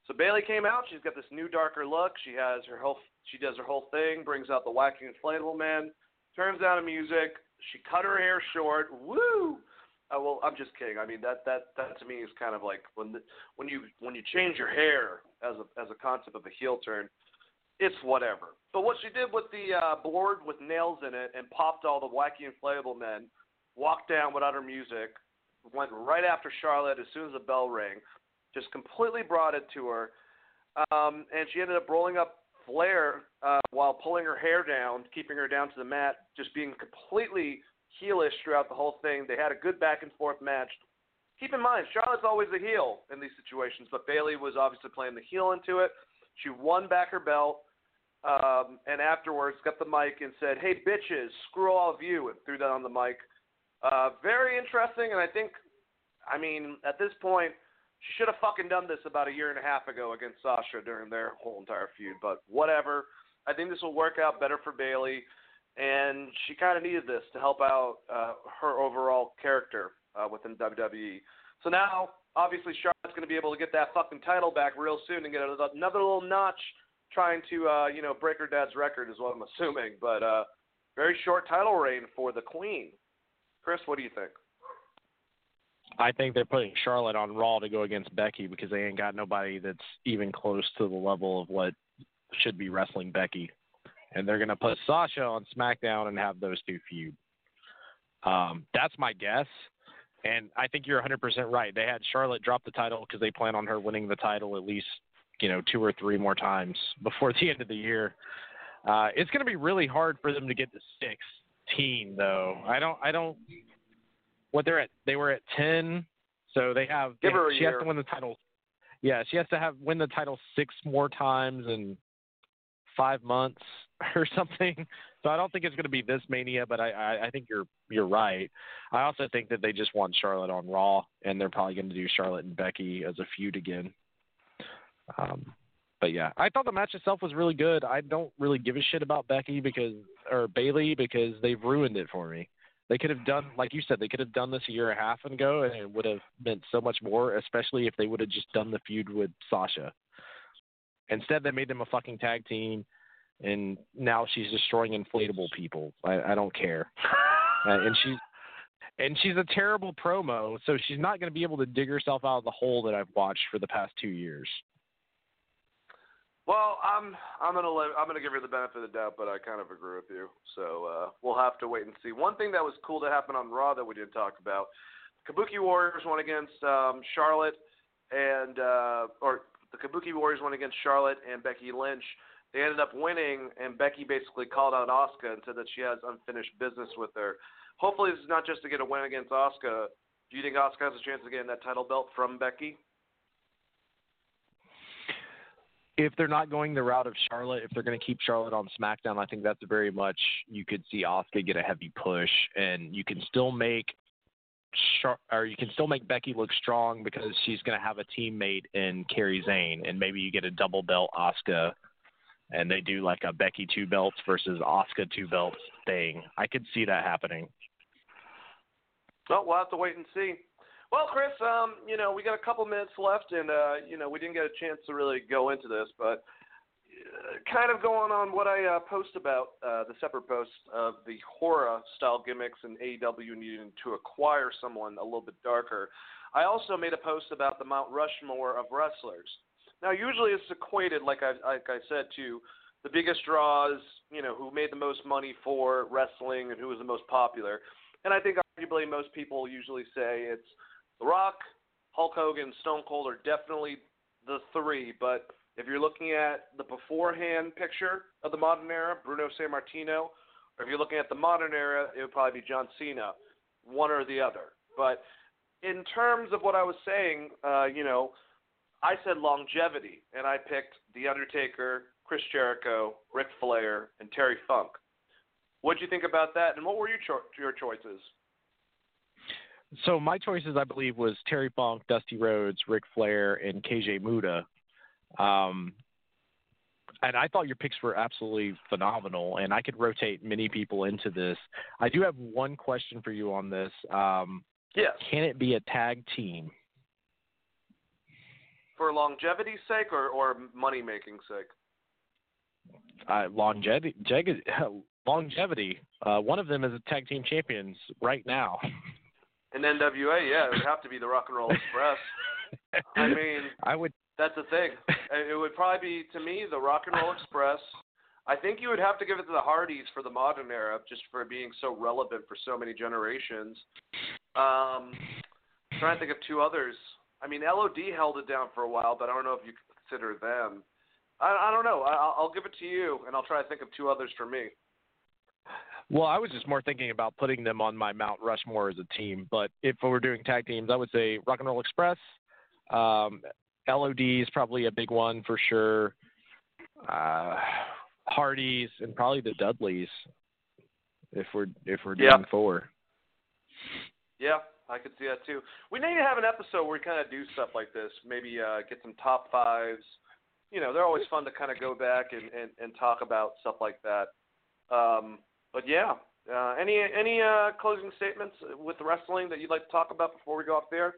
so Bayley came out. She's got this new darker look. She has her whole. She does her whole thing. Brings out the wacky inflatable man. Turns down the music. She cut her hair short. Woo! Uh, well, I'm just kidding. I mean that that that to me is kind of like when the, when you when you change your hair as a as a concept of a heel turn, it's whatever. But what she did with the uh, board with nails in it and popped all the wacky inflatable men, walked down without her music, went right after Charlotte as soon as the bell rang, just completely brought it to her, um, and she ended up rolling up Flair uh, while pulling her hair down, keeping her down to the mat, just being completely heelish throughout the whole thing. They had a good back and forth match. Keep in mind, Charlotte's always the heel in these situations, but Bayley was obviously playing the heel into it. She won back her belt, um, and afterwards got the mic and said, "Hey bitches, screw all of you," and threw that on the mic. Uh, very interesting, and I think, I mean, at this point, she should have fucking done this about a year and a half ago against Sasha during their whole entire feud. But whatever. I think this will work out better for Bayley and she kind of needed this to help out uh, her overall character uh, within WWE. So now, obviously, Charlotte's going to be able to get that fucking title back real soon and get another little notch trying to, uh, you know, break her dad's record is what I'm (laughs) assuming. But uh, very short title reign for the Queen. Chris, what do you think? I think they're putting Charlotte on Raw to go against Becky because they ain't got nobody that's even close to the level of what should be wrestling Becky and they're going to put Sasha on SmackDown and have those two feud. Um, that's my guess. And I think you're 100% right. They had Charlotte drop the title because they plan on her winning the title at least, you know, two or three more times before (laughs) the end of the year. Uh, it's going to be really hard for them to get to 16, though. I don't, I don't. What they're at? They were at 10, so they have. Give her a she year. has to win the title. Yeah, she has to have win the title six more times in five months (laughs) or something. So I don't think it's going to be this mania, but I, I, I think you're you're right. I also think that they just want Charlotte on Raw, and they're probably going to do Charlotte and Becky as a feud again. Um, but yeah, I thought the match itself was really good. I don't really give a shit about Becky because or Bayley because they've ruined it for me. They could have done, like you said, they could have done this a year and a half ago, and it would have meant so much more. Especially if they would have just done the feud with Sasha. Instead, they made them a fucking tag team and now she's destroying inflatable people. I, I don't care. uh, and she's and she's a terrible promo, so she's not going to be able to dig herself out of the hole that I've watched for the past two years. Well, I'm I'm gonna let, I'm gonna give her the benefit of the doubt, but I kind of agree with you. So uh, we'll have to wait and see. One thing that was cool to happen on Raw that we didn't talk about: Kabuki Warriors won against um, Charlotte, and uh, or the Kabuki Warriors won against Charlotte and Becky Lynch. They ended up winning, and Becky basically called out Asuka and said that she has unfinished business with her. Hopefully, this is not just to get a win against Asuka. Do you think Asuka has a chance of getting that title belt from Becky? If they're not going the route of Charlotte, if they're going to keep Charlotte on SmackDown, I think that's very much you could see Asuka get a heavy push, and you can still make Char- or you can still make Becky look strong because she's going to have a teammate in Kairi Sane, and maybe you get a double belt Asuka, and they do like a Becky two belts versus Asuka two belts thing. I could see that happening. Well, we'll have to wait and see. Well, Chris, um, you know, we got a couple minutes left, and uh, you know, we didn't get a chance to really go into this, but uh, kind of going on what I uh, post about uh, the separate post of the horror style gimmicks and AEW needing to acquire someone a little bit darker. I also made a post about the Mount Rushmore of wrestlers. Now, usually it's equated, like I like I said, to the biggest draws, you know, who made the most money for wrestling and who was the most popular. And I think arguably most people usually say it's The Rock, Hulk Hogan, Stone Cold are definitely the three. But if you're looking at the beforehand picture of the modern era, Bruno Sammartino, or if you're looking at the modern era, it would probably be John Cena, one or the other. But in terms of what I was saying, uh, you know, I said longevity, and I picked The Undertaker, Chris Jericho, Ric Flair, and Terry Funk. What did you think about that, and what were your cho- your choices? So my choices, I believe, was Terry Funk, Dusty Rhodes, Ric Flair, and Keiji Muto. Um, and I thought your picks were absolutely phenomenal, and I could rotate many people into this. I do have one question for you on this. Um, yes. Can it be a tag team? For longevity's sake or, or money making sake? Uh, longevity, (laughs) longevity. Uh, one of them is a tag team champions right now. (laughs) In NWA, yeah, it would have to be the Rock and Roll Express. I (laughs) mean, I would that's the thing. It would probably be to me the Rock and Roll Express. I think you would have to give it to the Hardys for the modern era, just for being so relevant for so many generations. Um, trying to think of two others. I mean, LOD held it down for a while, but I don't know if you consider them. I, I don't know. I, I'll give it to you, and I'll try to think of two others for me. Well, I was just more thinking about putting them on my Mount Rushmore as a team. But if we're doing tag teams, I would say Rock and Roll Express, um, LOD is probably a big one for sure. Uh, Hardys and probably the Dudleys, if we're if we're doing yeah. four. Yeah, I could see that too. We need to have an episode where we kind of do stuff like this. Maybe uh, get some top fives. You know, they're always fun to kind of go back and, and, and talk about stuff like that. Um, but yeah, uh, any any uh, closing statements with wrestling that you'd like to talk about before we go off there?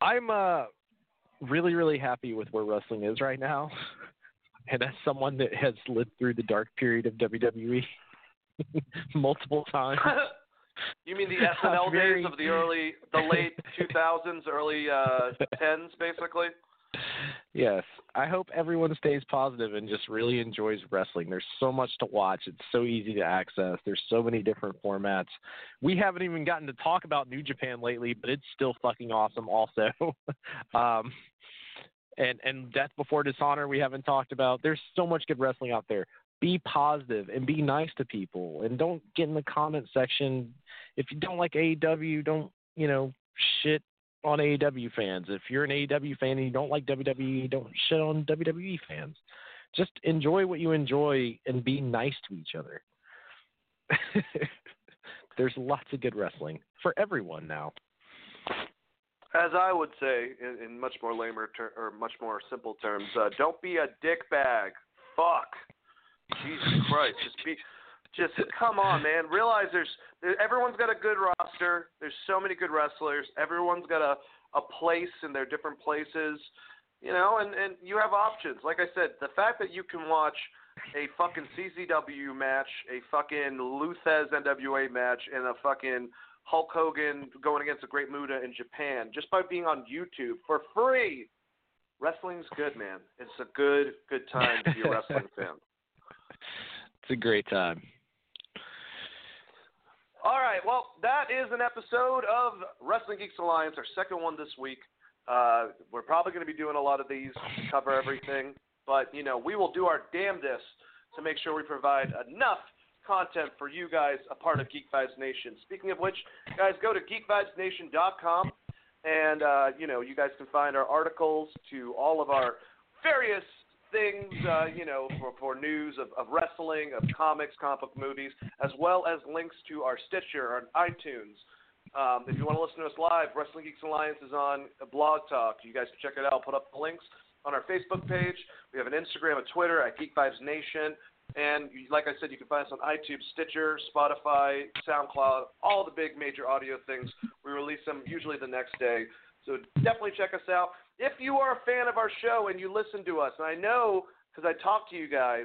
I'm uh, really, really happy with where wrestling is right now. (laughs) And as someone that has lived through the dark period of WWE (laughs) multiple times. (laughs) you mean the SNL very... days of the early, the late 2000s, early uh, 10s, basically? Yes. I hope everyone stays positive and just really enjoys wrestling. There's so much to watch. It's so easy to access. There's so many different formats. We haven't even gotten to talk about New Japan lately, but it's still fucking awesome also. (laughs) um and and Death Before Dishonor we haven't talked about. There's so much good wrestling out there. Be positive and be nice to people and don't get in the comment section if you don't like AEW, don't, you know, shit on AEW fans. If you're an AEW fan and you don't like WWE, don't shit on WWE fans. Just enjoy what you enjoy and be nice to each other. (laughs) There's lots of good wrestling for everyone now. As I would say, in, in much more lamer ter- or much more simple terms, uh, don't be a dick bag. Fuck. Jesus Christ, just be just come on, man. Realize there's everyone's got a good roster. There's so many good wrestlers. Everyone's got a a place in their different places, you know, and and you have options. Like I said, the fact that you can watch a fucking CZW match, a fucking Lou Thesz NWA match, and a fucking Hulk Hogan going against a Great Muta in Japan just by being on YouTube for free. Wrestling's good, man. It's a good good time to be a wrestling (laughs) fan. It's a great time. All right, well, that is an episode of Wrestling Geeks Alliance, our second one this week. Uh, we're probably going to be doing a lot of these to cover everything, but you know we will do our damnedest to make sure we provide enough content for you guys, a part of Geek Vibes Nation. Speaking of which, guys, go to geekvibesnation.com, and uh, you know you guys can find our articles to all of our various things, uh, you know, for, for news of, of wrestling, of comics, comic book movies, as well as links to our Stitcher and iTunes. Um, if you want to listen to us live, Wrestling Geeks Alliance is on Blog Talk. You guys can check it out. Put up the links on our Facebook page. We have an Instagram, a Twitter at Geek Vibes Nation. And like I said, you can find us on iTunes, Stitcher, Spotify, SoundCloud, all the big major audio things. We release them usually the next day. So definitely check us out. If you are a fan of our show and you listen to us, and I know because I talk to you guys,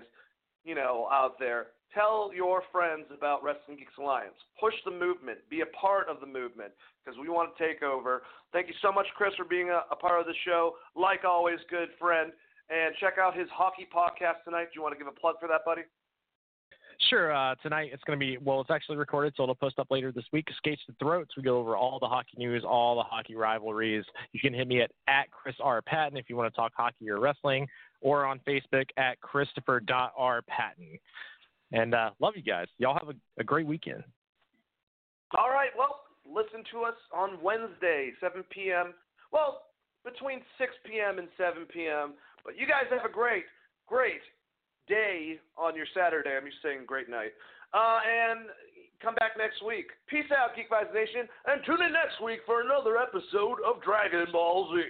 you know, out there, tell your friends about Wrestling Geeks Alliance. Push the movement. Be a part of the movement because we want to take over. Thank you so much, Chris, for being a, a part of the show. Like always, good friend. And check out his hockey podcast tonight. Do you want to give a plug for that, buddy? Sure. Uh, tonight it's going to be well. It's actually recorded, so it'll post up later this week. Skates to Throats. We go over all the hockey news, all the hockey rivalries. You can hit me at at Chris R Patton if you want to talk hockey or wrestling, or on Facebook at Christopher R Patton. And uh, love you guys. Y'all have a, a great weekend. All right. Well, listen to us on Wednesday, 7 p.m. Well, between 6 p.m. and 7 p.m. But you guys have a great, great day on your Saturday. I'm just saying great night. Uh, and come back next week. Peace out, Geek Vibes Nation, and tune in next week for another episode of Dragon Ball Z.